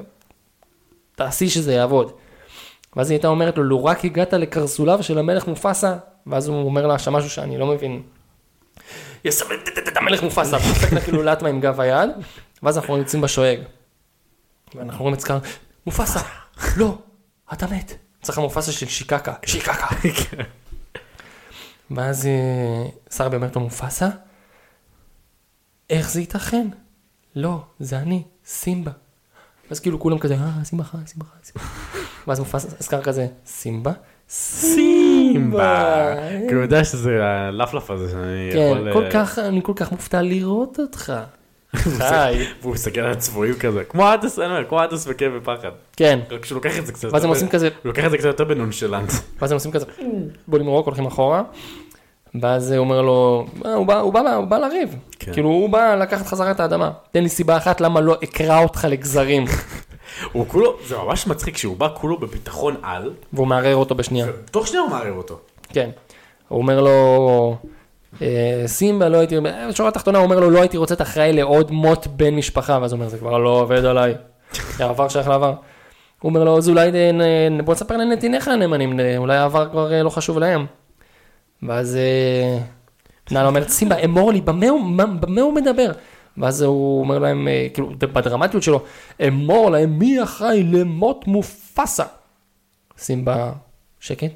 תעשי שזה יעבוד. ואז היא הייתה אומרת לו, לו רק הגעת לקרסוליו של המלך מופסה, ואז הוא אומר לה שם משהו שאני לא מבין. יסמן את המלך מופסה, (laughs) דופק לה כאילו לטמה עם גב היד, ואז אנחנו נמצאים בשואג. ואנחנו רואים את סקאר, מופסה, לא, אתה מת. צריך המופסה של שיקקה, שיקקה. (laughs) ואז אה, סרבי אומרת לו, מופסה, איך זה ייתכן? לא, זה אני, סימבה. אז כאילו כולם כזה, אה, סימבה חי, סימבה חי, סימבה. (laughs) ואז מופסה, אזכר כזה, סימבה? סימבה. כי הוא יודע שזה הלפלף הזה שאני כן, יכול... כל אה, כך, אני כל כך מופתע לראות אותך. חי. והוא מסתכל על הצבועים כזה, כמו אדס, אני אומר, כמו אדס וכאב ופחד. כן, רק שהוא לוקח את זה קצת... ואז הם עושים כזה, הוא לוקח את זה קצת יותר בנונשלנט. ואז הם עושים כזה, בוא נמרוק, הולכים אחורה. ואז הוא אומר לו, "אה, הוא בא, הוא בא, הוא בא לריב. כן. כאילו, הוא בא לקחת חזרה את האדמה. תן לי סיבה אחת למה לא אקרע אותך לגזרים. (laughs) הוא כולו, זה ממש מצחיק שהוא בא כולו בביטחון על, והוא מערער אותו בשנייה. תוך שניה הוא מערער אותו. כן. הוא אומר לו, סימבה, לא הייתי, בשורה התחתונה הוא אומר לו, לא הייתי רוצה את אחראי לעוד מות בן משפחה, ואז הוא אומר, זה כבר לא עובד עליי. (laughs) העבר שייך לעבר. הוא אומר לו, אז אולי, אה, בוא נספר לנתיניך הנאמנים, אה, אולי העבר כבר אה, לא חשוב להם. ואז אה, נאנה אומרת, סימבה, אמור לי, במה הוא, מדבר? ואז הוא אומר להם, אה, כאילו, בדרמטיות שלו, אמור להם, מי אחראי למות מופסה? סימבה, שקט,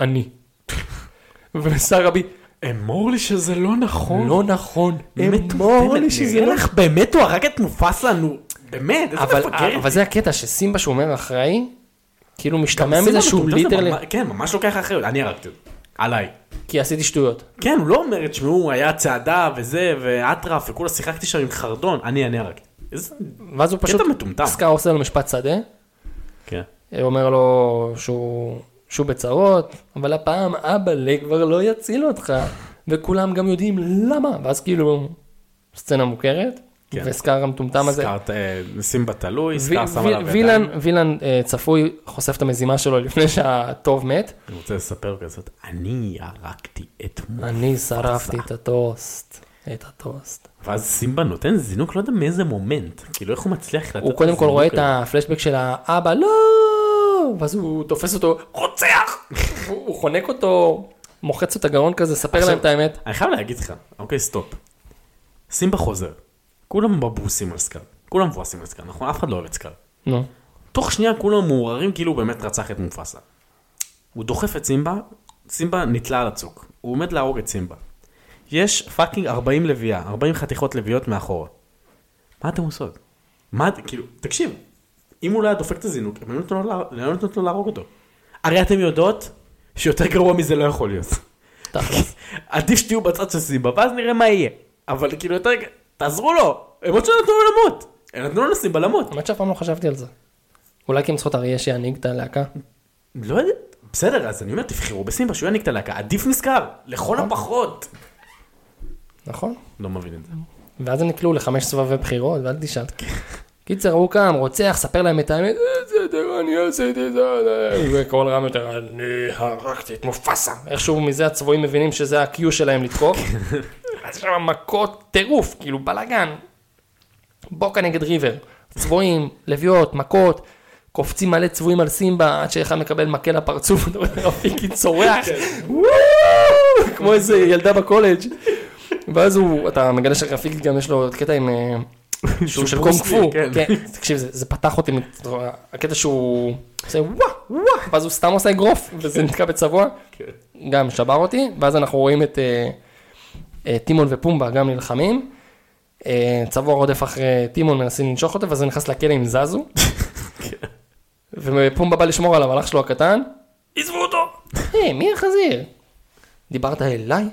אני. (laughs) ושר רבי, אמור לי שזה לא נכון. לא נכון, אמור לי שזה לא לך באמת הוא הרג את מופסה, נו. באמת, איזה מפגר. אבל זה הקטע שסימבה שהוא אומר אחראי, כאילו משתמע מזה שהוא ליטרלי, כן, ממש לוקח אחריות, אני הרגתי אותו. עליי. כי עשיתי שטויות. כן, הוא לא אומר, תשמעו, היה צעדה וזה, ואטרף, וכולה שיחקתי שם עם חרדון, אני, אני הרגתי. איזה... ואז הוא פשוט, קטע מטומטם. סקאר עושה לו משפט שדה, כן. הוא אומר לו שהוא, שהוא בצרות, אבל הפעם אבאלה כבר לא יציל אותך, וכולם גם יודעים למה, ואז כאילו, סצנה מוכרת, כן. וסקאר המטומטם הזה, סקארט, אה, סימבה תלוי, וי- סקאר שם עליו ידיים. וילן אה, צפוי, חושף את המזימה שלו לפני שהטוב מת, אני רוצה לספר כזאת, אני הרגתי את מופסה. אני שרפתי את הטוסט, את הטוסט. ואז סימבה נותן זינוק, לא יודע מאיזה מומנט. כאילו, איך הוא מצליח לתת... הוא קודם כל זינוק רואה את? הפלשבק של האבא, לא! ואז הוא תופס אותו, רוצח! הוא חונק אותו, מוחץ את הגרון כזה, ספר להם את האמת. אני חייב להגיד לך, אוקיי, stop. סימבה חוזר. כולם מבואסים על סקאר. כולם מבואסים על סקאר, נכון? אף אחד לא אוהב את סקאר. נו, תוך שנייה כולם מעורערים כאילו הוא באמת רצח את מופסה. הוא דוחף את סימבה, סימבה נתלה על הצוק. הוא עומד להרוג את סימבה. יש fucking 40 לביאה, 40 חתיכות לביאות מאחורה. מה אתם עושות? מה, כאילו, תקשיב, אם הוא לא היה דופק את הזינוק, הם היו לא נותנות לו להרוג אותו. הרי אתם יודעות שיותר גרוע מזה לא יכול להיות. (laughs) עדיף שתהיו בצד של סימבה, ואז נראה מה יהיה. אבל כאילו יותר, תעזרו לו, הם עוד שנתנו לו למות. הם נתנו לו לסימבה למות. האמת שאף פעם לא חשבתי על זה. אולי כי הם צריכות אריה שינהיג את הלהקה? לא יודע, בסדר, אז אני אומר, תבחרו בסימבה, שהוא יעניק את הלהקה, עדיף נזכר, לכל הפחות. נכון. לא מבין את זה. ואז הם נקלעו לחמש סבבי בחירות, ואל תשאל. קיצר, הוא קם, רוצח, ספר להם את האמת, "אה, בסדר, אני עשיתי את זה, וכל רם יותר, אני הרגתי את מופסה. איכשהו מזה הצבועים מבינים שזה ה-Q שלהם לתקוף. אז יש שם מכות טירוף, כאילו בלאגן. בוקה נגד ריבר. צבועים, לביאות, מכות. קופצים מלא צבועים על סימבה, עד שאחד מקבל מקל לפרצוף, אתה רואה רפיקי צורח, וואו, כמו איזה ילדה בקולג'. ואז הוא, אתה מגלה שרפיקי גם יש לו קטע עם, אה, שהוא של קונג פו, כן. כן, תקשיב, זה פתח אותי, הקטע שהוא עושה וואו, וואו, ואז הוא סתם עושה אגרוף, וזה נתקע בצבוע, כן. גם שבר אותי, ואז אנחנו רואים את אה, אה, טימון ופומבה גם נלחמים, אה, צבוע רודף אחרי טימון, מנסים לנשוך אותו, ואז הוא נכנס לכלא עם זזו, (laughs) ופומבה בא לשמור עליו, על אח שלו הקטן, עזבו אותו, היי, מי החזיר? דיברת אליי?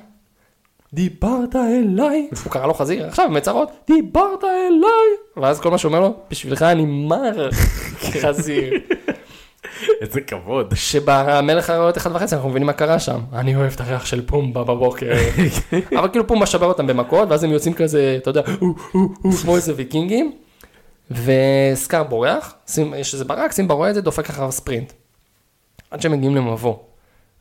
דיברת אליי? הוא קרא לו חזיר, עכשיו במצרות, דיברת אליי? ואז כל מה שהוא אומר לו, בשבילך אני מר חזיר. (laughs) איזה כבוד. שבמלך הריאות אחד וחצי אנחנו מבינים מה קרה שם. אני אוהב את הריח של פומבה בבוקר. (laughs) אבל כאילו פומבה שבר אותם במכות, ואז הם יוצאים כזה, אתה יודע, כמו איזה ויקינגים. וסקאר בורח, יש איזה ברק, סימבה רואה את זה, דופק אחריו ספרינט. עד שהם מגיעים למבוא.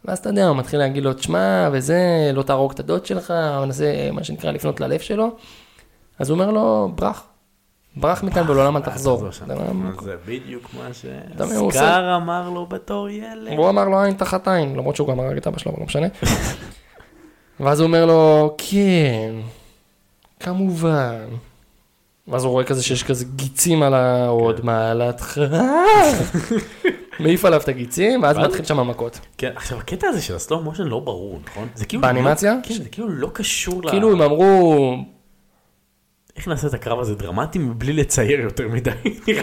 ואז אתה יודע, הוא מתחיל להגיד לו, תשמע, וזה, לא תהרוג את הדוד שלך, מנסה, מה שנקרא, לפנות ללב שלו. אז הוא אומר לו, ברח. ברח מכאן ולעולם אל תחזור. זה בדיוק מה שסקאר אמר לו בתור ילד. והוא אמר לו עין תחת עין, למרות שהוא גם הרג את אבא שלו, אבל לא משנה. (laughs) ואז הוא אומר לו, כן, כמובן. ואז הוא רואה כזה שיש כזה גיצים על ההוד, מעלתך. (laughs) מעיף עליו את הגיצים, ואז מתחיל שם המכות. כן, עכשיו הקטע הזה של הסלואו מושן לא ברור, נכון? זה כאילו... באנימציה? לא- כן, זה כאילו לא קשור ל... כאילו הם אמרו, איך נעשה את הקרב הזה דרמטי מבלי לצייר יותר מדי? (laughs)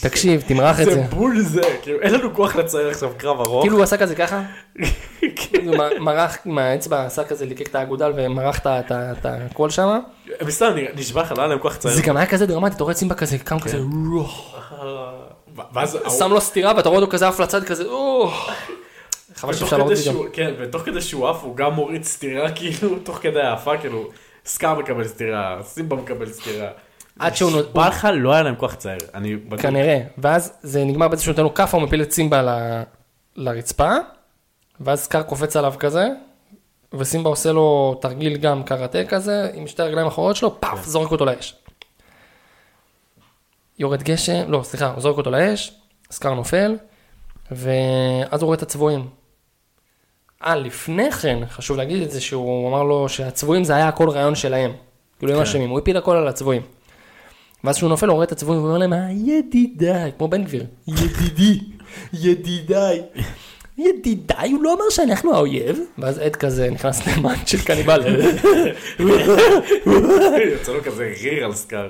תקשיב, תמרח את זה זה. בול זה, כאילו אין לנו כוח לצייר עכשיו קרב ארוך. כאילו הוא עשה כזה ככה, (laughs) כן. הוא מ- מרח עם האצבע, עשה כזה, ליקק את האגודל ומרח את הכל שם. בסתם, נשבע לך, לא היה להם כוח לצייר. זה גם היה כזה דרמטי, אתה רואה את סימבה כזה, קם כזה, ואז שם לו סטירה ואתה רואה אותו כזה עף לצד כזה, או. חבל ותוך שאפשר לראות כדי את זה גם. שהוא- כן, ותוך כדי שהוא עף הוא גם מוריד סטירה (laughs) כאילו, תוך כדי העפה כאילו, סקאר מקבל סטירה, סימבה מקבל סטירה. עד שהוא נו- נשבע לך, לא היה להם כוח לצייר. אני בטוח. כנראה, ואז זה נגמר בזה שהוא נותן לו כאפה, הוא מפיל את סימבה ל- לרצפה, ואז סקאר קופץ עליו כזה, וסימבה עושה לו תרגיל גם קראטה כזה, עם שתי הרגליים האחוריות שלו, פאף, זורק אותו לאש. יורד גשם, לא, סליחה, הוא זורק אותו לאש, סקאר נופל, ואז הוא רואה את הצבועים. אה, לפני כן, חשוב להגיד את זה, שהוא אמר לו שהצבועים זה היה הכל רעיון שלהם. כאילו הם כן. אשמים, הוא הפיל הכל על הצבועים. ואז כשהוא נופל הוא רואה את הצבועים ואומר להם, "אה, ידידיי, כמו בן גביר, ידידי, ידידיי. ידידיי, הוא לא אמר שאנחנו האויב? ואז עד כזה נכנס למאנט של קניבל. (laughs) יוצא לו כזה ריר על סקאר.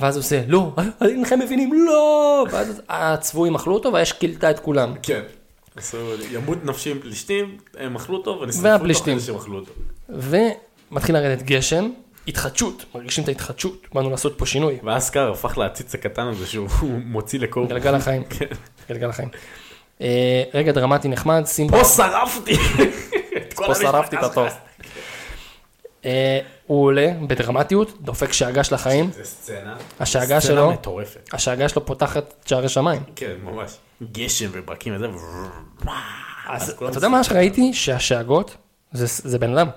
ואז הוא עושה, לא, אינכם מבינים, לא! ואז הצבועים אכלו אותו והאש כילתה את כולם. כן. ימות נפשי עם פלישתים, הם אכלו אותו ונשרפו והפלישתים. כדי שהם אכלו אותו. ומתחיל לרדת גשם, התחדשות, מרגישים את ההתחדשות, באנו לעשות פה שינוי. ואז סקאר הפך לעציץ הקטן הזה שהוא מוציא לקור. גלגל החיים, (laughs) כן. גלגל החיים. אה, רגע דרמטי נחמד, סימבה, פה שרפתי! (laughs) פה שרפתי את. אה, הוא עולה בדרמטיות, דופק שאגה של החיים, זה סצנה. השאגה סצנה שלו, מטורפת. השאגה שלו פותחת את שערי שמיים. כן, ממש. גשם וברקים וזה. אז אתה יודע מה שראיתי? שהשאגות זה, זה בן אדם.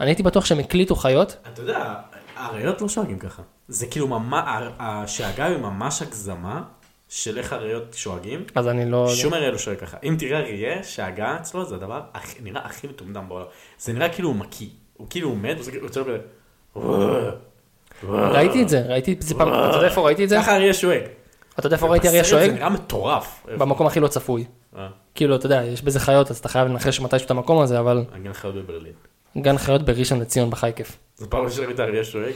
אני הייתי בטוח שהם הקליטו חיות, אתה יודע, האריות לא שואגים ככה. זה כאילו ממש, השאגה היא ממש הגזמה של איך האריות שואגים. אז אני לא... שום אריה לא שואג ככה. אם תראה אריה, שהגה אצלו זה הדבר הכי- נראה הכי מטומדם בעולם. זה נראה כאילו הוא מקיא. הוא כאילו הוא מת, כאילו יוצא לו כזה... ראיתי את זה, ראיתי את זה פעם, אתה יודע איפה ראיתי את זה? ככה אריה שואג. אתה יודע איפה ראיתי אריה שואג? זה נראה מטורף. במקום הכי לא צפוי. אה, כאילו, אתה יודע, יש בזה חיות, אז אתה חייב לנחש מתישהו את המקום הזה, אבל לך עוד בברלין. גן חיות בראשון לציון בחייקף. זו פעם ראשונה שראית אריה שואג?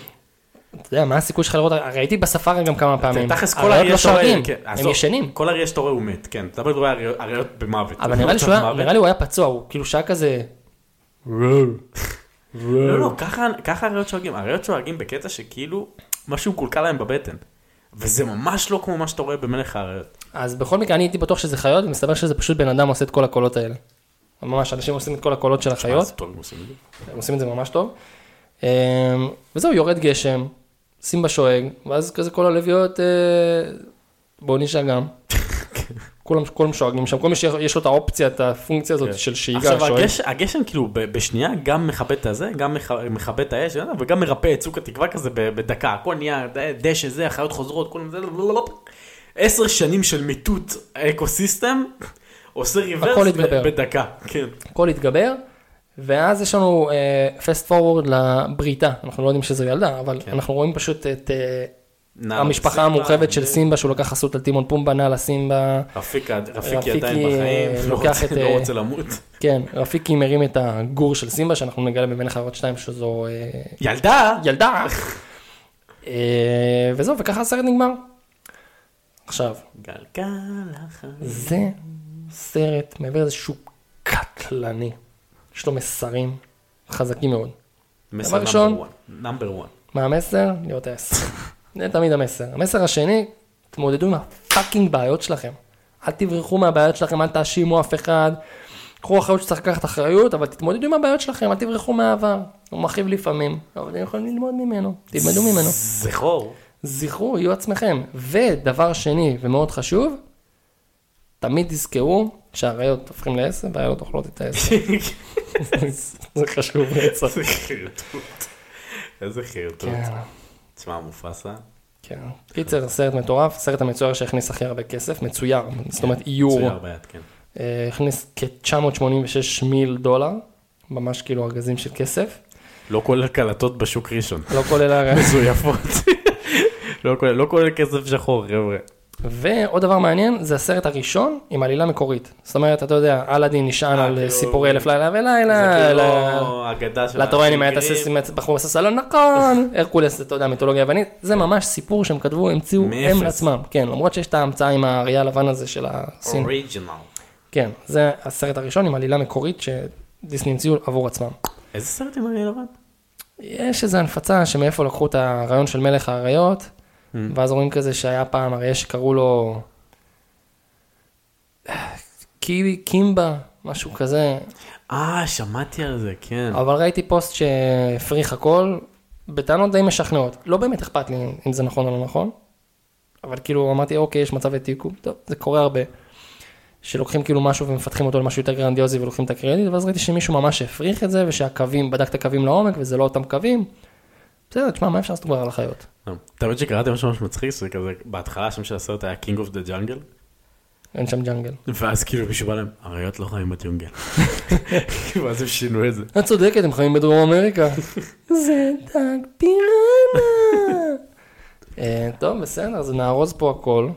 אתה יודע, מה הסיכוי שלך לראות, ראיתי בספארי גם כמה פעמים. תכלס כל אריה לא שאתה רואה, כן, הם ישנים. כל אריה שאתה רואה הוא מת, כן. אתה מדבר על אריות- במוות. אבל (laughs) נראה לי הוא היה פצוע, הוא כאילו שהיה כזה... (laughs) לא, לא, ככה- אריות שואגים. אריות שואגים בקטע שכאילו משהו מקולקל להם בבטן. וזה ממש לא כמו מה שאתה רואה במלך האריות. אז בכל מקרה, אני הייתי בטוח שזה חיות, ומסתבר שזה פשוט בן אדם עושה את כל הקולות האלה. ממש, אנשים עושים את כל הקולות של החיות. אז טוב, הם עושים את זה. הם עושים את זה ממש טוב. אמ, וזהו, יורד גשם, סימבה שואג, ואז כזה כל הלוויות, אה, בואו נשאר גם. כולם, כולם שואגים שם, כל מי שיש לו את האופציה, את הפונקציה הזאת כן. של שאיגה, עכשיו שואג. הגש, הגשם כאילו ב- בשנייה גם מכבה את הזה, גם מכ- מכבה את האש, וגם מרפא את צוק התקווה כזה בדקה, הכל נהיה דשא זה, החיות חוזרות, כולם זה, עשר שנים של מיטוט האקוסיסטם, עושה ריברס. בדקה, כן. הכל התגבר, ואז יש לנו פסט פורוורד לבריתה, אנחנו לא יודעים שזו ילדה, אבל כן. אנחנו רואים פשוט את נעל המשפחה סימבה, המורחבת של ו- סימבה, שהוא לקח חסות על טימון פומבה, נעל הסימבה, רפיקי עדיין אה, בחיים, לא לוקח רוצה- את, לא אה, רוצה למות. כן, רפיקי מרים את הגור של סימבה, שאנחנו נגלה במלך הארות 2 שזו אה, ילדה! ילדה. וזהו, וככה הסרט נגמר. עכשיו, גלגל החיים. זה סרט מעבר קאט קטלני. יש לו מסרים חזקים מאוד. מסר נאמבר 1. מה המסר? להיות העשר. זה תמיד המסר. המסר השני, תמודדו עם הפאקינג בעיות שלכם. אל תברחו מהבעיות שלכם, אל תאשימו אף אחד. קחו אחריות שצריך לקחת אחריות, אבל תתמודדו עם הבעיות שלכם, אל תברחו מהעבר. הוא מכאיב לפעמים, אבל אתם יכולים ללמוד ממנו, תלמדו ממנו. זכור. זכרו, יהיו עצמכם. ודבר שני, ומאוד חשוב, תמיד תזכרו שהאריות הופכים לעשר והאריות אוכלות את העשר. (laughs) זה חשוב רצח. איזה חרטוט. איזה חרטוט. כן. תשמע, מופסה. כן. קיצר, סרט מטורף, סרט המצויר שהכניס הכי הרבה כסף, מצויר, זאת אומרת איור, מצויר ביד, כן. אה, הכניס כ-986 מיל דולר, ממש כאילו ארגזים של כסף, לא כולל קלטות בשוק ראשון. לא כולל. (laughs) מזויפות. לא לא כולל כסף שחור, חבר'ה. ועוד דבר מעניין, זה הסרט הראשון עם עלילה מקורית. זאת אומרת, אתה יודע, אלאדין נשען אה, על כאילו- סיפורי אלף לילה ולילה, זה כאילו אגדה של... לטורנים היה את בחור בסלון, נכון, (laughs) הרקולס, אתה יודע, מיתולוגיה יוונית, זה ממש סיפור שהם כתבו, המציאו. הם לעצמם, כן, למרות שיש את ההמצאה עם האריה הלבן הזה של הסין, אוריג'ינל. כן, זה הסרט הראשון עם עלילה מקורית שדיסני המציאו עבור עצמם. איזה סרט עם אריה לבן? יש איזו הנפצה שמאיפה לקחו את הרעיון של מלך האריות. ואז רואים כזה שהיה פעם אריה שקראו לו קיבי, קימבה, משהו כזה, אה, שמעתי על זה, כן. אבל ראיתי פוסט שהפריך הכל, בטענות די משכנעות. לא באמת אכפת לי אם זה נכון או לא נכון, אבל כאילו אמרתי, אוקיי, יש מצב העתיקו, טוב, זה קורה הרבה. שלוקחים כאילו משהו ומפתחים אותו למשהו יותר גרנדיוזי ולוקחים את הקרדיט, ואז ראיתי שמישהו ממש הפריך את זה, ושהקווים, בדק את הקווים לעומק, וזה לא אותם קווים. בסדר, תשמע, מה אפשר לעשות כבר על החיות? לא. תמיד שקראתי משהו ממש מצחיק, זה כזה, בהתחלה השם של הסרט היה King of the Jungle, אין שם ג'אנגל. ואז כאילו מישהו בא להם, אריות לא חיים בג'ונגל. (laughs) ואז הם שינו את זה. את צודקת, הם חיים בדרום אמריקה. (laughs) זה דג פיראנה. אה, טוב, בסדר, אז נארוז פה הכל,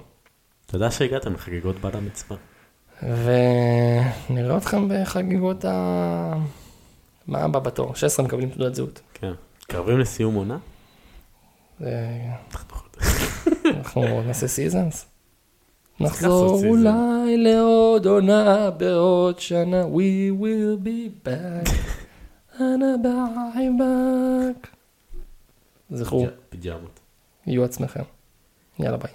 תודה שהגעתם לחגיגות בת המצווה. ונראה אתכם בחגיגות ה... מה הבא בתור? 16 מקבלים תעודת זהות. כן. קרבים לסיום עונה? אה, אנחנו (laughs) נעשה seasons. נחזור. אולי לעוד עונה בעוד שנה, we will be back, (laughs) I'll be back. זכרו, פיג'מות. היו עצמכם. יאללה ביי.